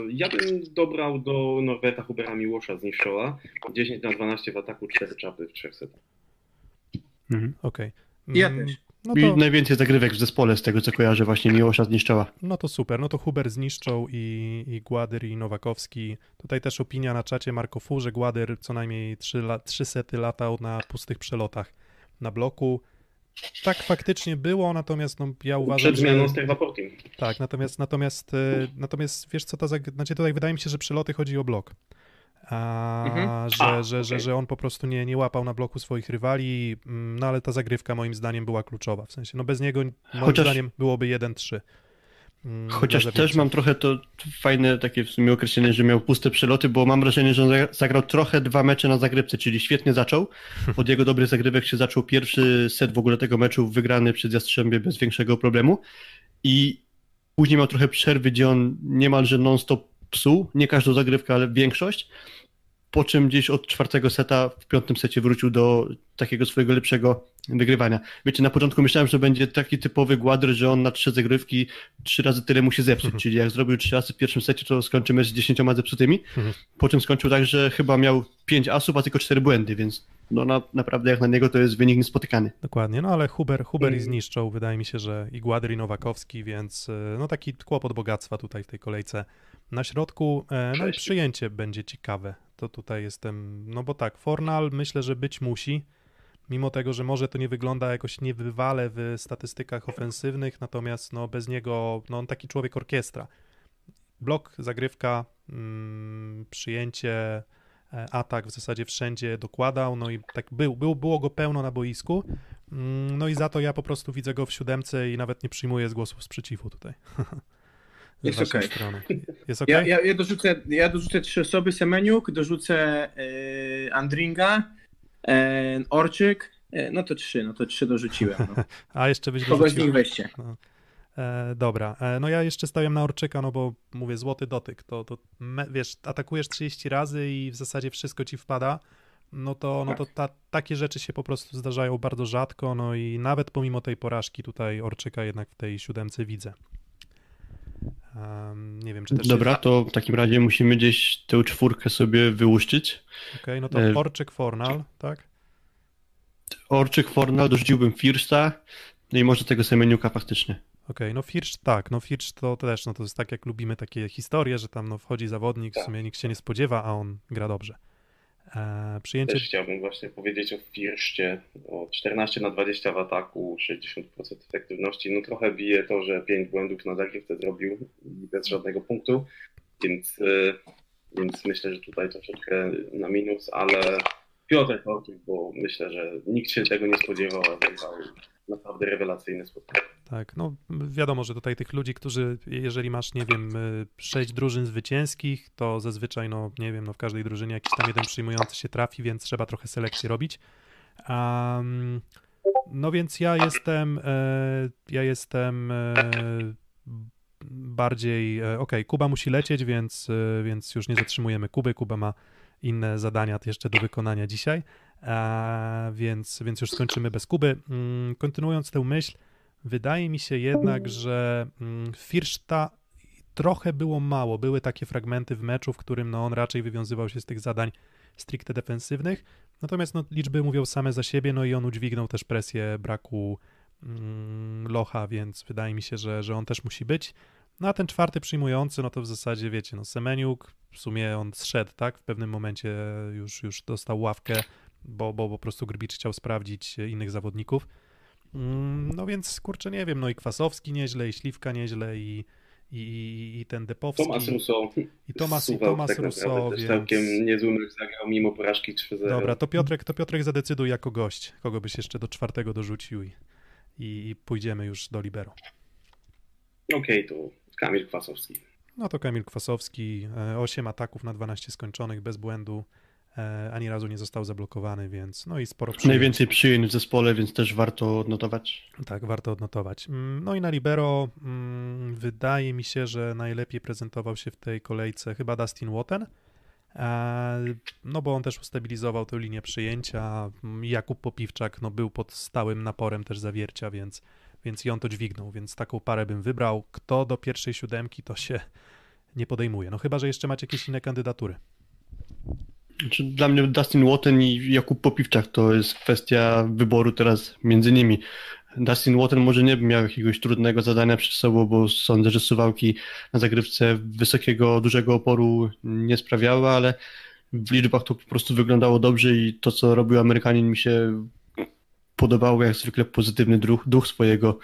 E: Ja bym dobrał do Norberta Hubera Miłosza z Niszczoła. 10 na 12 w ataku, 4 czapy w 3 setach.
F: Mhm.
D: Okej.
G: Ja
D: Mm,
G: też.
D: No
F: I
D: to,
F: najwięcej zagrywek w zespole, z tego co kojarzę, właśnie Miłosza zniszczała.
D: no to super. No to Huber zniszczą i, i Gładyr i Nowakowski. Tutaj też opinia na czacie Marko Fu, że Gładyr co najmniej trzy, la, trzy sety latał na pustych przelotach na bloku. Tak faktycznie było, natomiast no, ja uważam,
E: Przed zmianą
D: że...
E: z Tervaportim.
D: Tak, natomiast, natomiast, e, natomiast wiesz co, ta znaczy tutaj wydaje mi się, że przeloty chodzi o blok. A,
G: Mhm.
D: że,
E: A,
D: że, że,
E: okej.
D: że on po prostu nie, nie łapał na bloku swoich rywali, mm, no ale ta zagrywka moim zdaniem była kluczowa. W sensie, no bez niego moim
F: Chociaż-
D: zdaniem byłoby 1-3. mm,
F: Chociaż też mam trochę to fajne takie w sumie określenie, że miał puste przeloty, bo mam wrażenie, że on zagra- zagrał trochę dwa mecze na zagrywce, czyli świetnie zaczął. Od jego dobrych zagrywek się zaczął pierwszy set w ogóle tego meczu wygrany przez Jastrzębie bez większego problemu i później miał trochę przerwy, gdzie on niemalże non-stop psuł, nie każdą zagrywkę, ale większość, po czym gdzieś od czwartego seta w piątym secie wrócił do takiego swojego lepszego wygrywania. Wiecie, na początku myślałem, że będzie taki typowy Gładr, że on na trzy zagrywki trzy razy tyle musi zepsuć,
D: Mhm.
F: czyli jak zrobił trzy razy w pierwszym secie, to skończymy z dziesięcioma zepsutymi,
D: Mhm.
F: po czym skończył tak, że chyba miał pięć asów, a tylko cztery błędy, więc no na, naprawdę jak na niego to jest wynik niespotykany.
D: Dokładnie, no ale Huber, Huber i
E: Mm.
D: zniszczą, wydaje mi się, że i Gładry, i Nowakowski, więc y, no taki kłopot bogactwa tutaj w tej kolejce. Na środku, e, no i przyjęcie będzie ciekawe. To tutaj jestem, no bo tak, Fornal myślę, że być musi, mimo tego, że może to nie wygląda jakoś niebywale w statystykach ofensywnych, natomiast no bez niego, no on taki człowiek orkiestra. Blok, zagrywka, mm, przyjęcie, e, atak w zasadzie wszędzie dokładał, no i tak był, był, było go pełno na boisku, Mm, no i za to ja po prostu widzę go w siódemce i nawet nie przyjmuję z głosów sprzeciwu tutaj.
G: Jest okej.
D: strony. Jest ok?
G: Ja, ja, ja, dorzucę, ja dorzucę trzy osoby, Semeniuk, dorzucę e, Andringa, e, Orczyk, e, no to trzy, no to trzy dorzuciłem. No.
D: A jeszcze byś
G: Kogoś z
D: dorzucił-
G: nich weźcie.
D: E, dobra, e, no ja jeszcze stawiam na Orczyka, no bo mówię, złoty dotyk, to, to me, wiesz, atakujesz 30 razy i w zasadzie wszystko ci wpada, no to, no to ta, takie rzeczy się po prostu zdarzają bardzo rzadko, no i nawet pomimo tej porażki tutaj Orczyka jednak w tej siódemce widzę. Em, nie wiem, czy też...
F: Dobra, to w takim razie musimy gdzieś tę czwórkę sobie wyłuszczyć.
D: Okej, no to
F: e,
D: Orczyk, Fornal, tak?
F: Orczyk, Fornal, dorzuciłbym Firsta, no i może tego Semeniuka faktycznie.
D: Okej, no Fircz tak, no Fircz to też, no to jest tak jak lubimy takie historie, że tam no wchodzi zawodnik, w
E: Tak.
D: sumie nikt się nie spodziewa, a on gra dobrze. E, przyjęcie
E: Też chciałbym właśnie powiedzieć o Firszcie, o 14 na 20 w ataku, 60% efektywności. No trochę bije to, że 5 błędów na zagrywce zrobił bez żadnego punktu, więc, y, więc myślę, że tutaj troszeczkę na minus, ale Piotr Korczuk, bo myślę, że nikt się tego nie spodziewał, a wygrał naprawdę rewelacyjny spotkanie.
D: Tak, no wiadomo, że tutaj tych ludzi, którzy, jeżeli masz, nie wiem, y, sześć drużyn zwycięskich, to zazwyczaj, no nie wiem, no w każdej drużynie jakiś tam jeden przyjmujący się trafi, więc trzeba trochę selekcji robić. Um, no więc ja jestem, e, ja jestem e, bardziej, e, okej, Kuba musi lecieć, więc, e, więc już nie zatrzymujemy Kuby, Kuba ma inne zadania jeszcze do wykonania dzisiaj, więc, więc już skończymy bez Kuby. Mm, Kontynuując tę myśl, Wydaje mi się jednak, że mm, Firszta trochę było mało. Były takie fragmenty w meczu, w którym no, on raczej wywiązywał się z tych zadań stricte defensywnych. Natomiast no, liczby mówią same za siebie, no i on udźwignął też presję braku mm, Locha, więc wydaje mi się, że, że on też musi być. No a ten czwarty przyjmujący, no to w zasadzie wiecie, no Semeniuk, w sumie on zszedł, tak? W pewnym momencie już, już dostał ławkę, bo, bo po prostu Grbicz chciał sprawdzić innych zawodników. Mm, No więc kurczę, nie wiem, no i Kwasowski nieźle, i Śliwka nieźle, i, i, i, i ten Depowski.
E: Tomasz Rousseau
D: I Tomas, i Tomas
E: tak też
D: więc...
E: całkiem niezły mecz zagrał mimo porażki 3-0.
D: Dobra, to Piotrek, to Piotrek zadecyduj jako gość, kogo byś jeszcze do czwartego dorzucił i, i, pójdziemy już do Libero.
E: Okej, to Kamil Kwasowski.
D: No to Kamil Kwasowski, 8 ataków na 12 skończonych, bez błędu, e, ani razu nie został zablokowany, więc no i sporo przyjęć.
F: Najwięcej przyjęć w zespole, więc też warto odnotować.
D: Tak, warto odnotować. Mm, No i na Libero mm, wydaje mi się, że najlepiej prezentował się w tej kolejce chyba Dustin Wotten, e, no bo on też ustabilizował tę linię przyjęcia. Mm, Jakub Popiwczak no, był pod stałym naporem też zawiercia, więc, więc i on to dźwignął, więc taką parę bym wybrał. Kto do pierwszej siódemki, to się nie podejmuje. No chyba, że jeszcze macie jakieś inne kandydatury.
F: Znaczy, Dla mnie Dustin Watson i Jakub Popiwczak to jest kwestia wyboru teraz między nimi. Dustin Watson może nie miał jakiegoś trudnego zadania przed sobą, bo sądzę, że suwałki na zagrywce wysokiego, dużego oporu nie sprawiały, ale w liczbach to po prostu wyglądało dobrze i to, co robił Amerykanin mi się podobało, jak zwykle pozytywny duch, duch swojego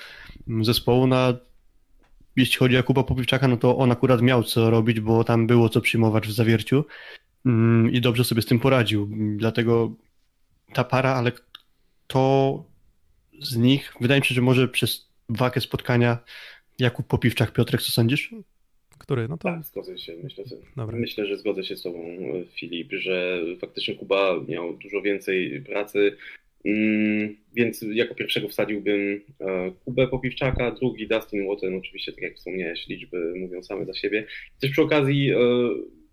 F: zespołu. Na, jeśli chodzi o Jakuba Popiwczaka, no to on akurat miał co robić, bo tam było co przyjmować w zawierciu. Mm, i dobrze sobie z tym poradził. Dlatego ta para, ale to z nich, wydaje mi się, że może przez wakę spotkania Jakub Popiwczak, Piotrek, co sądzisz?
D: Który? No to
E: Tak, zgodzę się. Myślę, że,
D: Dobra.
E: myślę, że zgodzę się z Tobą, Filip, że faktycznie Kuba miał dużo więcej pracy. Mm, Więc jako pierwszego wsadziłbym e, Kubę Popiwczaka, drugi Dustin Watson, oczywiście tak jak wspomniałeś, liczby mówią same za siebie. Też przy okazji e,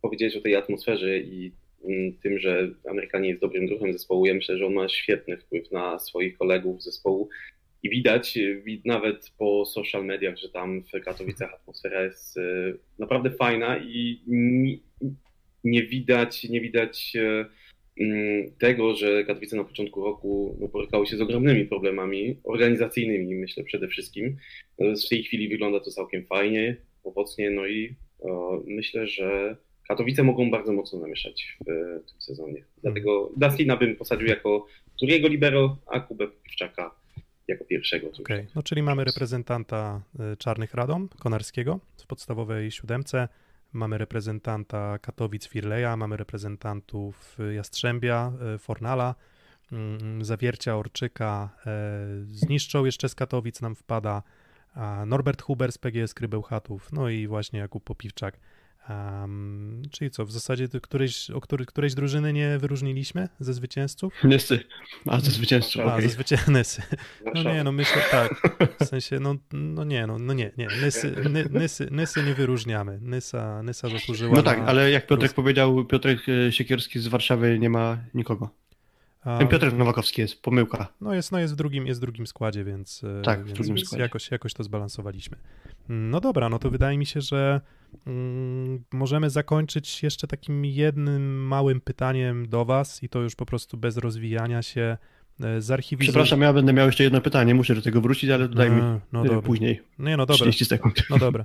E: powiedziałeś o tej atmosferze i mm, tym, że Amerykanie jest dobrym druhem zespołu. Ja myślę, że on ma świetny wpływ na swoich kolegów zespołu i widać wi- nawet po social mediach, że tam w Katowicach atmosfera jest e, naprawdę fajna i nie, widać, nie widać e, mm, tego, że Katowice na początku roku no, borykały się z ogromnymi problemami organizacyjnymi, myślę przede wszystkim. W tej chwili wygląda to całkiem fajnie, owocnie, no i myślę, że Katowice mogą bardzo mocno namieszać w e, tym sezonie. Dlatego Dustina bym posadził jako drugiego libero, a Kubę Piwczaka jako pierwszego.
D: Okej, no czyli mamy reprezentanta y, Czarnych Radom, Konarskiego w podstawowej siódemce, mamy reprezentanta Katowic Firleja, mamy reprezentantów Jastrzębia, y, Fornala, mm, Zawiercia, Orczyka, Zniszczą jeszcze z Katowic nam wpada, Norbert Huber z PGS Krybełchatów, no i właśnie Jakub Popiwczak. Um, czyli co, w zasadzie któryś, o który, którejś drużyny nie wyróżniliśmy ze zwycięzców?
F: Nysy. A, ze zwycięzcą,
D: A,
F: okej.
D: ze zwycięzcy. No
E: Warszawa.
D: nie, no myślę tak. W sensie, no, no nie, no, no nie, nie. Nysy, ny, nysy, nysy nie wyróżniamy. Nysa, Nysa zasłużyła
F: No tak, ale jak Piotrek
D: plus.
F: powiedział, Piotrek e, Siekierski z Warszawy nie ma nikogo.
D: A,
F: Piotrek Nowakowski jest, pomyłka.
D: no jest, no jest w drugim, jest w drugim składzie, więc, e,
F: Tak,
D: więc,
F: drugim składzie.
D: Jakoś, jakoś to zbalansowaliśmy. No dobra, no to wydaje mi się, że mm, możemy zakończyć jeszcze takim jednym małym pytaniem do was i to już po prostu bez rozwijania się e, z archiwizu...
F: Przepraszam, ja będę miał jeszcze jedno pytanie, muszę do tego wrócić, ale daj mi
D: no
F: e, później.
D: Nie, no dobra.
F: 30 sekund.
D: No dobra.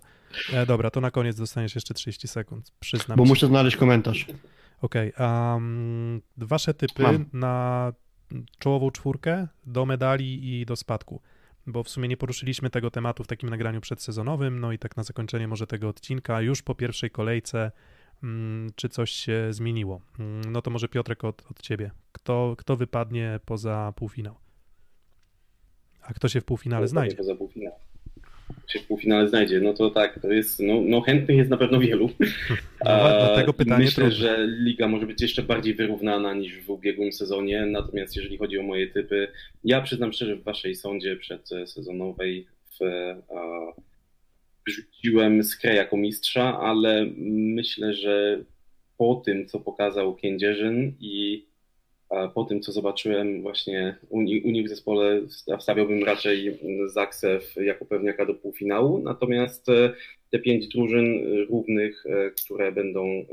D: E, dobra, to na koniec dostaniesz jeszcze 30 sekund. Przyznam
F: Bo
D: ci.
F: muszę znaleźć komentarz.
D: Okej, a mm, wasze typy
F: Mam.
D: na czołową czwórkę do medali i do spadku. Bo w sumie nie poruszyliśmy tego tematu w takim nagraniu przedsezonowym, no i tak na zakończenie może tego odcinka, już po pierwszej kolejce, mm, czy coś się zmieniło. Mm, No to może Piotrek od, od ciebie. Kto, kto wypadnie poza półfinał? A kto się w półfinale znajdzie?
E: Poza półfinał. Się w półfinale znajdzie, no to tak, to jest, no, no chętnych jest na pewno wielu.
D: No, dlatego
E: E,
D: pytanie
E: Myślę,
D: trudne.
E: że liga może być jeszcze bardziej wyrównana niż w ubiegłym sezonie, natomiast jeżeli chodzi o moje typy, ja przyznam szczerze, w waszej sądzie przedsezonowej w, e, wrzuciłem Skrę jako mistrza, ale myślę, że po tym, co pokazał Kędzierzyn i po tym, co zobaczyłem właśnie u, u nich w zespole, wstawiałbym raczej Zaksę w- jako pewniaka do półfinału, natomiast e, te pięć drużyn e, równych, e, które będą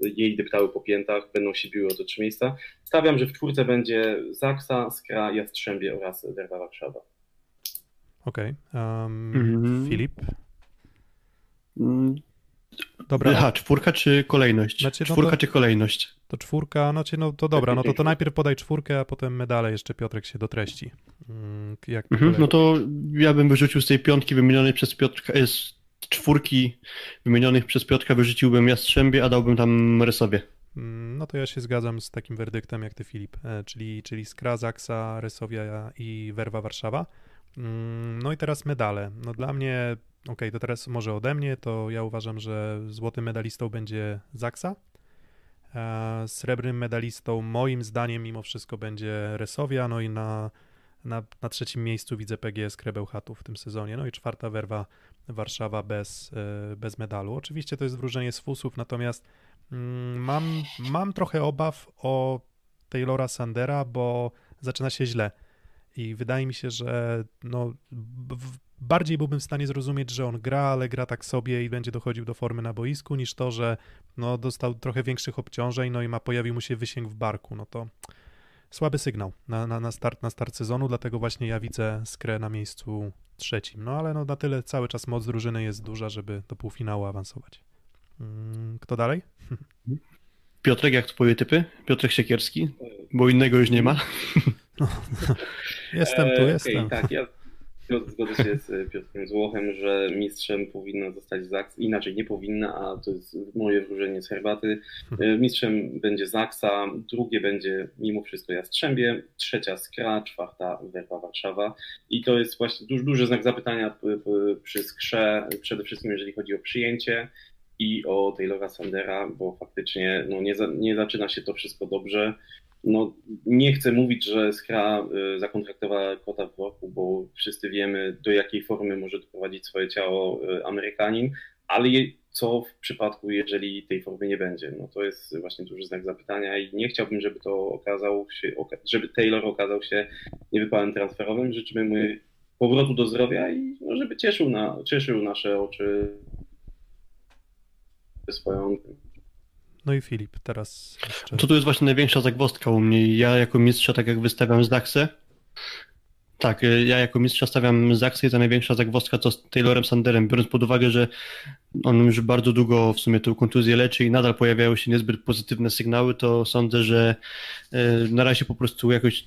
E: jej deptały po piętach, będą się biły o te trzy miejsca. Stawiam, że w czwórce będzie Zaksa, Skra, Jastrzębie oraz Werwa Warszawa.
D: Okej. Um,
F: Mhm.
D: Filip? Dobra,
F: Aha, czwórka czy kolejność?
D: Znaczy, no
F: czwórka
D: to-
F: czy kolejność?
D: To czwórka, znaczy no to dobra, no to, to najpierw podaj czwórkę, a potem medale jeszcze Piotrek się dotreści. Mm, Jak
F: Mhm, no to ja bym wyrzucił z tej piątki wymienionej przez Piotrka, e, z czwórki wymienionych przez Piotrka wyrzuciłbym Jastrzębie, a dałbym tam Rysowie.
D: Mm, No to ja się zgadzam z takim werdyktem jak ty Filip, e, czyli, czyli Skra, Zaksa, Resowia i Werwa Warszawa. Mm, No i teraz medale. No dla mnie, okej, to teraz może ode mnie, to ja uważam, że złotym medalistą będzie Zaksa. E, Srebrnym medalistą moim zdaniem mimo wszystko będzie Resowia, no i na, na, na trzecim miejscu widzę PGS Krebełchatów w tym sezonie, no i czwarta werwa Warszawa bez, e, bez medalu. Oczywiście to jest wróżenie z fusów, natomiast mm, mam, mam trochę obaw o Taylora Sandera, bo zaczyna się źle i wydaje mi się, że no, bardziej byłbym w stanie zrozumieć, że on gra, ale gra tak sobie i będzie dochodził do formy na boisku, niż to, że no, dostał trochę większych obciążeń, no i ma, pojawił mu się wysięg w barku, no to słaby sygnał na, na, na, start, na start sezonu, dlatego właśnie ja widzę Skrę na miejscu trzecim, no ale no, na tyle cały czas moc drużyny jest duża, żeby do półfinału awansować. Mm, Kto dalej?
F: Piotrek, jak twoje typy? Piotrek Siekierski? Bo innego już nie ma.
D: Jestem tu,
E: E,
D: jestem.
E: okej, tak, ja zgodzę- zgodzę się z e, Piotrem Złochem, że mistrzem powinna zostać Zaks. Inaczej nie powinna, a to jest moje wróżenie z herbaty. E, Mistrzem będzie Zaksa, drugie będzie mimo wszystko Jastrzębie, trzecia Skra, czwarta Werwa Warszawa. I to jest właśnie duży, duży znak zapytania przy Skrze, przede wszystkim jeżeli chodzi o przyjęcie i o Taylora Sandera, bo faktycznie no, nie, za, nie zaczyna się to wszystko dobrze. No, nie chcę mówić, że Skra y, zakontraktowała kota w worku, bo wszyscy wiemy, do jakiej formy może doprowadzić swoje ciało y, Amerykanin, ale co w przypadku, jeżeli tej formy nie będzie? No to jest właśnie duży znak zapytania i nie chciałbym, żeby to okazał się, żeby Taylor okazał się niewypałem transferowym. Życzymy mu powrotu do zdrowia i no, żeby cieszył, na, cieszył nasze oczy swoją
D: No i Filip, teraz jeszcze...
F: To tu jest właśnie największa zagwozdka u mnie. Ja jako mistrza, tak jak wystawiam Zaksę, tak, y, ja jako mistrza stawiam Zaksę i ta największa zagwozdka to z Taylorem Sanderem, biorąc pod uwagę, że on już bardzo długo w sumie tę kontuzję leczy i nadal pojawiają się niezbyt pozytywne sygnały, to sądzę, że y, na razie po prostu jakoś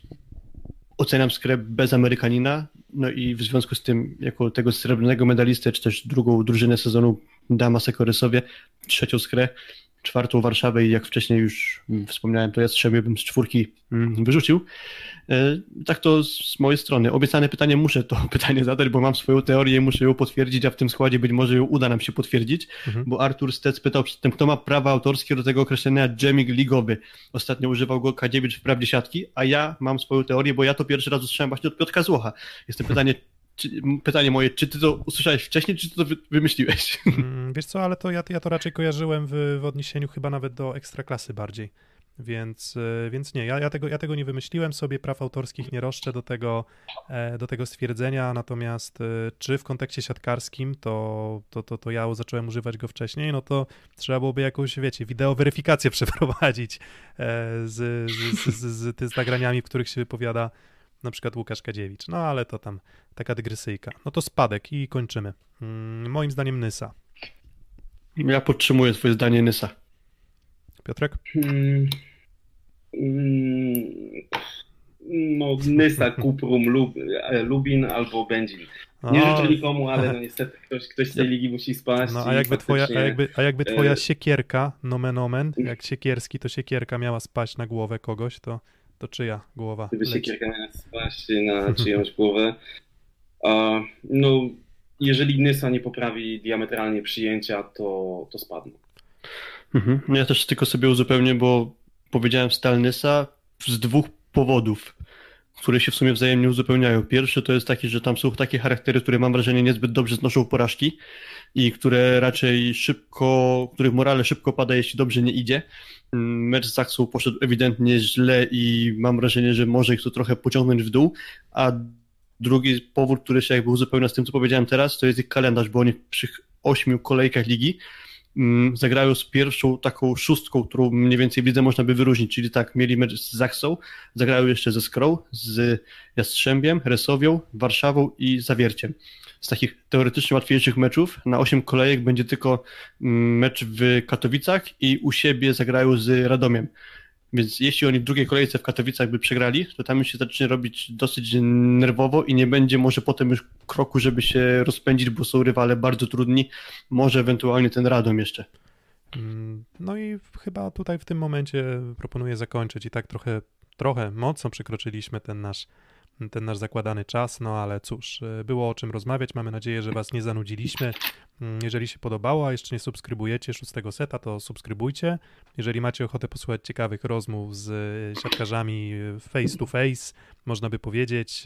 F: oceniam skrep bez Amerykanina, no i w związku z tym jako tego srebrnego medalistę, czy też drugą drużynę sezonu dama Sekorysowie, trzecią skrę, czwartą Warszawę i jak wcześniej już mm, wspomniałem, to ja strzemię bym z czwórki mm, wyrzucił. E, Tak to z mojej strony. Obiecane pytanie muszę to pytanie zadać, bo mam swoją teorię i muszę ją potwierdzić, a w tym składzie być może ją uda nam się potwierdzić,
D: Mhm.
F: bo Artur Stec pytał przedtem, kto ma prawa autorskie do tego określenia dżemik ligowy. Ostatnio używał go Kadziewicz w prawdzie siatki, a ja mam swoją teorię, bo ja to pierwszy raz usłyszałem właśnie od Piotrka Złocha. Jest to pytanie, pytanie moje, czy ty to usłyszałeś wcześniej, czy ty to wy, wymyśliłeś?
D: Mm, Wiesz co, ale to ja, ja to raczej kojarzyłem w, w odniesieniu chyba nawet do ekstraklasy bardziej. Więc, e, więc nie, ja, ja, tego, ja tego nie wymyśliłem sobie, praw autorskich nie roszczę do tego, e, do tego stwierdzenia, natomiast e, czy w kontekście siatkarskim, to, to, to, to ja zacząłem używać go wcześniej, no to trzeba byłoby jakąś, wiecie, wideo weryfikację przeprowadzić z, z, z, z, z nagraniami, w których się wypowiada na przykład Łukasz Kadziewicz. No ale to tam taka dygresyjka. No to spadek i kończymy. Mm, Moim zdaniem Nysa.
F: Ja podtrzymuję swoje zdanie Nysa.
D: Piotrek?
E: Hmm. Mm, No, Nysa, Kuprum, Lub, Lubin albo Będzin. Nie życzę nikomu, ale no niestety ktoś, ktoś z tej ligi musi spaść.
D: No a jakby twoja, a jakby, a jakby twoja
E: e,
D: siekierka, nomen omen, jak siekierski, to siekierka miała spaść na głowę kogoś, to, to czyja głowa
E: Gdyby się miała spaść na czyjąś głowę. A, no, jeżeli Nysa nie poprawi diametralnie przyjęcia, to, to spadną.
F: Mhm. No Ja też tylko sobie uzupełnię, bo powiedziałem Stal Nysa z dwóch powodów, które się w sumie wzajemnie uzupełniają. Pierwszy to jest taki, że tam są takie charaktery, które mam wrażenie niezbyt dobrze znoszą porażki i które raczej szybko, których morale szybko pada, jeśli dobrze nie idzie. Mecz z Zaksą poszedł ewidentnie źle i mam wrażenie, że może ich to trochę pociągnąć w dół, a drugi powód, który się jakby uzupełnia z tym, co powiedziałem teraz, to jest ich kalendarz, bo oni przy ośmiu kolejkach ligi mm, zagrają z pierwszą taką szóstką, którą mniej więcej widzę można by wyróżnić, czyli tak, mieli mecz z Zaksą, zagrają jeszcze ze Skrą, z Jastrzębiem, Resowią, Warszawą i Zawierciem. Z takich teoretycznie łatwiejszych meczów na 8 kolejek będzie tylko mm, mecz w Katowicach i u siebie zagrają z Radomiem. Więc jeśli oni w drugiej kolejce w Katowicach by przegrali, to tam się zacznie robić dosyć nerwowo i nie będzie może potem już kroku, żeby się rozpędzić, bo są rywale bardzo trudni. Może ewentualnie ten Radom jeszcze.
D: Mm, No i chyba tutaj w tym momencie proponuję zakończyć i tak trochę, trochę mocno przekroczyliśmy ten nasz, ten nasz zakładany czas, no ale cóż, y, było o czym rozmawiać, mamy nadzieję, że was nie zanudziliśmy. Mm, Jeżeli się podobało, a jeszcze nie subskrybujecie szóstego seta, to subskrybujcie. Jeżeli macie ochotę posłuchać ciekawych rozmów z y, siatkarzami y, face to face, można by powiedzieć,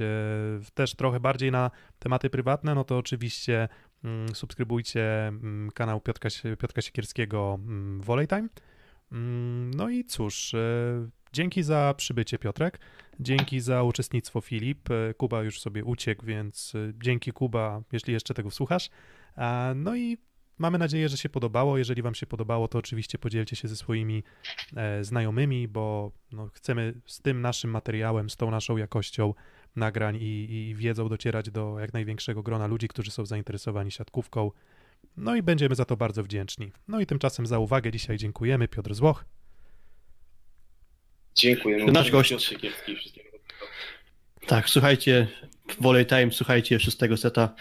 D: też trochę bardziej na tematy prywatne, no to oczywiście mm, subskrybujcie mm, kanał Piotka, Piotka Siekierskiego Volley Time. No i cóż, e, dzięki za przybycie Piotrek, dzięki za uczestnictwo Filip. E, Kuba już sobie uciekł, więc e, dzięki Kuba, jeśli jeszcze tego słuchasz. No i mamy nadzieję, że się podobało. Jeżeli wam się podobało, to oczywiście podzielcie się ze swoimi e, znajomymi, bo no, chcemy z tym naszym materiałem, z tą naszą jakością nagrań i, i wiedzą docierać do jak największego grona ludzi, którzy są zainteresowani siatkówką. No i będziemy za to bardzo wdzięczni. No i tymczasem za uwagę dzisiaj dziękujemy. Piotr Złoch.
E: Dziękuję.
F: Nasz gość. Tak, słuchajcie, Volley Time, słuchajcie szóstego seta.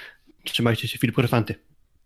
F: Trzymajcie się, Filip Korfanty.